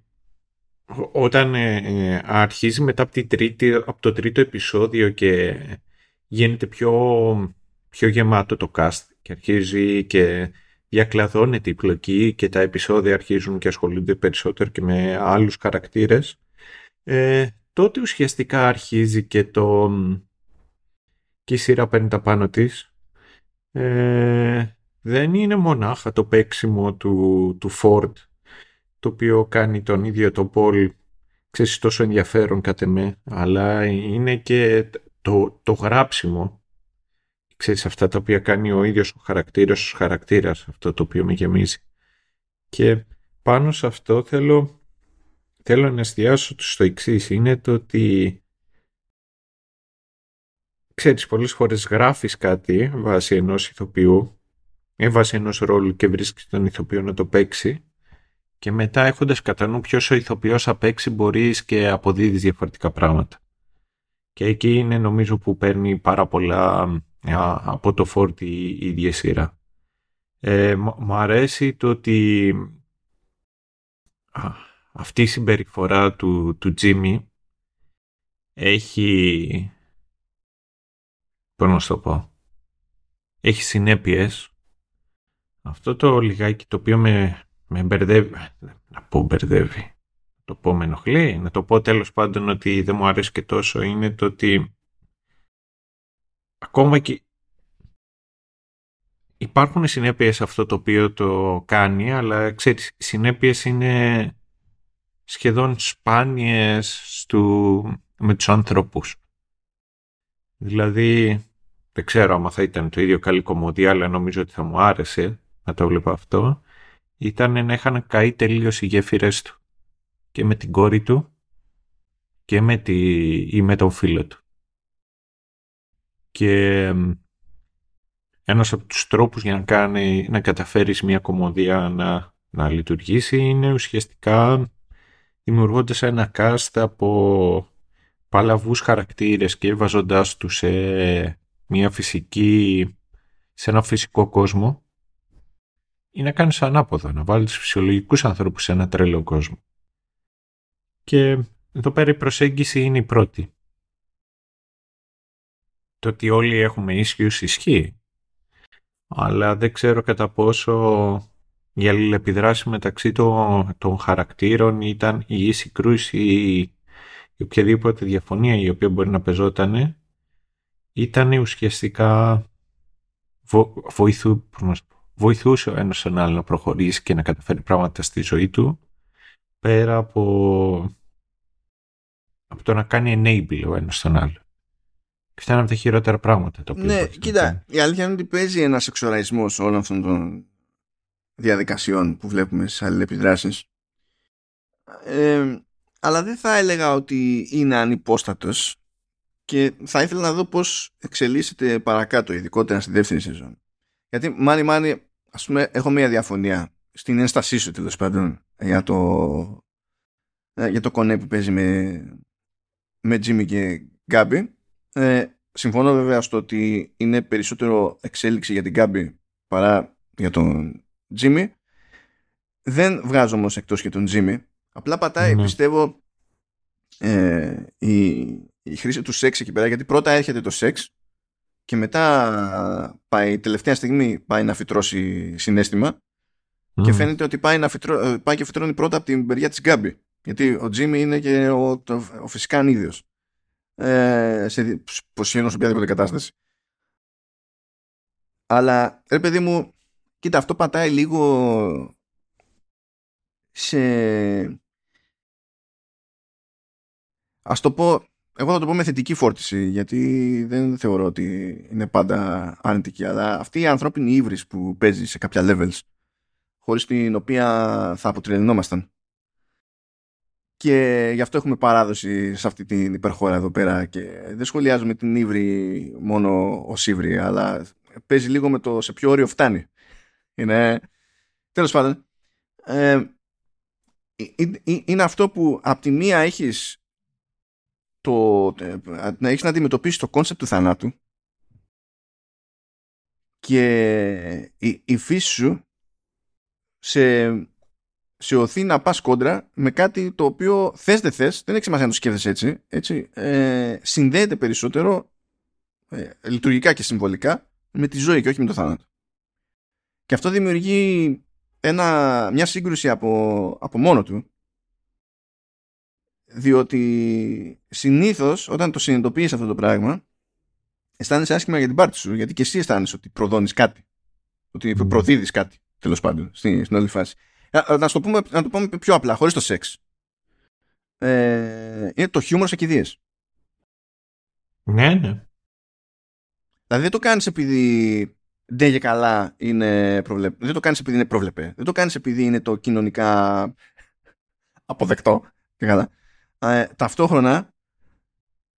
Speaker 2: όταν ε, ε, αρχίζει μετά από, τη τρίτη, από το τρίτο επεισόδιο και γίνεται πιο, πιο γεμάτο το cast και αρχίζει και διακλαδώνεται η πλοκή και τα επεισόδια αρχίζουν και ασχολούνται περισσότερο και με άλλους χαρακτήρες, ε, τότε ουσιαστικά αρχίζει και το και η σειρά παίρνει τα πάνω της. Ε, δεν είναι μονάχα το παίξιμο του, του Ford το οποίο κάνει τον ίδιο το Paul ξέρεις τόσο ενδιαφέρον κατ' εμέ αλλά είναι και το, το γράψιμο ξέρεις αυτά τα οποία κάνει ο ίδιος ο χαρακτήρας ο χαρακτήρας αυτό το οποίο με γεμίζει και πάνω σε αυτό θέλω θέλω να εστιάσω στο εξής είναι το ότι ξέρεις, πολλές φορές γράφεις κάτι βάσει ενός ηθοποιού ή βάσει ενός ρόλου και βρίσκεις τον ηθοποιό να το παίξει και μετά έχοντας κατά νου ποιος ο ηθοποιός θα παίξει μπορείς και αποδίδεις διαφορετικά πράγματα. Και εκεί είναι νομίζω που παίρνει πάρα πολλά από το φόρτι η ίδια σειρά. Ε, μου αρέσει το ότι αυτή η συμπεριφορά του, του Jimmy έχει πώς να το πω, έχει συνέπειες. Αυτό το λιγάκι το οποίο με, με μπερδεύει, να πω μπερδεύει, το πω με ενοχλεί, να το πω τέλος πάντων ότι δεν μου αρέσει και τόσο είναι το ότι ακόμα και υπάρχουν συνέπειες αυτό το οποίο το κάνει, αλλά ξέρεις, οι συνέπειες είναι σχεδόν σπάνιες στου, με τους ανθρώπους. Δηλαδή, δεν ξέρω άμα θα ήταν το ίδιο καλή κομμωδία, αλλά νομίζω ότι θα μου άρεσε να το βλέπω αυτό. Ήταν να είχαν καεί τελείως οι γέφυρες του. Και με την κόρη του και με, τη, ή με τον φίλο του. Και ένας από τους τρόπους για να, κάνει, να καταφέρεις μια κομμωδία να, να λειτουργήσει είναι ουσιαστικά δημιουργώντας ένα cast από παλαβούς χαρακτήρες και βάζοντάς τους σε μια φυσική, σε ένα φυσικό κόσμο ή να κάνεις ανάποδο, να βάλεις φυσιολογικούς ανθρώπους σε ένα τρελό κόσμο. Και εδώ πέρα η προσέγγιση είναι η πρώτη. Το ότι όλοι έχουμε ίσχυους ισχύει, αλλά δεν ξέρω κατά πόσο η αλληλεπιδράση μεταξύ των, των χαρακτήρων ήταν η ίση κρούση η οποιαδήποτε διαφωνία η οποία μπορεί να πεζόταν ήταν ουσιαστικά βοηθού, βοηθούσε ο ένας τον άλλο να προχωρήσει και να καταφέρει πράγματα στη ζωή του πέρα από από το να κάνει enable ο ένας τον άλλο. Και αυτά είναι από τα χειρότερα πράγματα. Το οποίο
Speaker 1: ναι, κοίτα, η αλήθεια είναι ότι παίζει ένας εξοραϊσμό όλων αυτών των διαδικασιών που βλέπουμε στις αλληλεπιδράσεις. Ε, αλλά δεν θα έλεγα ότι είναι ανυπόστατος και θα ήθελα να δω πώς εξελίσσεται παρακάτω, ειδικότερα στη δεύτερη σεζόν. Γιατί μάνι μάνι, ας πούμε, έχω μια διαφωνία στην ένστασή σου τέλος πάντων για το, ε, για το κονέ που παίζει με, με Jimmy και Γκάμπι. Ε, συμφωνώ βέβαια στο ότι είναι περισσότερο εξέλιξη για την Γκάμπι παρά για τον Jimmy. Δεν βγάζω όμως εκτός και τον Jimmy. Απλά πατάει, ναι. πιστεύω, ε, η, η χρήση του σεξ εκεί πέρα, γιατί πρώτα έρχεται το σεξ και μετά πάει, τελευταία στιγμή πάει να φυτρώσει συνέστημα και φαίνεται ότι πάει, να φυτρώ, ε, πάει και φυτρώνει πρώτα από την περιά της Γκάμπη. Γιατί ο Τζίμι είναι και ο, το, ο φυσικά ανίδιος. Ε, σε, σε οποιαδήποτε κατάσταση. Αλλά, ρε παιδί μου, κοίτα, αυτό πατάει λίγο σε... Ας το πω, εγώ θα το πω με θετική φόρτιση, γιατί δεν θεωρώ ότι είναι πάντα αρνητική, αλλά αυτή η ανθρώπινη ύβρις που παίζει σε κάποια levels, χωρίς την οποία θα αποτρελεινόμασταν. Και γι' αυτό έχουμε παράδοση σε αυτή την υπερχώρα εδώ πέρα και δεν σχολιάζουμε την ύβρη μόνο ως ύβρη, αλλά παίζει λίγο με το σε ποιο όριο φτάνει. Είναι... Τέλος πάντων, ε, ε, ε, ε είναι αυτό που από τη μία έχεις το, να έχεις να αντιμετωπίσεις το κόνσεπτ του θανάτου και η, η φύση σου σε, σε οθεί να πας κόντρα με κάτι το οποίο θες δεν θες, δεν έχει σημασία να το σκέφτεσαι έτσι, έτσι ε, συνδέεται περισσότερο ε, λειτουργικά και συμβολικά με τη ζωή και όχι με το θάνατο. Και αυτό δημιουργεί ένα, μια σύγκρουση από, από μόνο του διότι συνήθως όταν το συνειδητοποιείς αυτό το πράγμα αισθάνεσαι άσχημα για την πάρτι σου γιατί και εσύ αισθάνεσαι ότι προδώνεις κάτι ότι mm. προδίδεις κάτι τέλος πάντων στην, στην όλη φάση να, το πούμε, να το πούμε πιο απλά χωρίς το σεξ ε, είναι το χιούμορ σε κηδείες
Speaker 2: ναι ναι
Speaker 1: δηλαδή δεν το κάνεις επειδή δεν και καλά είναι προβλεπέ. Δεν το κάνεις επειδή είναι προβλεπέ. Δεν το κάνεις επειδή είναι το κοινωνικά αποδεκτό και καλά ε, ταυτόχρονα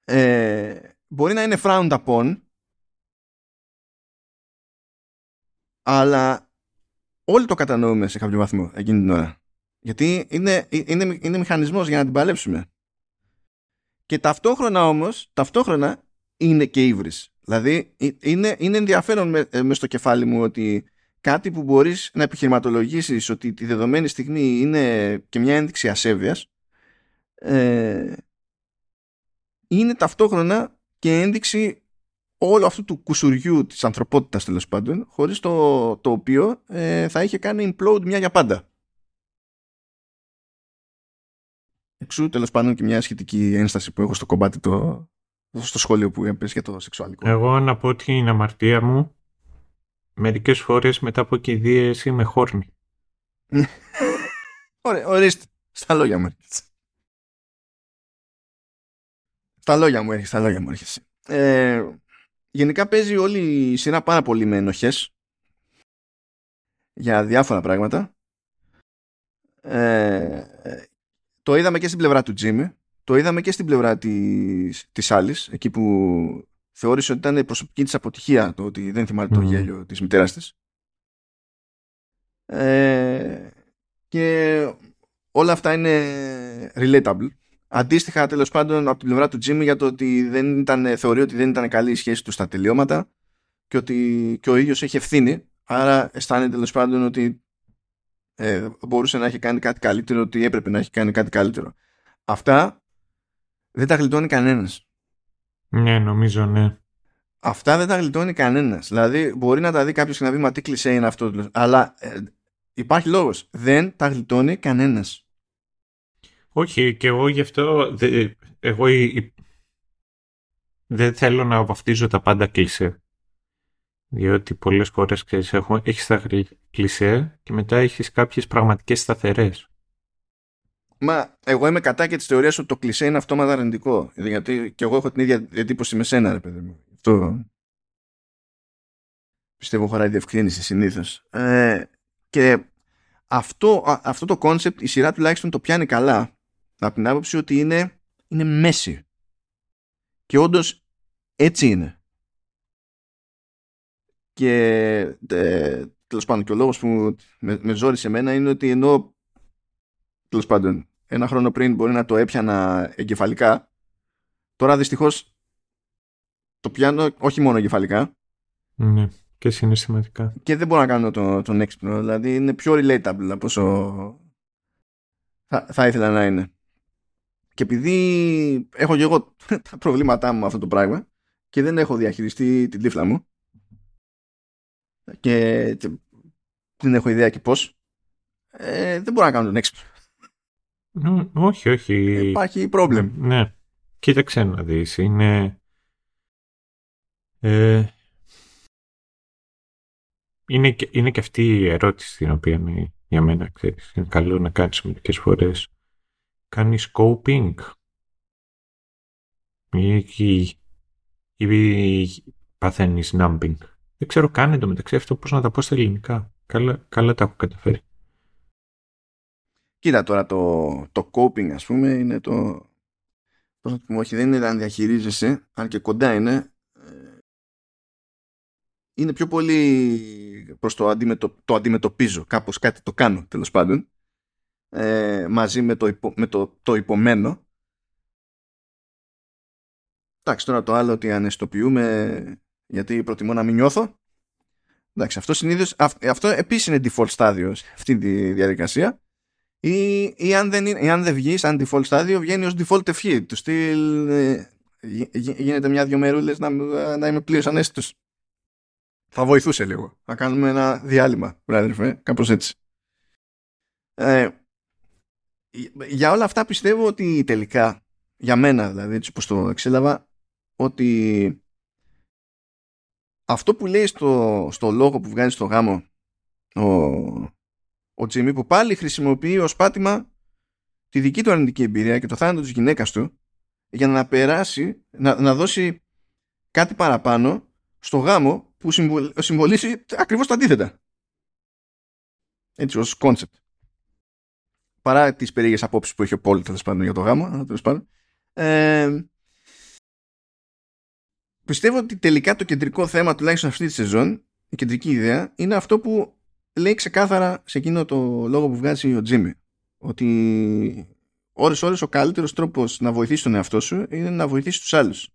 Speaker 1: ε, μπορεί να είναι frowned upon αλλά όλοι το κατανοούμε σε κάποιο βαθμό εκείνη την ώρα. Γιατί είναι, είναι, είναι μηχανισμός για να την παλέψουμε. Και ταυτόχρονα όμως, ταυτόχρονα είναι και ύβρις. Δηλαδή είναι, είναι ενδιαφέρον με, μες στο κεφάλι μου ότι κάτι που μπορείς να επιχειρηματολογήσεις ότι τη δεδομένη στιγμή είναι και μια ένδειξη ασέβειας ε, είναι ταυτόχρονα και ένδειξη όλου αυτού του κουσουριού της ανθρωπότητας τέλος πάντων χωρίς το, το οποίο ε, θα είχε κάνει implode μια για πάντα. Εξού τέλος πάντων και μια σχετική ένσταση που έχω στο κομμάτι το, στο σχόλιο που έπαιζε για το σεξουαλικό.
Speaker 2: Εγώ να πω την αμαρτία μου μερικές φορές μετά από κηδείες είμαι χόρνη.
Speaker 1: Ωραία, ορίστε. Στα λόγια μου Στα λόγια μου έρχεσαι, στα λόγια μου έρχεσαι. Ε, γενικά παίζει όλη η σειρά πάρα πολύ με ενοχές για διάφορα πράγματα. Ε, το είδαμε και στην πλευρά του Τζίμι, το είδαμε και στην πλευρά της, της άλλης, εκεί που θεώρησε ότι ήταν η προσωπική της αποτυχία το ότι δεν θυμάται το γέλιο της μητέρας της. Ε, και όλα αυτά είναι relatable Αντίστοιχα, τέλος πάντων, από την πλευρά του Τζίμι για το ότι δεν ήταν, θεωρεί ότι δεν ήταν καλή η σχέση του στα τελειώματα και ότι και ο ίδιος έχει ευθύνη. Άρα αισθάνεται τέλος πάντων ότι ε, μπορούσε να έχει κάνει κάτι καλύτερο, ότι έπρεπε να έχει κάνει κάτι καλύτερο. Αυτά δεν τα γλιτώνει κανένας.
Speaker 2: Ναι, νομίζω ναι.
Speaker 1: Αυτά δεν τα γλιτώνει κανένας. Δηλαδή, μπορεί να τα δει κάποιος και να πει Μα τι κλεισέ είναι αυτό. Αλλά ε, υπάρχει λόγος. Δεν τα γλιτώνει κανένας.
Speaker 2: Όχι, και εγώ γι' αυτό εγώ δεν θέλω να βαφτίζω τα πάντα κλισέ. Διότι πολλές φορές ξέρεις, έχω, έχεις τα κλισέ και μετά έχεις κάποιες πραγματικές σταθερές.
Speaker 1: Μα εγώ είμαι κατά και της θεωρίας ότι το κλισέ είναι αυτόματα αρνητικό. Γιατί και εγώ έχω την ίδια εντύπωση με σένα, ρε παιδί μου. Αυτό πιστεύω χωράει διευκρίνηση συνήθως. Ε, και αυτό, αυτό το κόνσεπτ η σειρά τουλάχιστον το πιάνει καλά από την άποψη ότι είναι, είναι messy. Και όντως έτσι είναι. Και ε, τέλος πάντων και ο λόγος που με, με ζόρισε εμένα είναι ότι ενώ τέλος πάντων ένα χρόνο πριν μπορεί να το έπιανα εγκεφαλικά τώρα δυστυχώς το πιάνω όχι μόνο εγκεφαλικά
Speaker 2: ναι και συναισθηματικά
Speaker 1: και δεν μπορώ να κάνω το, τον έξυπνο δηλαδή είναι πιο relatable από όσο θα, θα ήθελα να είναι και επειδή έχω και εγώ τα προβλήματά μου με αυτό το πράγμα και δεν έχω διαχειριστεί την τύφλα μου και, δεν έχω ιδέα και πώς ε, δεν μπορώ να κάνω τον έξυπνο.
Speaker 2: όχι, όχι.
Speaker 1: Υπάρχει πρόβλημα.
Speaker 2: Ναι. Κοίταξε να δεις. Είναι... Ε, είναι, και, είναι και αυτή η ερώτηση την οποία είναι, για μένα ξέρεις, είναι καλό να κάνεις μερικές φορές. Κάνεις scoping ή, ή, ή παθαίνεις numbing. Δεν ξέρω καν εντωμεταξύ αυτό πώς να τα πω στα ελληνικά. Καλά, καλά τα έχω καταφέρει.
Speaker 1: Κοίτα τώρα το, το coping ας πούμε είναι το πώς να το πούμε όχι δεν είναι αν διαχειρίζεσαι αν και κοντά είναι ε, είναι πιο πολύ προς το, αντιμετω, το αντιμετωπίζω κάπως κάτι το κάνω τέλος πάντων ε, μαζί με το, με το, το υπομένο εντάξει τώρα το άλλο ότι αναισθητοποιούμε γιατί προτιμώ να μην νιώθω. Εντάξει, αυτό συνήθως, αυτό επίσης είναι default στάδιο αυτή τη διαδικασία. Ή, ή αν δεν, είναι, αν δεν βγει σαν default στάδιο, βγαίνει ως default ευχή. Του στυλ ε, γίνεται μια-δυο μερούλες να, να είμαι πλήρως ανέστητος. Θα βοηθούσε λίγο. Να κάνουμε ένα διάλειμμα, βράδυ, κάπως έτσι. Ε, για όλα αυτά πιστεύω ότι τελικά, για μένα δηλαδή, έτσι όπως το εξέλαβα, ότι αυτό που λέει στο, στο λόγο που βγάζει στο γάμο ο, ο Τζίμι που πάλι χρησιμοποιεί ως πάτημα τη δική του αρνητική εμπειρία και το θάνατο της γυναίκας του για να περάσει, να, να δώσει κάτι παραπάνω στο γάμο που συμβολίζει ακριβώς το αντίθετα. Έτσι ως κόνσεπτ. Παρά τις περίεργες απόψεις που έχει ο Πόλ τέλος πάντων για το γάμο. Τέλος πάντων. Ε, πιστεύω ότι τελικά το κεντρικό θέμα τουλάχιστον αυτή τη σεζόν η κεντρική ιδέα είναι αυτό που λέει ξεκάθαρα σε εκείνο το λόγο που βγάζει ο Τζίμι ότι ώρες ώρες ο καλύτερος τρόπος να βοηθήσεις τον εαυτό σου είναι να βοηθήσεις τους άλλους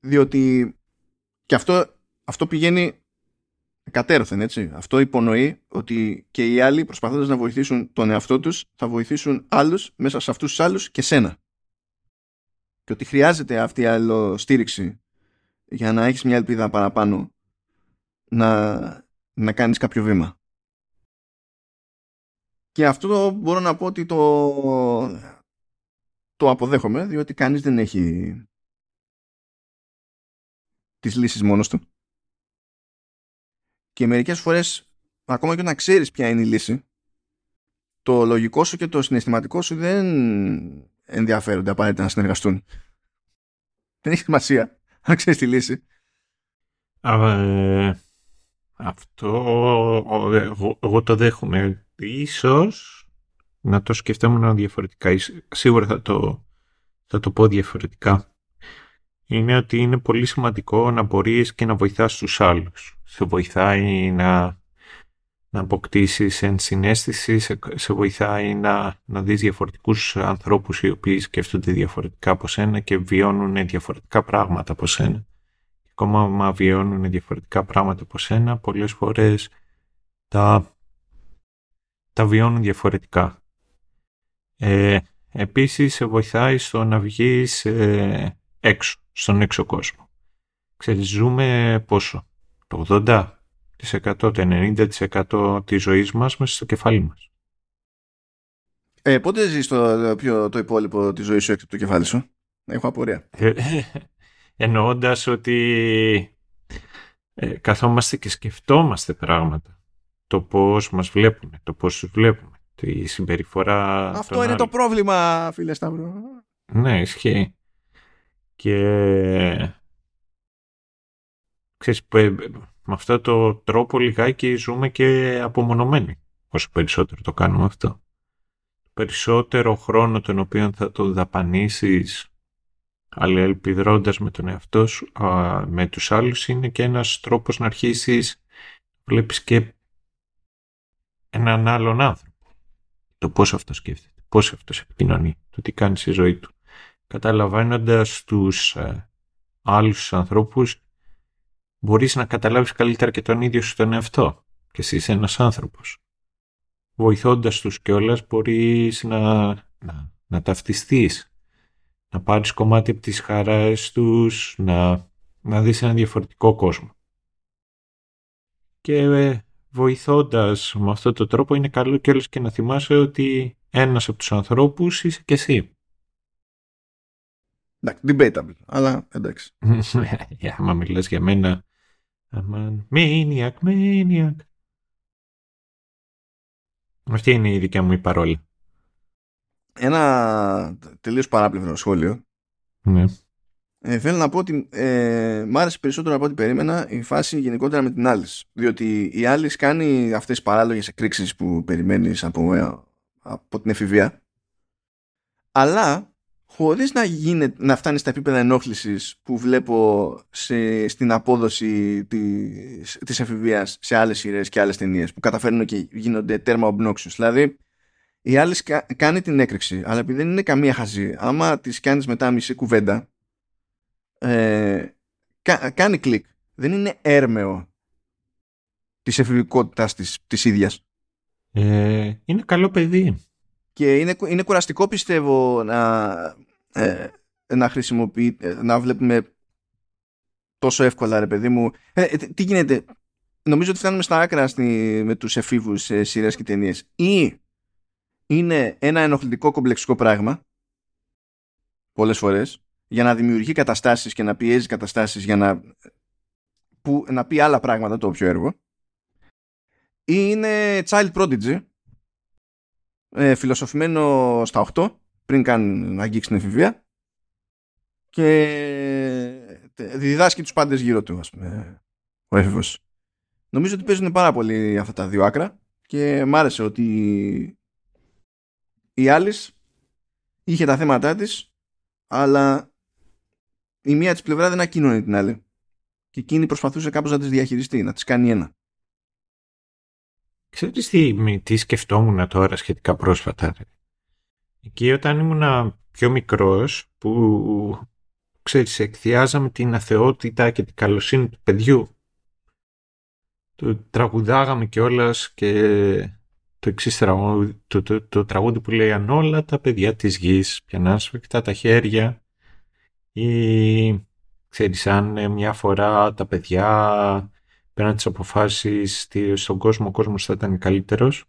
Speaker 1: διότι και αυτό, αυτό πηγαίνει κατέρωθεν έτσι αυτό υπονοεί ότι και οι άλλοι προσπαθώντας να βοηθήσουν τον εαυτό τους θα βοηθήσουν άλλους μέσα σε αυτούς τους άλλους και σένα και ότι χρειάζεται αυτή η άλλο στήριξη για να έχεις μια ελπίδα παραπάνω να, να κάνεις κάποιο βήμα. Και αυτό μπορώ να πω ότι το, το αποδέχομαι διότι κανείς δεν έχει τις λύσεις μόνος του. Και μερικές φορές ακόμα και να ξέρεις ποια είναι η λύση το λογικό σου και το συναισθηματικό σου δεν ενδιαφέρονται απαραίτητα να συνεργαστούν. Δεν έχει σημασία. Αν ξέρεις τη λύση.
Speaker 2: Ε, αυτό εγώ, το δέχομαι. Ίσως να το σκεφτόμουν διαφορετικά. Σίγουρα θα το, θα το πω διαφορετικά. Είναι ότι είναι πολύ σημαντικό να μπορείς και να βοηθάς τους άλλους. Σε βοηθάει να να αποκτήσεις ενσυναίσθηση, σε, σε βοηθάει να, να δεις διαφορετικούς ανθρώπους οι οποίοι σκέφτονται διαφορετικά από σένα και βιώνουν διαφορετικά πράγματα από σένα. Και ακόμα μα βιώνουν διαφορετικά πράγματα από σένα, πολλές φορές τα, τα βιώνουν διαφορετικά. Ε, επίσης, σε βοηθάει στο να βγεις ε, έξω, στον έξω κόσμο. Ξέρεις, ζούμε πόσο, το 80, το 90% της ζωής μας μέσα στο κεφάλι μας.
Speaker 1: Ε, πότε ζεις το, πιο, το υπόλοιπο της ζωής σου έξω από το κεφάλι σου; Έχω απορία.
Speaker 2: Ε, εννοώντας ότι ε, καθόμαστε και σκεφτόμαστε πράγματα. Το πώς μας βλέπουν, το πώς τους βλέπουμε. Τη συμπεριφορά.
Speaker 1: Αυτό είναι το πρόβλημα, φίλε Σταύρο.
Speaker 2: Ναι, ισχύει. Και ξέρεις, με αυτό το τρόπο λιγάκι ζούμε και απομονωμένοι όσο περισσότερο το κάνουμε αυτό. Περισσότερο χρόνο τον οποίο θα το δαπανίσεις αλληλεπιδρώντας με τον εαυτό σου, με τους άλλους είναι και ένας τρόπος να αρχίσεις βλέπεις και έναν άλλον άνθρωπο. Το πώς αυτό σκέφτεται, πώς αυτός επικοινωνεί, το τι κάνει στη ζωή του. Καταλαβαίνοντας τους ε, άλλους ανθρώπους μπορείς να καταλάβεις καλύτερα και τον ίδιο σου τον εαυτό και εσύ είσαι ένας άνθρωπος. Βοηθώντας τους κιόλας μπορείς να, να, να ταυτιστείς, να πάρεις κομμάτι από τις χαρές τους, να, να δεις έναν διαφορετικό κόσμο. Και ε, βοηθώντας με αυτόν τον τρόπο είναι καλό κιόλας και να θυμάσαι ότι ένας από τους ανθρώπους είσαι και εσύ.
Speaker 1: Εντάξει, debatable, αλλά εντάξει.
Speaker 2: Άμα μιλάς για μένα, αμάν, maniac, maniac. Αυτή είναι η δικιά μου η παρόλη.
Speaker 1: Ένα τελείως παράπλευρο σχόλιο.
Speaker 2: Ναι.
Speaker 1: Ε, θέλω να πω ότι ε, μ' άρεσε περισσότερο από ό,τι περίμενα η φάση γενικότερα με την Alice. Διότι η Alice κάνει αυτές τις παράλογες εκρήξεις που περιμένεις από, ε, από την εφηβεία. Αλλά χωρίς να, γίνεται, να φτάνει στα επίπεδα ενόχλησης που βλέπω σε, στην απόδοση της, της εφηβείας σε άλλες σειρές και άλλες ταινίες που καταφέρνουν και γίνονται τέρμα obnoxious. Δηλαδή, η άλλη κάνει την έκρηξη, αλλά επειδή δεν είναι καμία χαζή, άμα τη κάνεις μετά μισή κουβέντα, ε, κάνει κλικ. Δεν είναι έρμεο της εφηβικότητας της, της ίδιας.
Speaker 2: Ε, είναι καλό παιδί.
Speaker 1: Και είναι, είναι κουραστικό πιστεύω να, ε, να χρησιμοποιεί, να βλέπουμε τόσο εύκολα ρε παιδί μου. Ε, ε τι γίνεται, νομίζω ότι φτάνουμε στα άκρα στη, με τους εφήβους σε σειρές και ταινίες. Ή είναι ένα ενοχλητικό κομπλεξικό πράγμα πολλές φορές για να δημιουργεί καταστάσεις και να πιέζει καταστάσεις για να, που, να πει άλλα πράγματα το όποιο έργο ή είναι child prodigy ε, φιλοσοφημένο στα 8 πριν καν αγγίξει την εφηβεία και διδάσκει τους πάντες γύρω του ας πούμε, ο έφηβος. Νομίζω ότι παίζουν πάρα πολύ αυτά τα δύο άκρα και μ' άρεσε ότι η άλλη είχε τα θέματα της αλλά η μία της πλευρά δεν ακίνωνε την άλλη και εκείνη προσπαθούσε κάπως να τις διαχειριστεί, να τις κάνει ένα.
Speaker 2: Ξέρεις τι, τι σκεφτόμουν τώρα σχετικά πρόσφατα. Εκεί όταν ήμουν πιο μικρός που ξέρεις εκθιάζαμε την αθεότητα και την καλοσύνη του παιδιού το τραγουδάγαμε κιόλας και το εξής τραγούδι, το, το, το, τραγούδι που λέει αν όλα τα παιδιά της γης πιανάς σφιχτά τα χέρια ή ξέρεις αν μια φορά τα παιδιά πέραν τις αποφάσεις στον κόσμο ο κόσμος θα ήταν καλύτερος.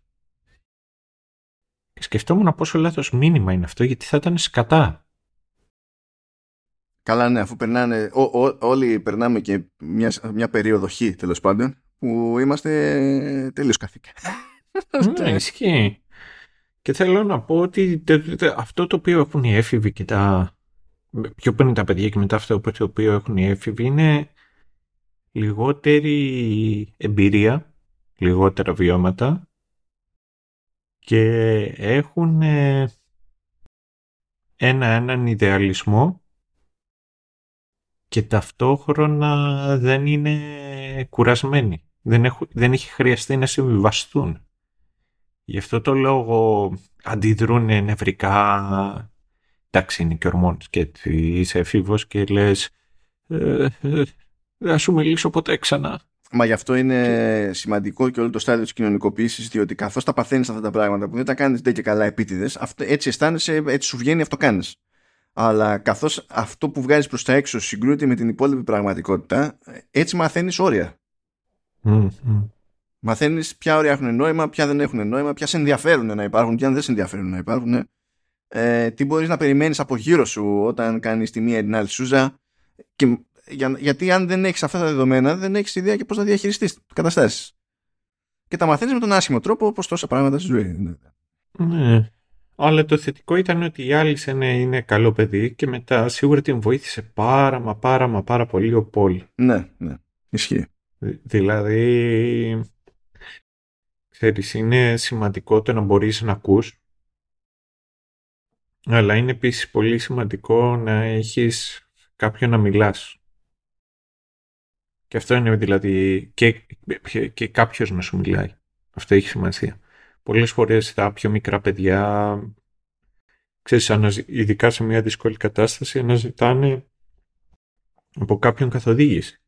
Speaker 2: Και σκεφτόμουν πόσο λάθος μήνυμα είναι αυτό γιατί θα ήταν σκατά.
Speaker 1: Καλά ναι αφού περνάνε ό, ό, όλοι περνάμε και μια, μια περίοδο χ τέλος πάντων που είμαστε τελείως καθήκια
Speaker 2: ναι, ισχύει. Και θέλω να πω ότι αυτό το οποίο έχουν οι έφηβοι και τα πιο πριν τα παιδιά και μετά αυτό το οποίο έχουν οι έφηβοι είναι λιγότερη εμπειρία, λιγότερα βιώματα και έχουν ένα έναν ιδεαλισμό και ταυτόχρονα δεν είναι κουρασμένοι. Δεν, έχουν, δεν έχει χρειαστεί να συμβιβαστούν. Γι' αυτό το λόγο αντιδρούν νευρικά. Εντάξει, είναι και ορμόνες και είσαι εφήβος και λες ε, ε, δεν σου μιλήσω ποτέ ξανά.
Speaker 1: Μα γι' αυτό είναι σημαντικό και όλο το στάδιο της κοινωνικοποίησης, διότι καθώς τα παθαίνεις αυτά τα πράγματα που δεν τα κάνεις και καλά επίτηδες, έτσι αισθάνεσαι, έτσι σου βγαίνει, αυτό κάνεις. Αλλά καθώς αυτό που βγάζεις προς τα έξω συγκρούεται με την υπόλοιπη πραγματικότητα, έτσι μαθαίνεις όρια.
Speaker 2: Mm,
Speaker 1: Μαθαίνεις ποια όρια έχουν νόημα, ποια δεν έχουν νόημα, ποια σε ενδιαφέρουν να υπάρχουν, ποια δεν σε ενδιαφέρουν να υπάρχουν. Ε, τι μπορείς να περιμένεις από γύρω σου όταν κάνεις τη μία ή την άλλη σούζα. Και, για, γιατί αν δεν έχεις αυτά τα δεδομένα, δεν έχεις ιδέα και πώς να διαχειριστείς καταστάσεις. Και τα μαθαίνεις με τον άσχημο τρόπο, όπως τόσα πράγματα στη ζωή.
Speaker 2: Ναι. Αλλά το θετικό ήταν ότι η Άλισεν είναι, είναι καλό παιδί και μετά σίγουρα την βοήθησε πάρα μα πάρα μα πάρα πολύ ο Πολ.
Speaker 1: Ναι, ναι. Ισχύει.
Speaker 2: Δηλαδή, ξέρεις, είναι σημαντικό το να μπορείς να ακούς, αλλά είναι επίσης πολύ σημαντικό να έχεις κάποιον να μιλάς. Και αυτό είναι δηλαδή και, και κάποιος να σου μιλάει. Αυτό έχει σημασία. Πολλές φορές τα πιο μικρά παιδιά, ξέρεις, ειδικά σε μια δύσκολη κατάσταση, αναζητάνε από κάποιον καθοδήγηση.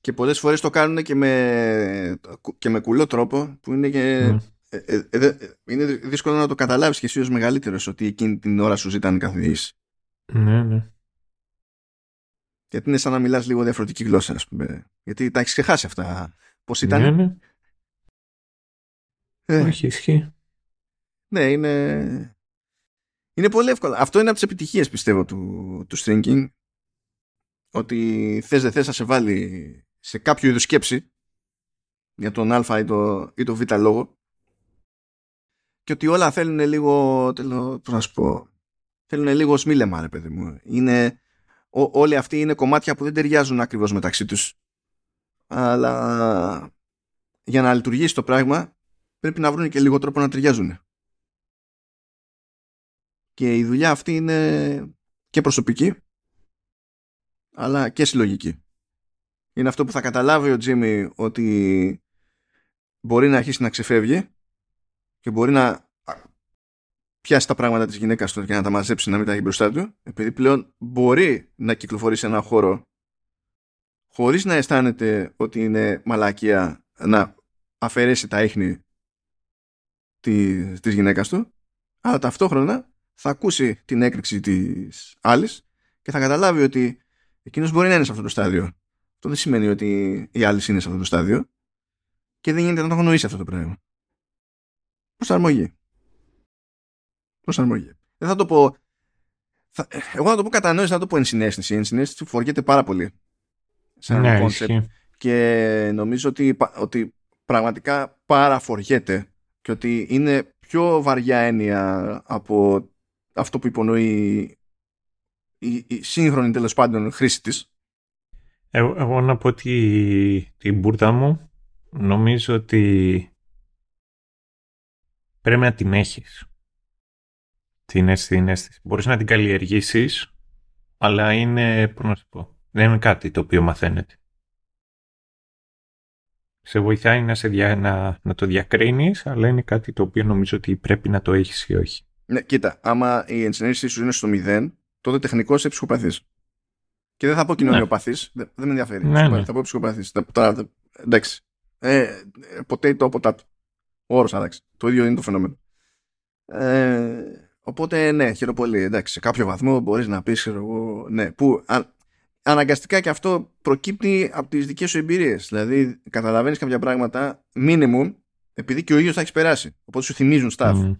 Speaker 1: Και πολλές φορές το κάνουν και με, και με κουλό τρόπο που είναι και... Mm. Ε, ε, είναι δύσκολο να το καταλάβεις και εσύ ως μεγαλύτερος ότι εκείνη την ώρα σου ζητάνε καθοδήγηση.
Speaker 2: Ναι, ναι.
Speaker 1: Γιατί είναι σαν να μιλάς λίγο διαφορετική γλώσσα, ας πούμε. Γιατί τα έχεις ξεχάσει αυτά. Πώς ήταν.
Speaker 2: Ναι, ναι. Ε. Όχι, ισχύει.
Speaker 1: Ναι, είναι... Είναι πολύ εύκολο. Αυτό είναι από τις επιτυχίες, πιστεύω, του, του stringing. Ότι θες δεν θες να σε βάλει σε κάποιο είδους σκέψη για τον α ή το, ή το β λόγο και ότι όλα θέλουν λίγο, τέλο, πώς να σου πω, θέλουν λίγο σμίλεμα, ρε παιδί μου. Είναι, ό, όλοι αυτοί είναι κομμάτια που δεν ταιριάζουν ακριβώς μεταξύ τους. Αλλά για να λειτουργήσει το πράγμα πρέπει να βρουν και λίγο τρόπο να ταιριάζουν. Και η δουλειά αυτή είναι και προσωπική αλλά και συλλογική είναι αυτό που θα καταλάβει ο Τζίμι ότι μπορεί να αρχίσει να ξεφεύγει και μπορεί να πιάσει τα πράγματα της γυναίκας του και να τα μαζέψει να μην τα έχει μπροστά του επειδή πλέον μπορεί να κυκλοφορεί σε ένα χώρο χωρίς να αισθάνεται ότι είναι μαλακία να αφαιρέσει τα ίχνη της, της γυναίκας του αλλά ταυτόχρονα θα ακούσει την έκρηξη της άλλης και θα καταλάβει ότι εκείνος μπορεί να είναι σε αυτό το στάδιο αυτό δεν σημαίνει ότι οι άλλοι είναι σε αυτό το στάδιο και δεν γίνεται να το γνωρίσει αυτό το πράγμα. Προσαρμογή. Προσαρμογή. Δεν θα το πω. Θα, εγώ θα το πω κατανόηση, θα το πω ενσυναίσθηση. Η ενσυναίσθηση φοριέται πάρα πολύ.
Speaker 2: Σε ένα ναι,
Speaker 1: Και νομίζω ότι, ότι πραγματικά παραφοριέται και ότι είναι πιο βαριά έννοια από αυτό που υπονοεί η, η σύγχρονη τέλος πάντων χρήση της
Speaker 2: εγώ, εγώ να πω τη, την μπουρδα μου νομίζω ότι πρέπει να την έχεις. Την αίσθηση, Μπορείς να την καλλιεργήσεις, αλλά είναι, πώς να σου πω, δεν είναι κάτι το οποίο μαθαίνεται. Σε βοηθάει να, σε δια, να, να το διακρίνεις, αλλά είναι κάτι το οποίο νομίζω ότι πρέπει να το έχεις ή όχι.
Speaker 1: Ναι, κοίτα, άμα η ενσυναίσθηση σου είναι στο μηδέν, τότε τεχνικώς είσαι ψυχοπαθής. Και δεν θα πω κοινωνιοπαθής. Ναι. Δεν, δεν με ενδιαφέρει.
Speaker 2: Ναι, ναι.
Speaker 1: Θα πω ψυχοπαθή. Τώρα, εντάξει. Ε, ποτέ το ποτάτο. Ο όρος άλλαξε. Το ίδιο είναι το φαινόμενο. Ε, οπότε, ναι, χαίρομαι πολύ. Εντάξει, σε κάποιο βαθμό μπορείς να πεις, εγώ, ναι, που α, αναγκαστικά και αυτό προκύπτει από τις δικές σου εμπειρίες. Δηλαδή, καταλαβαίνεις κάποια πράγματα, minimum, επειδή και ο ίδιος θα έχεις περάσει. Οπότε σου θυμίζουν stuff. Mm.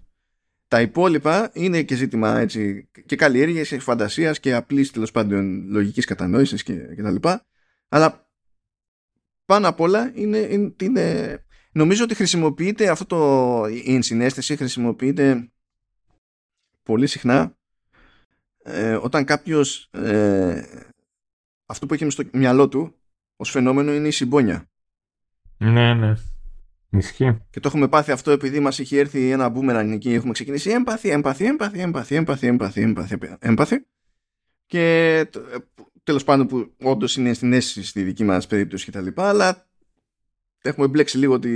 Speaker 1: Τα υπόλοιπα είναι και ζήτημα έτσι, και καλλιέργειας και φαντασίας και απλής τέλος πάντων λογικής κατανόησης και, και τα λοιπά. Αλλά πάνω απ' όλα είναι, είναι, είναι, νομίζω ότι χρησιμοποιείται αυτό το η ενσυναίσθηση χρησιμοποιείται πολύ συχνά ε, όταν κάποιος ε, αυτό που έχει στο μυαλό του ως φαινόμενο είναι η συμπόνια.
Speaker 2: Ναι, ναι. Ισχύει.
Speaker 1: Και το έχουμε πάθει αυτό επειδή μας είχε έρθει ένα μπούμεραν εκεί. Έχουμε ξεκινήσει έμπαθη, έμπαθη, έμπαθη, έμπαθη, έμπαθη, έμπαθη, έμπαθη, έμπαθη. Και ε, τέλος πάντων που όντως είναι στην αίσθηση στη δική μας περίπτωση κτλ. Αλλά έχουμε μπλέξει λίγο τη,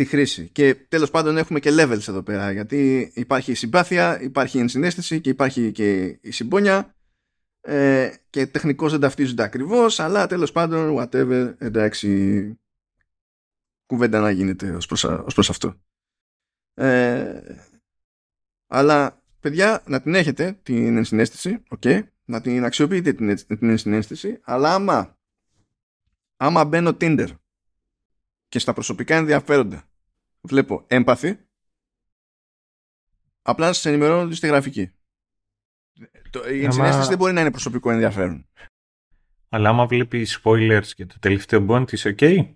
Speaker 1: τη χρήση. Και τέλος πάντων έχουμε και levels εδώ πέρα. Γιατί υπάρχει η συμπάθεια, υπάρχει η ενσυναίσθηση και υπάρχει και η συμπόνια. Ε, και τεχνικώς δεν ταυτίζονται ακριβώς, αλλά τέλος πάντων, whatever, εντάξει, κουβέντα να γίνεται ως προς, ως προς αυτό. Ε, αλλά, παιδιά, να την έχετε την ενσυναίσθηση, okay, να την αξιοποιείτε την, την ενσυναίσθηση, αλλά άμα, άμα μπαίνω Tinder και στα προσωπικά ενδιαφέροντα βλέπω έμπαθη, απλά να σας ενημερώνω στη γραφική. Η ενσυναίσθηση δεν μπορεί να είναι προσωπικό ενδιαφέρον.
Speaker 2: Αλλά άμα βλέπεις spoilers και το τελευταίο bond είσαι ok;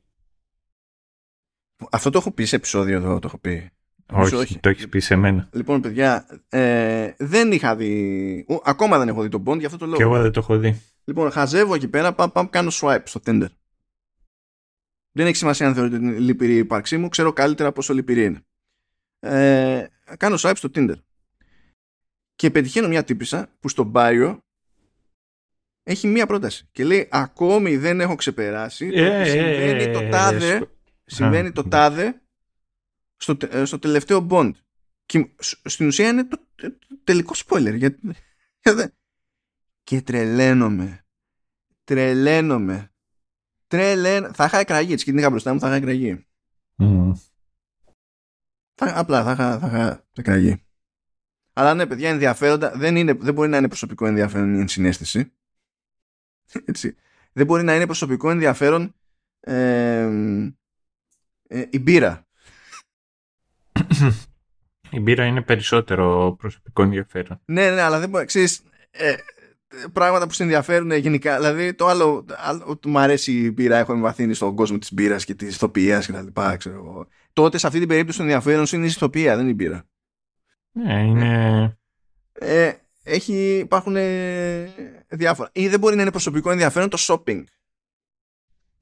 Speaker 1: Αυτό το έχω πει σε επεισόδιο εδώ, το έχω πει.
Speaker 2: Όχι, όχι. το έχεις πει σε μένα.
Speaker 1: Λοιπόν, παιδιά, ε, δεν είχα δει. ακόμα δεν έχω δει τον Bond για αυτό το λόγο.
Speaker 2: Και εγώ δεν το έχω δει.
Speaker 1: Λοιπόν, χαζεύω εκεί πέρα, πάμε, πάμε κάνω swipe στο Tinder. Δεν έχει σημασία αν θεωρείτε την λυπηρή η ύπαρξή μου, ξέρω καλύτερα πόσο λυπηρή είναι. Ε, κάνω swipe στο Tinder. Και πετυχαίνω μια τύπησα που στο bio έχει μία πρόταση. Και λέει, ακόμη δεν έχω ξεπεράσει. Ε, συμβαίνει το τάδε, συμβαίνει το τάδε στο, στο τελευταίο Bond. Και στην ουσία είναι το, τελικό spoiler. Γιατί, και τρελαίνομαι. Τρελαίνομαι. Τρελαίνω. Θα είχα εκραγεί. Έτσι και την είχα μπροστά μου, θα είχα εκραγεί. Mm. Θα, απλά θα είχα, θα είχα εκραγεί. Αλλά ναι, παιδιά, ενδιαφέροντα. Δεν, είναι, δεν μπορεί να είναι προσωπικό ενδιαφέρον η ενσυναίσθηση. Έτσι. Δεν μπορεί να είναι προσωπικό ενδιαφέρον ε, ε, η μπύρα.
Speaker 2: Η μπύρα είναι περισσότερο προσωπικό ενδιαφέρον.
Speaker 1: Ναι, ναι, αλλά δεν μπορεί. Ξέρεις, ε, πράγματα που σε ενδιαφέρουν γενικά. Δηλαδή, το άλλο, άλλο μου αρέσει η μπύρα, έχω εμβαθύνει στον κόσμο της μπύρας και της ηθοποιίας κτλ. Τότε σε αυτή την περίπτωση το ενδιαφέρον σου είναι η ηθοποιία, δεν είναι η μπύρα.
Speaker 2: Ναι, είναι.
Speaker 1: Ε, έχει, υπάρχουν διάφορα. Ή δεν μπορεί να είναι προσωπικό ενδιαφέρον το shopping.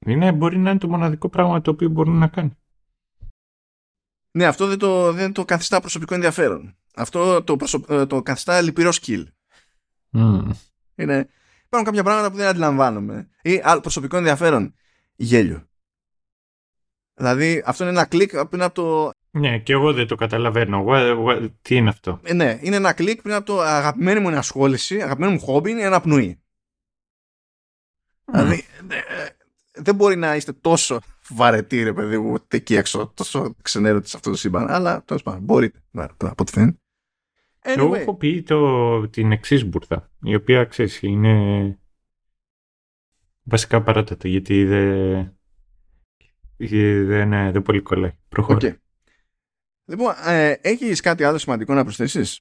Speaker 2: Είναι, μπορεί να είναι το μοναδικό πράγμα το οποίο μπορεί να κάνει.
Speaker 1: Ναι, αυτό δεν το, δεν το καθιστά προσωπικό ενδιαφέρον. Αυτό το, προσω... Ε, το καθιστά λυπηρό skill. Mm. Είναι... Υπάρχουν κάποια πράγματα που δεν αντιλαμβάνομαι. Ή άλλο προσωπικό ενδιαφέρον. Γέλιο. Δηλαδή αυτό είναι ένα κλικ πριν από το.
Speaker 2: Ναι, και εγώ δεν το καταλαβαίνω. Τι είναι αυτό;
Speaker 1: Ε, ναι, είναι ένα κλικ πριν από το αγαπημένη μου ενασχόληση, αγαπημένο μου χόμπι είναι ένα πνοή. Mm. Δηλαδή ε, δεν μπορεί να είστε τόσο βαρετοί, ρε παιδί μου, εκεί έξω, τόσο ξενέρωτοι σε αυτό το σύμπαν. Αλλά τέλος πάντων, μπορείτε, από ό,τι φαίνεται.
Speaker 2: Anyway. Εγώ έχω πει το, την εξής μπουρδα, η οποία ξέρεις είναι βασικά παράτατα, γιατί δεν, δεν, δεν πολύ κολλάει. Προχωρώ. Okay.
Speaker 1: Λοιπόν, ε, έχεις κάτι άλλο σημαντικό να προσθέσεις;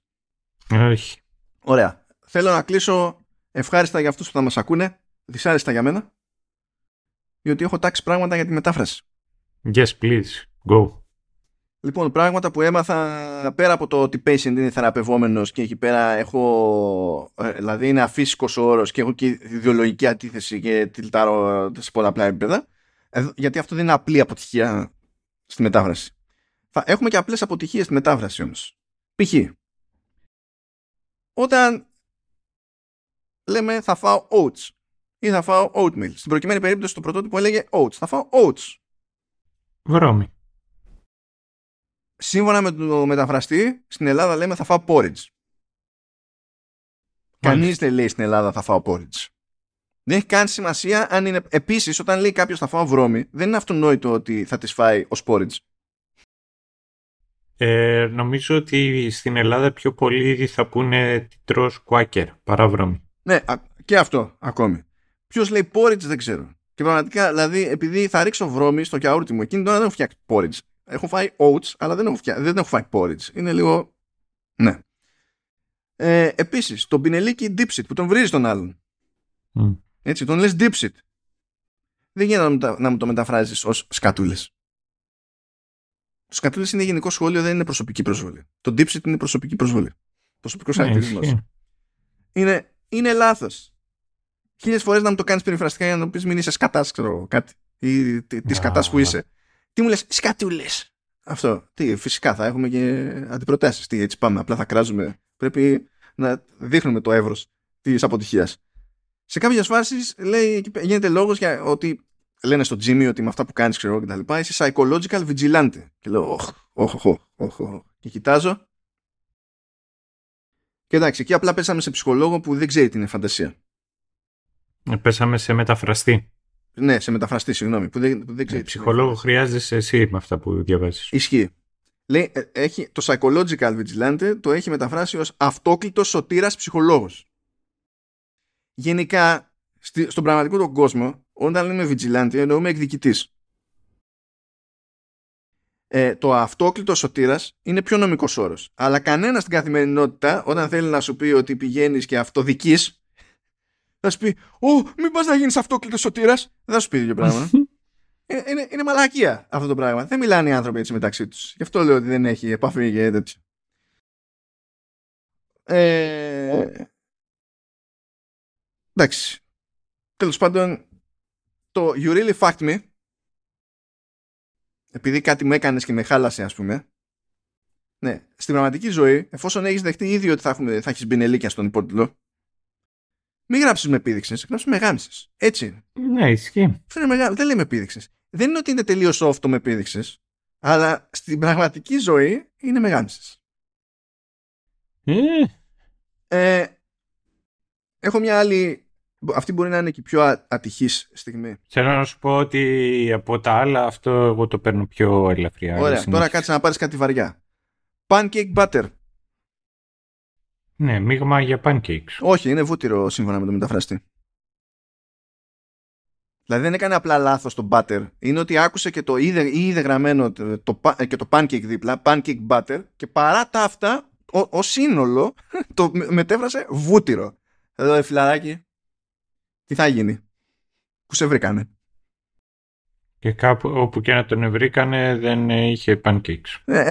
Speaker 2: Όχι.
Speaker 1: Ωραία. Θέλω να κλείσω ευχάριστα για αυτούς που θα μας ακούνε, δυσάρεστα για μένα, διότι έχω τάξει πράγματα για τη μετάφραση.
Speaker 2: Yes, please. Go.
Speaker 1: Λοιπόν, πράγματα που έμαθα πέρα από το ότι patient είναι θεραπευόμενος και εκεί πέρα έχω, ε, δηλαδή είναι αφύσικος ο όρος και έχω και ιδεολογική αντίθεση και τυλτάρω σε πολλαπλά επίπεδα, γιατί αυτό δεν είναι απλή αποτυχία στη μετάφραση. Θα έχουμε και απλές αποτυχίες στη μετάφραση όμως. Π.χ. Όταν λέμε θα φάω oats ή θα φάω oatmeal. Στην προκειμένη περίπτωση το πρωτότυπο έλεγε oats. Θα φάω oats.
Speaker 2: Βρώμη
Speaker 1: σύμφωνα με το μεταφραστή, στην Ελλάδα λέμε θα φάω porridge. Κανείς δεν λέει στην Ελλάδα θα φάω porridge. Δεν έχει καν σημασία αν είναι. Επίσης, όταν λέει κάποιος θα φάω βρώμη, δεν είναι αυτονόητο ότι θα τη φάει ως porridge.
Speaker 2: Ε, νομίζω ότι στην Ελλάδα πιο πολύ θα πούνε τρως κουάκερ παρά βρώμη.
Speaker 1: Ναι, και αυτό ακόμη. Ποιος λέει porridge δεν ξέρω. Και πραγματικά, δηλαδή, επειδή θα ρίξω βρώμη στο κιαούρτι μου, εκείνη τώρα δεν έχω φτιάξει porridge. Έχω φάει oats, αλλά δεν έχω, δεν έχω φάει porridge. Είναι λίγο... Ναι. Ε, επίσης, τον πινελίκι dipsit που τον βρίζει τον άλλον. Mm. Έτσι, τον λες dipsit. Δεν γίνεται να, μου το μεταφράζεις ως σκατούλες. Το σκατούλες είναι γενικό σχόλιο, δεν είναι προσωπική προσβολή. Το dipsit είναι προσωπική προσβολή. Προσωπικός ναι, χαρακτηρισμός. Είναι, είναι λάθος. Χίλιες φορές να μου το κάνεις περιφραστικά για να το πεις μην είσαι σκατάς, ξέρω κάτι. Ή τη σκατάς που είσαι. Τι μου λες, σκατούλες. Αυτό. Τι, φυσικά θα έχουμε και αντιπροτάσεις. Τι, έτσι πάμε. Απλά θα κράζουμε. Πρέπει να δείχνουμε το εύρος της αποτυχίας. Σε κάποιες φάσεις λέει, γίνεται λόγος για ότι λένε στο Jimmy ότι με αυτά που κάνεις ξέρω και τα λοιπά είσαι psychological vigilante. Και λέω, όχ, όχ, όχ, όχ, Και κοιτάζω. Και εντάξει, εκεί απλά πέσαμε σε ψυχολόγο που δεν ξέρει τι είναι φαντασία.
Speaker 2: Ε, πέσαμε σε μεταφραστή.
Speaker 1: Ναι, σε μεταφραστή, συγγνώμη. Που δεν, που δεν ξέρει.
Speaker 2: ψυχολόγο χρειάζεσαι εσύ με αυτά που διαβάζεις.
Speaker 1: Ισχύει. Λέει, ε, έχει, το psychological vigilante το έχει μεταφράσει ως αυτόκλητος σωτήρας ψυχολόγος. Γενικά, στον πραγματικό τον κόσμο, όταν λέμε vigilante εννοούμε εκδικητής. Ε, το αυτόκλητος σωτήρας είναι πιο νομικός όρος. Αλλά κανένας στην καθημερινότητα, όταν θέλει να σου πει ότι πηγαίνεις και αυτοδικείς, θα σου πει, Ω, μην πα να γίνεις αυτόκλητος σωτήρας; Δεν θα σου πει δύο πράγματα. είναι, είναι, είναι μαλακία αυτό το πράγμα. Δεν μιλάνε οι άνθρωποι έτσι μεταξύ τους. Γι' αυτό λέω ότι δεν έχει επαφή και τέτοιο. Ε, εντάξει. Τέλος πάντων, το You Really Fucked Me επειδή κάτι με έκανες και με χάλασε ας πούμε ναι, στην πραγματική ζωή εφόσον έχεις δεχτεί ήδη ότι θα, έχουμε, θα έχεις μπινελίκια στον υπότιτλο μην γράψεις με επίδειξες, γράψεις με γάμισες. Έτσι είναι.
Speaker 2: Ναι, ισχύει.
Speaker 1: Δεν λέμε επίδειξες. Δεν είναι ότι είναι τελείως soft το με επίδειξες, αλλά στην πραγματική ζωή είναι με γάμισες.
Speaker 2: Ε.
Speaker 1: Ε, έχω μια άλλη αυτή μπορεί να είναι και η πιο ατυχής στιγμή.
Speaker 2: Θέλω να σου πω ότι από τα άλλα αυτό εγώ το παίρνω πιο ελαφριά.
Speaker 1: Ωραία, τώρα κάτσε να πάρεις κάτι βαριά. Pancake butter.
Speaker 2: Ναι, μείγμα για pancakes.
Speaker 1: Όχι, είναι βούτυρο σύμφωνα με το μεταφραστή. Δηλαδή δεν έκανε απλά λάθος το butter. Είναι ότι άκουσε και το είδε, είδε γραμμένο το, και το pancake δίπλα, pancake butter και παρά τα αυτά, ο, σύνολο το μετέφρασε βούτυρο. Εδώ, φιλαράκι, τι θα γίνει; Πού σε βρήκανε;
Speaker 2: Και κάπου όπου και να τον βρήκανε δεν είχε pancakes.
Speaker 1: Ναι.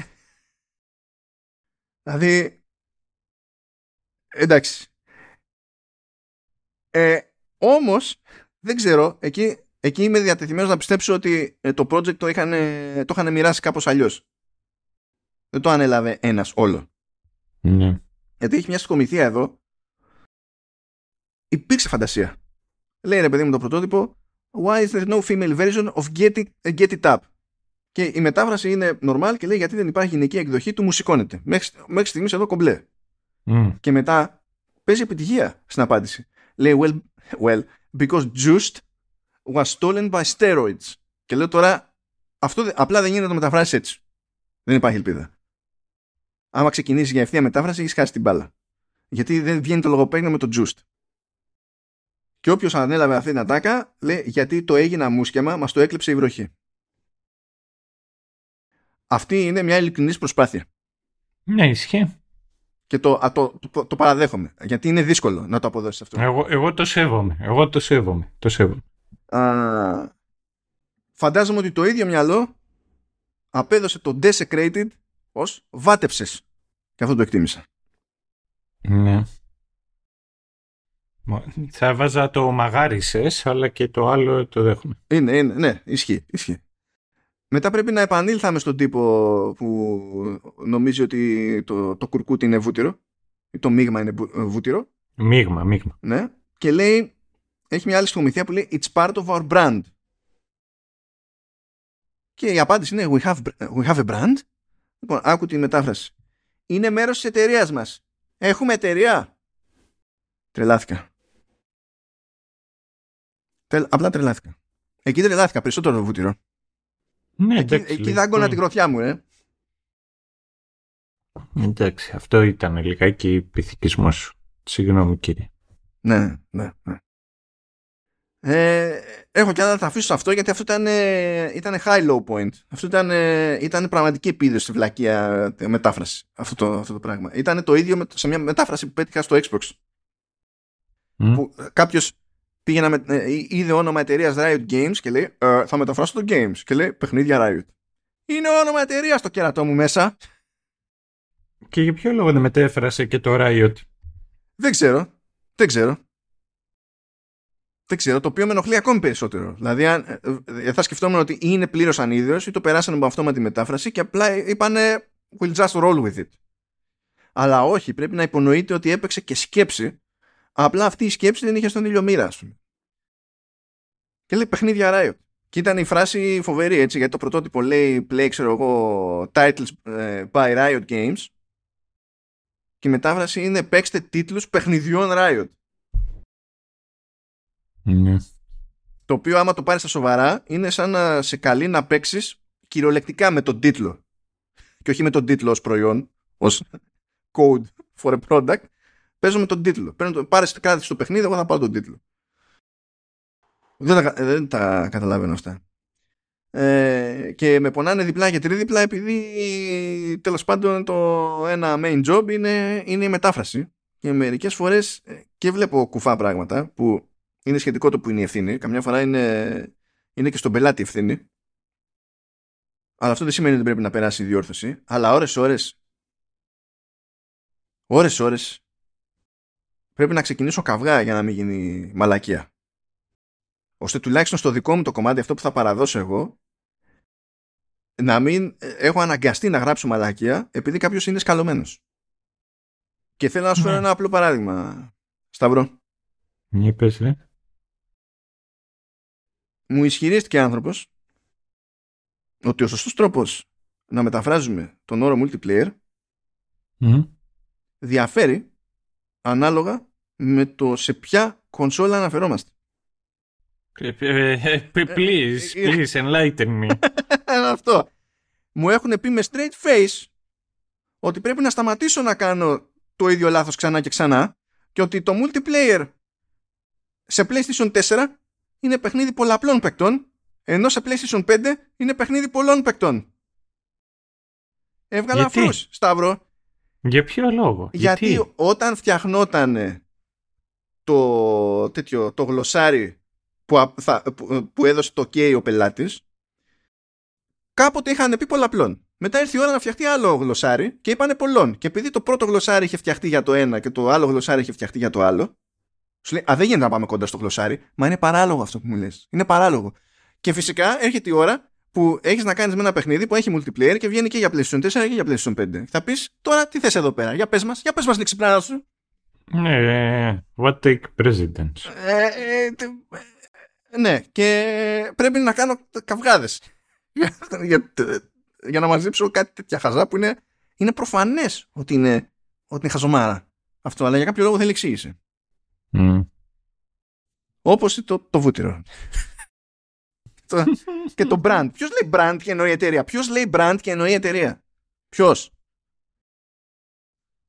Speaker 1: Δηλαδή, εντάξει. Ε, όμως, δεν ξέρω, εκεί, εκεί είμαι διατεθειμένος να πιστέψω ότι ε, το project το είχαν, το είχαν μοιράσει κάπως αλλιώς. Δεν το ανέλαβε ένας όλο.
Speaker 2: Ναι.
Speaker 1: Γιατί έχει μια σκομιθία εδώ. Υπήρξε φαντασία. Λέει ρε παιδί μου το πρωτότυπο Why is there no female version of Get It, uh, Get It Up; Και η μετάφραση είναι normal και λέει γιατί δεν υπάρχει γυναική εκδοχή του μουσικώνεται. Μέχρι, μέχρι στιγμής εδώ κομπλέ. Και μετά παίζει επιτυχία στην απάντηση. Λέει well, well because Just was stolen by steroids. Και λέω τώρα αυτό απλά δεν γίνεται να το μεταφράσεις έτσι. Δεν υπάρχει ελπίδα. Άμα ξεκινήσεις για ευθεία μετάφραση έχεις χάσει την μπάλα. Γιατί δεν βγαίνει το λογοπαίγνιο με το Just. Και όποιος ανέλαβε αυτή την ατάκα λέει γιατί το έγινα μουσκεμα, μας το έκλεψε η βροχή. Αυτή είναι μια ειλικρινής προσπάθεια.
Speaker 2: Ναι, ισχύει.
Speaker 1: Και το, α, το, το, το, παραδέχομαι. Γιατί είναι δύσκολο να το αποδώσεις αυτό.
Speaker 2: Εγώ, εγώ το σέβομαι. Εγώ το σέβομαι. Το σέβομαι.
Speaker 1: Α, φαντάζομαι ότι το ίδιο μυαλό απέδωσε το desecrated ως βάτεψες. Και αυτό το εκτίμησα.
Speaker 2: Ναι. Θα βάζα το μαγάρισες, αλλά και το άλλο το δέχομαι.
Speaker 1: Είναι, είναι, ναι, ισχύει, ισχύει. Μετά πρέπει να επανήλθαμε στον τύπο που νομίζει ότι το, το κουρκούτι είναι βούτυρο ή το μείγμα είναι βούτυρο.
Speaker 2: Μείγμα, μείγμα.
Speaker 1: Ναι. Και λέει, έχει μια άλλη στιγμηθεία που λέει It's part of our brand. Και η απάντηση είναι We have, we have a brand. Λοιπόν, άκου τη μετάφραση. Είναι μέρος της εταιρείας μας. Έχουμε εταιρεία. Τρελάθηκα. Απλά τρελάθηκα. Εκεί τρελάθηκα περισσότερο το βούτυρο.
Speaker 2: Ναι,
Speaker 1: εκεί,
Speaker 2: εντάξει,
Speaker 1: εκεί δάγκωνα την κροθιά μου, ε.
Speaker 2: Εντάξει, αυτό ήταν λιγάκι πυθικισμός σου. Συγγνώμη, κύριε.
Speaker 1: Ναι, ναι, ναι. Ε, έχω και άλλα να τα αφήσω σε αυτό γιατί αυτό ήταν, ήταν high low point. Αυτό ήταν, ήταν πραγματική επίδοση στη βλακεία μετάφραση. Αυτό το, αυτό το πράγμα. Ήταν το ίδιο σε μια μετάφραση που πέτυχα στο Xbox. Mm. Που κάποιος πήγε να ε, είδε όνομα εταιρείας Riot Games και λέει ε, θα μεταφράσω το Games και λέει παιχνίδια Riot. Είναι όνομα εταιρείας στο κερατό μου μέσα.
Speaker 2: Και για ποιο λόγο δεν μετέφρασε και το Riot;
Speaker 1: Δεν ξέρω. Δεν ξέρω. Δεν ξέρω, το οποίο με ενοχλεί ακόμη περισσότερο. Δηλαδή, αν, ε, θα σκεφτόμουν ότι είναι πλήρως ανίδεος ή το περάσανε με αυτόματη μετάφραση και απλά είπανε We'll just roll with it. Αλλά όχι, πρέπει να υπονοείται ότι έπαιξε και σκέψη Απλά αυτή η σκέψη δεν είχε στον ήλιο μοίρα, ας πούμε. Και λέει παιχνίδια Riot. Και ήταν η φράση φοβερή, έτσι, γιατί το πρωτότυπο λέει play, ξέρω εγώ, titles uh, by Riot Games. Και η μετάφραση είναι παίξτε τίτλους παιχνιδιών Riot.
Speaker 2: Ναι.
Speaker 1: Το οποίο άμα το πάρεις στα σοβαρά είναι σαν να σε καλεί να παίξεις κυριολεκτικά με τον τίτλο. Και όχι με τον τίτλο ως προϊόν, ως code for a product, Παίζω με τον τίτλο. Παίρνω, πάρε κάτι στο παιχνίδι, εγώ θα πάρω τον τίτλο. Δεν τα, δεν τα καταλαβαίνω αυτά. Ε, και με πονάνε διπλά και τρίδιπλα επειδή τέλος πάντων το ένα main job είναι, είναι η μετάφραση. Και μερικές φορές ε, και βλέπω κουφά πράγματα που είναι σχετικό το που είναι η ευθύνη. Καμιά φορά είναι, είναι και στον πελάτη ευθύνη. Αλλά αυτό δεν σημαίνει ότι πρέπει να περάσει η διόρθωση. Αλλά ώρες ώρες ώρες ώρες πρέπει να ξεκινήσω καυγά για να μην γίνει μαλακία. Ώστε τουλάχιστον στο δικό μου το κομμάτι αυτό που θα παραδώσω εγώ να μην ε, έχω αναγκαστεί να γράψω μαλακία επειδή κάποιος είναι σκαλωμένος. Και θέλω να σου φέρω ναι. ένα απλό παράδειγμα, Σταυρό.
Speaker 2: Ναι, πες, ρε.
Speaker 1: Μου ισχυρίστηκε άνθρωπος ότι ο σωστός τρόπος να μεταφράζουμε τον όρο multiplayer διαφέρει ανάλογα με το σε ποια κονσόλα αναφερόμαστε.
Speaker 2: Ε, ε, please, please enlighten me.
Speaker 1: Αυτό. Μου έχουν πει με straight face ότι πρέπει να σταματήσω να κάνω το ίδιο λάθος ξανά και ξανά και ότι το multiplayer σε PlayStation 4 είναι παιχνίδι πολλαπλών παικτών ενώ σε PlayStation 5 είναι παιχνίδι πολλών παικτών. Έβγαλα αφούς, Σταύρο.
Speaker 2: Για ποιο λόγο.
Speaker 1: Γιατί, Γιατί όταν φτιαχνόταν το, τέτοιο, το γλωσσάρι που, θα, που, που έδωσε το OK ο πελάτης κάποτε είχαν πει πολλαπλών. Μετά ήρθε η ώρα να φτιαχτεί άλλο γλωσσάρι και είπανε πολλών. Και επειδή το πρώτο γλωσσάρι είχε φτιαχτεί για το ένα και το άλλο γλωσσάρι είχε φτιαχτεί για το άλλο, σου λέει Α, δεν γίνεται να πάμε κοντά στο γλωσσάρι. Μα είναι παράλογο αυτό που μου λες. Είναι παράλογο. Και φυσικά έρχεται η ώρα που έχεις να κάνεις με ένα παιχνίδι που έχει multiplayer και βγαίνει και για PlayStation 4 και για PlayStation 5. Θα πεις τώρα τι θες εδώ πέρα. Για πες μας, για πες μας την ξυπνάδα σου.
Speaker 2: Ναι, what take precedence.
Speaker 1: Ε, ε, ε, ναι, και πρέπει να κάνω καυγάδες. για, για να μαζέψω κάτι τέτοια χαζά που είναι, είναι προφανές ότι είναι, ότι είναι χαζομάρα. Αυτό, αλλά για κάποιο λόγο δεν εξήγησε. Mm. Όπως το, το βούτυρο. και το brand. Ποιος λέει brand και εννοεί εταιρεία; Ποιος λέει brand και εννοεί εταιρεία; Ποιος;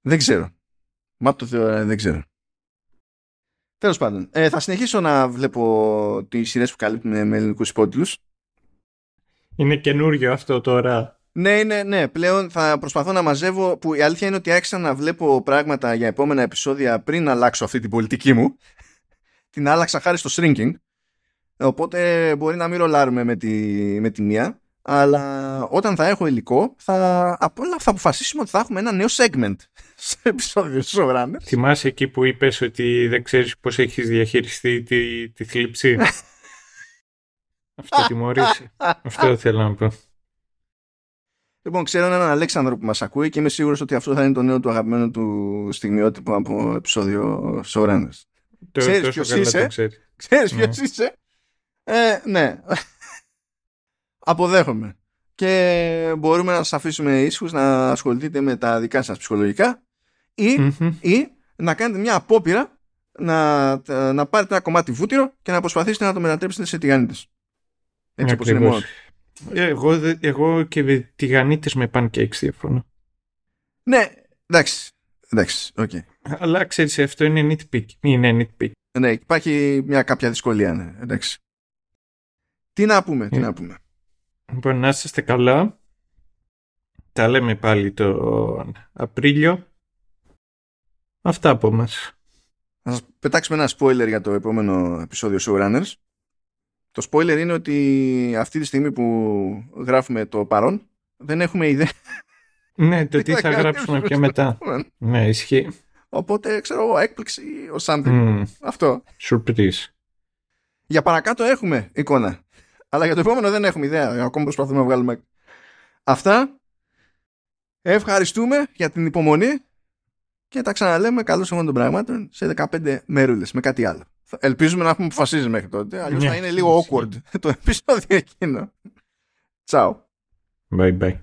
Speaker 1: Δεν ξέρω. Μα το θεωρώ, δεν ξέρω. Τέλος πάντων, ε, θα συνεχίσω να βλέπω τις σειρές που καλύπτουν με ελληνικούς υπότιτλους.
Speaker 2: Είναι καινούριο αυτό τώρα.
Speaker 1: Ναι, ναι, ναι. Πλέον θα προσπαθώ να μαζεύω. Που η αλήθεια είναι ότι άρχισα να βλέπω πράγματα για επόμενα επεισόδια πριν αλλάξω αυτή την πολιτική μου. την άλλαξα χάρη στο shrinking. Οπότε μπορεί να μην ρολάρουμε με τη, με τη μία. Αλλά όταν θα έχω υλικό, θα, από όλα θα αποφασίσουμε ότι θα έχουμε ένα νέο segment σε επεισόδιο του Showrunner.
Speaker 2: Θυμάσαι εκεί που είπες ότι δεν ξέρεις πώς έχεις διαχειριστεί τη, τη θλίψη; Αυτό τιμωρήσει. Αυτό θέλω να πω.
Speaker 1: Λοιπόν, ξέρω έναν Αλέξανδρο που μας ακούει και είμαι σίγουρος ότι αυτό θα είναι το νέο του αγαπημένο του στιγμιότυπο από επεισόδιο Showrunners. Ξέρεις ποιος είσαι; Ξέρεις ποιος ναι. είσαι; Ε, ναι. Αποδέχομαι. Και μπορούμε να σας αφήσουμε ίσχους να ασχοληθείτε με τα δικά σας ψυχολογικά ή, ή να κάνετε μια απόπειρα να, να πάρετε ένα κομμάτι βούτυρο και να προσπαθήσετε να το μετατρέψετε σε τηγανίτες. Έτσι όπως είναι μόνο.
Speaker 2: Εγώ, εγώ και τηγανίτες με pancakes διαφωνώ.
Speaker 1: Ναι, εντάξει. Εντάξει, okay.
Speaker 2: Αλλά ξέρεις, αυτό είναι nitpick. Είναι nitpick.
Speaker 1: Ναι, υπάρχει μια κάποια δυσκολία, ναι. Εντάξει. Τι να πούμε, τι ε, να πούμε.
Speaker 2: Λοιπόν, να είστε καλά. Τα λέμε πάλι τον Απρίλιο. Αυτά από μας.
Speaker 1: Θα σας πετάξουμε ένα spoiler για το επόμενο επεισόδιο Showrunners. Το spoiler είναι ότι αυτή τη στιγμή που γράφουμε το παρόν δεν έχουμε ιδέα.
Speaker 2: Ναι, το τι θα γράψουμε πιο μετά. ναι, ισχύει.
Speaker 1: Οπότε, ξέρω εγώ, έκπληξη ή something. Αυτό.
Speaker 2: Surprise.
Speaker 1: Για παρακάτω έχουμε εικόνα. Αλλά για το επόμενο δεν έχουμε ιδέα. Ακόμα προσπαθούμε να βγάλουμε. Αυτά. Ευχαριστούμε για την υπομονή και τα ξαναλέμε καλώς εγώ των πραγμάτων σε 15 μέρουλες με κάτι άλλο. Ελπίζουμε να έχουμε αποφασίσει μέχρι τότε. Αλλιώς θα είναι λίγο awkward το επεισόδιο εκείνο. Ciao.
Speaker 2: Bye bye.